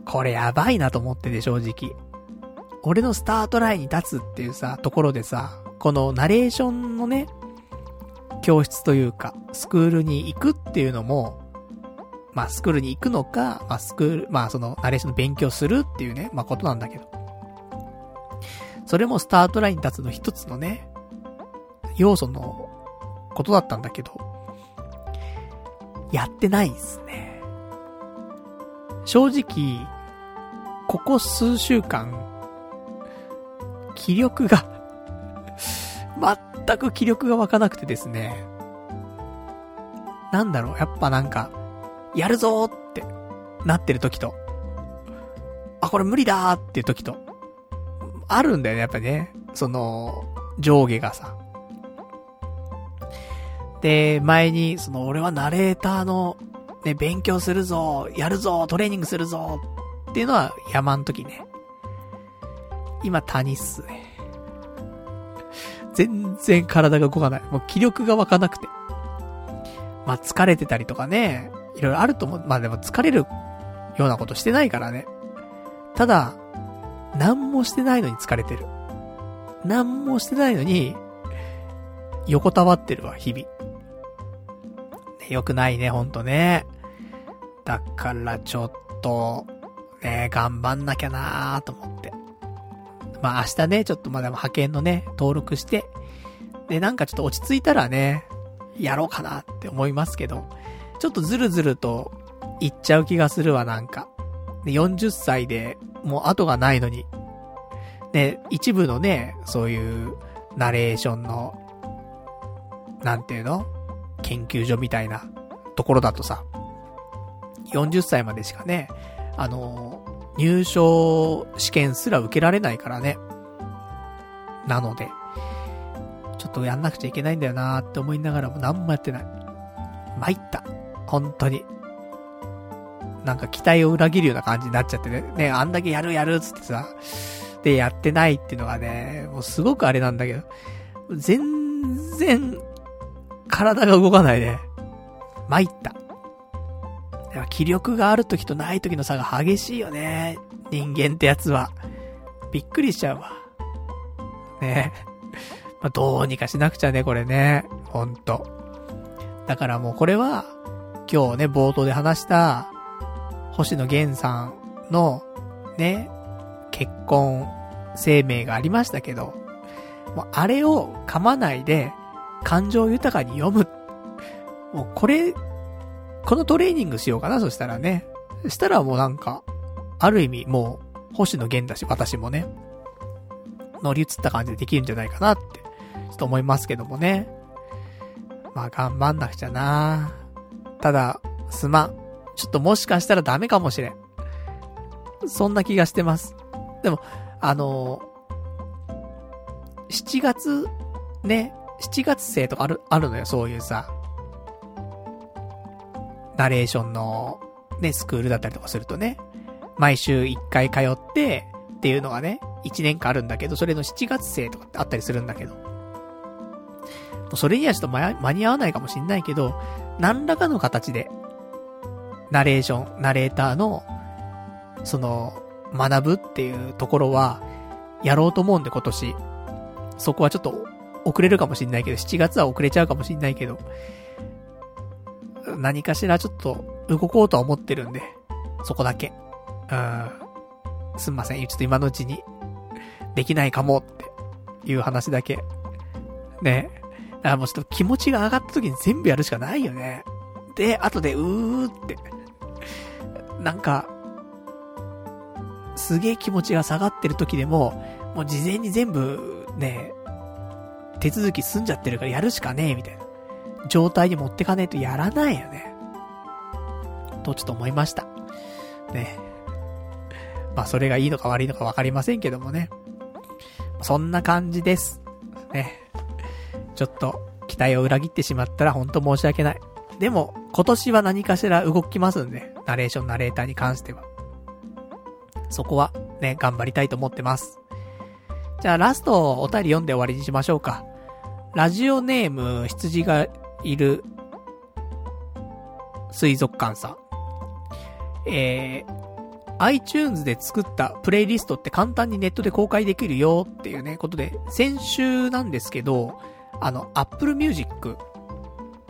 これやばいなと思ってて、正直。俺のスタートラインに立つっていうさ、ところでさ、このナレーションのね、教室というか、スクールに行くっていうのも、まあ、スクールに行くのか、まあ、スクール、まあ、その、ナレーションの勉強するっていうね、まあ、ことなんだけど。それもスタートラインに立つの一つのね、要素のことだったんだけど、やってないですね。正直、ここ数週間、気力が全く気力が湧かなくてですね。なんだろう、やっぱなんか、やるぞーってなってる時と、あ、これ無理だーっていう時と、あるんだよね、やっぱね。その、上下がさ。で、前に、その、俺はナレーターの、ね、勉強するぞ、やるぞ、トレーニングするぞ、っていうのは山ん時ね。今、谷っすね。全然体が動かない。もう気力が湧かなくて。まあ、疲れてたりとかね、いろいろあると思う。まあでも疲れるようなことしてないからね。ただ、何もしてないのに疲れてる。何もしてないのに、横たわってるわ、日々。ね、よくないね、ほんとね。だからちょっと、ね、頑張んなきゃなーと思って。まあ明日ね、ちょっとまだ派遣のね、登録して、で、なんかちょっと落ち着いたらね、やろうかなって思いますけど、ちょっとずるずると言っちゃう気がするわ、なんか。で、40歳でもう後がないのに。ね、一部のね、そういうナレーションの、なんていうの？研究所みたいなところだとさ、40歳までしかね、あの、入賞試験すら受けられないからね。なので、ちょっとやんなくちゃいけないんだよなーって思いながらも何もやってない。参った。本当に。なんか期待を裏切るような感じになっちゃってね。ね、あんだけやるやるっつってさ、で、やってないっていうのがね、もうすごくあれなんだけど、全然、体が動かないね。参った。気力がある時とない時の差が激しいよね。人間ってやつは。びっくりしちゃうわ。ねまあ、どうにかしなくちゃね、これね。ほんと。だからもうこれは、今日ね、冒頭で話した、星野源さんの、ね、結婚声明がありましたけど、もうあれを噛まないで、感情豊かに読む。もうこれ、このトレーニングしようかな、そしたらね。したらもうなんか、ある意味もう、星野源だし、私もね、乗り移った感じでできるんじゃないかなって、ちょっと思いますけどもね。まあ頑張んなくちゃなただ、すまん。ちょっともしかしたらダメかもしれん。そんな気がしてます。でも、あのー、7月、ね、7月生とかある、あるのよ、そういうさ、ナレーションの、ね、スクールだったりとかするとね、毎週1回通って、っていうのがね、1年間あるんだけど、それの7月生とかってあったりするんだけど。それにはちょっと間に合わないかもしんないけど、何らかの形で、ナレーション、ナレーターの、その、学ぶっていうところは、やろうと思うんで今年。そこはちょっと遅れるかもしんないけど、7月は遅れちゃうかもしんないけど、何かしらちょっと動こうとは思ってるんで、そこだけ。うん。すんません。ちょっと今のうちに、できないかもっていう話だけ。ね。だからもうちょっと気持ちが上がった時に全部やるしかないよね。で、後で、うーって、なんか、すげえ気持ちが下がってる時でも、もう事前に全部、ね、手続き済んじゃってるからやるしかねえ、みたいな。状態に持ってかねえとやらないよね。とちょっと思いました。ね。まあそれがいいのか悪いのかわかりませんけどもね。そんな感じです。ね。ちょっと期待を裏切ってしまったらほんと申し訳ない。でも、今年は何かしら動きますんで、ナレーション、ナレーターに関しては。そこは、ね、頑張りたいと思ってます。じゃあ、ラスト、お便り読んで終わりにしましょうか。ラジオネーム、羊がいる、水族館さん。えー、iTunes で作ったプレイリストって簡単にネットで公開できるよっていうね、ことで、先週なんですけど、あの、Apple Music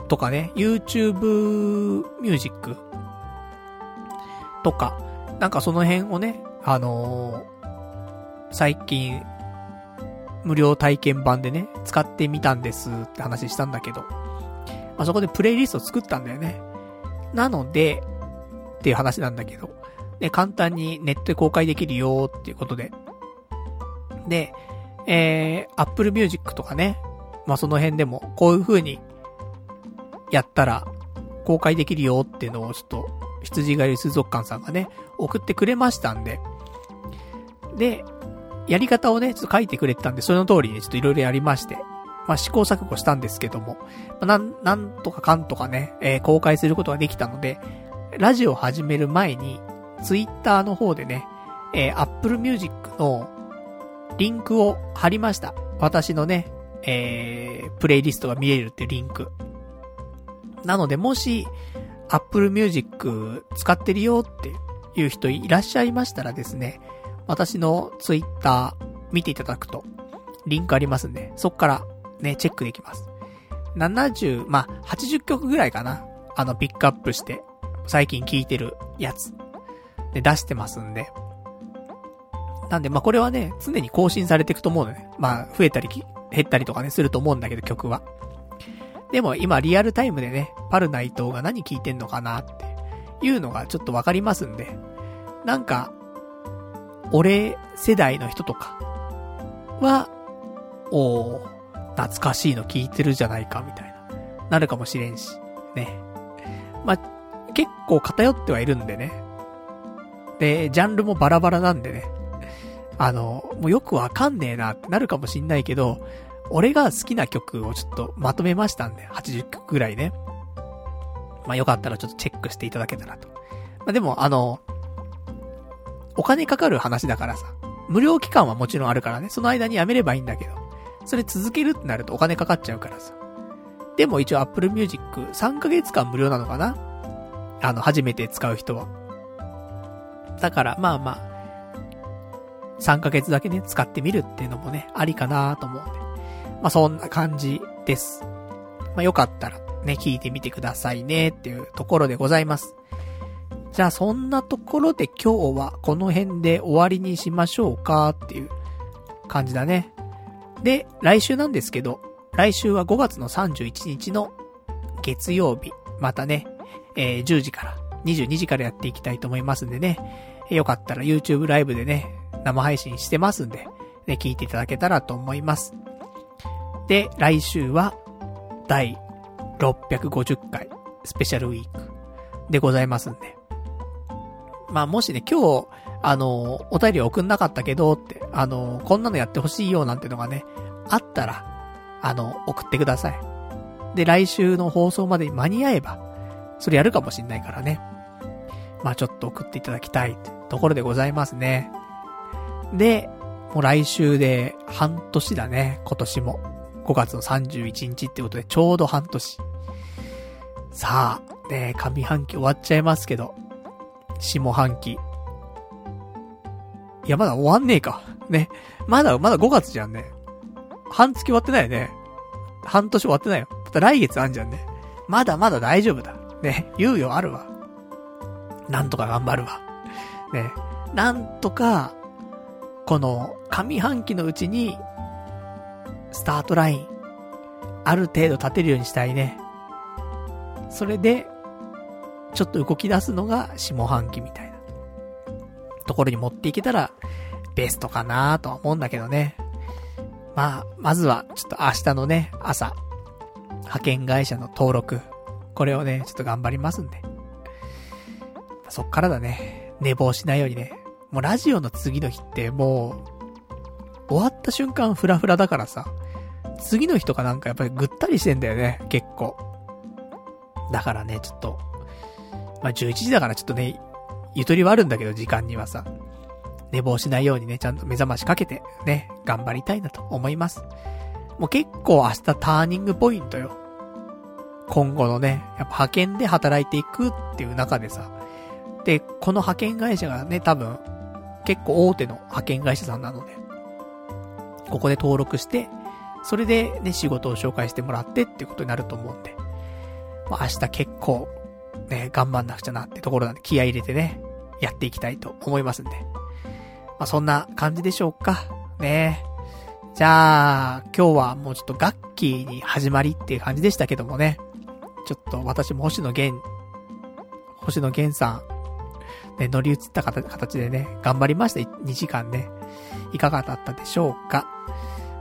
とかね、YouTube Music とか、なんかその辺をね、あのー、最近、無料体験版でね、使ってみたんですって話したんだけど、まあ、そこでプレイリスト作ったんだよね。なので、っていう話なんだけど、ね、簡単にネットで公開できるよっていうことで。で、えー、Apple Music とかね、まあ、その辺でも、こういう風にやったら、公開できるよっていうのをちょっと、羊狩り水族館さんがね、送ってくれましたんで、で、やり方をね、ちょっと書いてくれてたんで、その通りにちょっといろいろやりまして、まあ、試行錯誤したんですけども、まあ、なん、なんとかかんとかね、えー、公開することができたので、ラジオ始める前に、ツイッターの方でね、えー、Apple Music のリンクを貼りました。私のね、えー、プレイリストが見れるっていうリンク。なので、もし、Apple Music 使ってるよっていう人いらっしゃいましたらですね、私の Twitter 見ていただくと、リンクありますんで、そっからね、チェックできます。70、まあ、80曲ぐらいかな。あの、ピックアップして、最近聴いてるやつ。で、出してますんで。なんで、まあ、これはね、常に更新されていくと思うのね。まあ、増えたり減ったりとかね、すると思うんだけど、曲は。でも今リアルタイムでね、パルナイトが何聴いてんのかなっていうのがちょっとわかりますんで、なんか、俺世代の人とかは、おー、懐かしいの聞いてるじゃないか、みたいな。なるかもしれんし。ね。まあ、結構偏ってはいるんでね。で、ジャンルもバラバラなんでね。あの、もうよくわかんねえなってなるかもしんないけど、俺が好きな曲をちょっとまとめましたんで、80曲ぐらいね。まあよかったらちょっとチェックしていただけたらと。まあでも、あの、お金かかる話だからさ、無料期間はもちろんあるからね、その間にやめればいいんだけど、それ続けるってなるとお金かかっちゃうからさ。でも一応 Apple Music 3ヶ月間無料なのかな？あの、初めて使う人は。だから、まあまあ、3ヶ月だけね、使ってみるっていうのもね、ありかなと思うんで。まあそんな感じです。まあよかったらね、聞いてみてくださいねっていうところでございます。じゃあそんなところで今日はこの辺で終わりにしましょうかっていう感じだね。で、来週なんですけど、来週は5月の31日の月曜日、またね、えー、10時から、22時からやっていきたいと思いますんでね、よかったら YouTube ライブでね、生配信してますんで、ね、聞いていただけたらと思います。で、来週は、第650回スペシャルウィークでございますんで。まあ、もしね、今日、あの、お便り送んなかったけどって、あの、こんなのやってほしいよなんてのがね、あったら、あの、送ってください。で、来週の放送までに間に合えば、それやるかもしんないからね。まあちょっと送っていただきたいってところでございますね。で、もう来週で半年だね、今年も。5月の31日ってことでちょうど半年。さあ、ね、上半期終わっちゃいますけど、下半期。いや、まだ終わんねえか。ね。まだ、まだ5月じゃんね。半月終わってないよね。半年終わってないよ。また来月あんじゃんね。まだまだ大丈夫だ。ね。猶予あるわ。なんとか頑張るわ。ね。なんとか、この上半期のうちに、スタートライン、ある程度立てるようにしたいね。それで、ちょっと動き出すのが下半期みたいな。ところに持っていけたら、ベストかなとは思うんだけどね。まあ、まずは、ちょっと明日のね、朝、派遣会社の登録、これをね、ちょっと頑張りますんで。そっからだね、寝坊しないようにね、もうラジオの次の日ってもう、終わった瞬間フラフラだからさ、次の日とかなんかやっぱりぐったりしてんだよね、結構。だからね、ちょっと、まあ、11時だからちょっとね、ゆとりはあるんだけど、時間にはさ。寝坊しないようにね、ちゃんと目覚ましかけて、ね、頑張りたいなと思います。もう結構明日ターニングポイントよ。今後のね、やっぱ派遣で働いていくっていう中でさ。で、この派遣会社がね、多分、結構大手の派遣会社さんなので、ここで登録して、それでね、仕事を紹介してもらってっていうことになると思うんで、まあ、明日結構、ね、頑張んなくちゃなってところなんで気合入れてね、やっていきたいと思いますんで。まあ、そんな感じでしょうか。ねじゃあ、今日はもうちょっと楽器に始まりっていう感じでしたけどもね。ちょっと私も星野源、星野源さん、ね、乗り移った形でね、頑張りました。2時間ね。いかがだったでしょうか。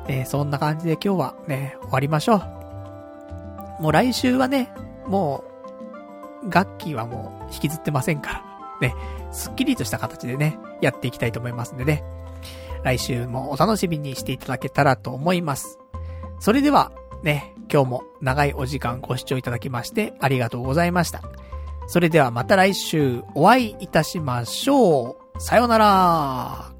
ね、そんな感じで今日はね、終わりましょう。もう来週はね、もう、楽器はもう引きずってませんから。ね、すっきりとした形でね、やっていきたいと思いますんでね。来週もお楽しみにしていただけたらと思います。それでは、ね、今日も長いお時間ご視聴いただきましてありがとうございました。それではまた来週お会いいたしましょう。さようなら。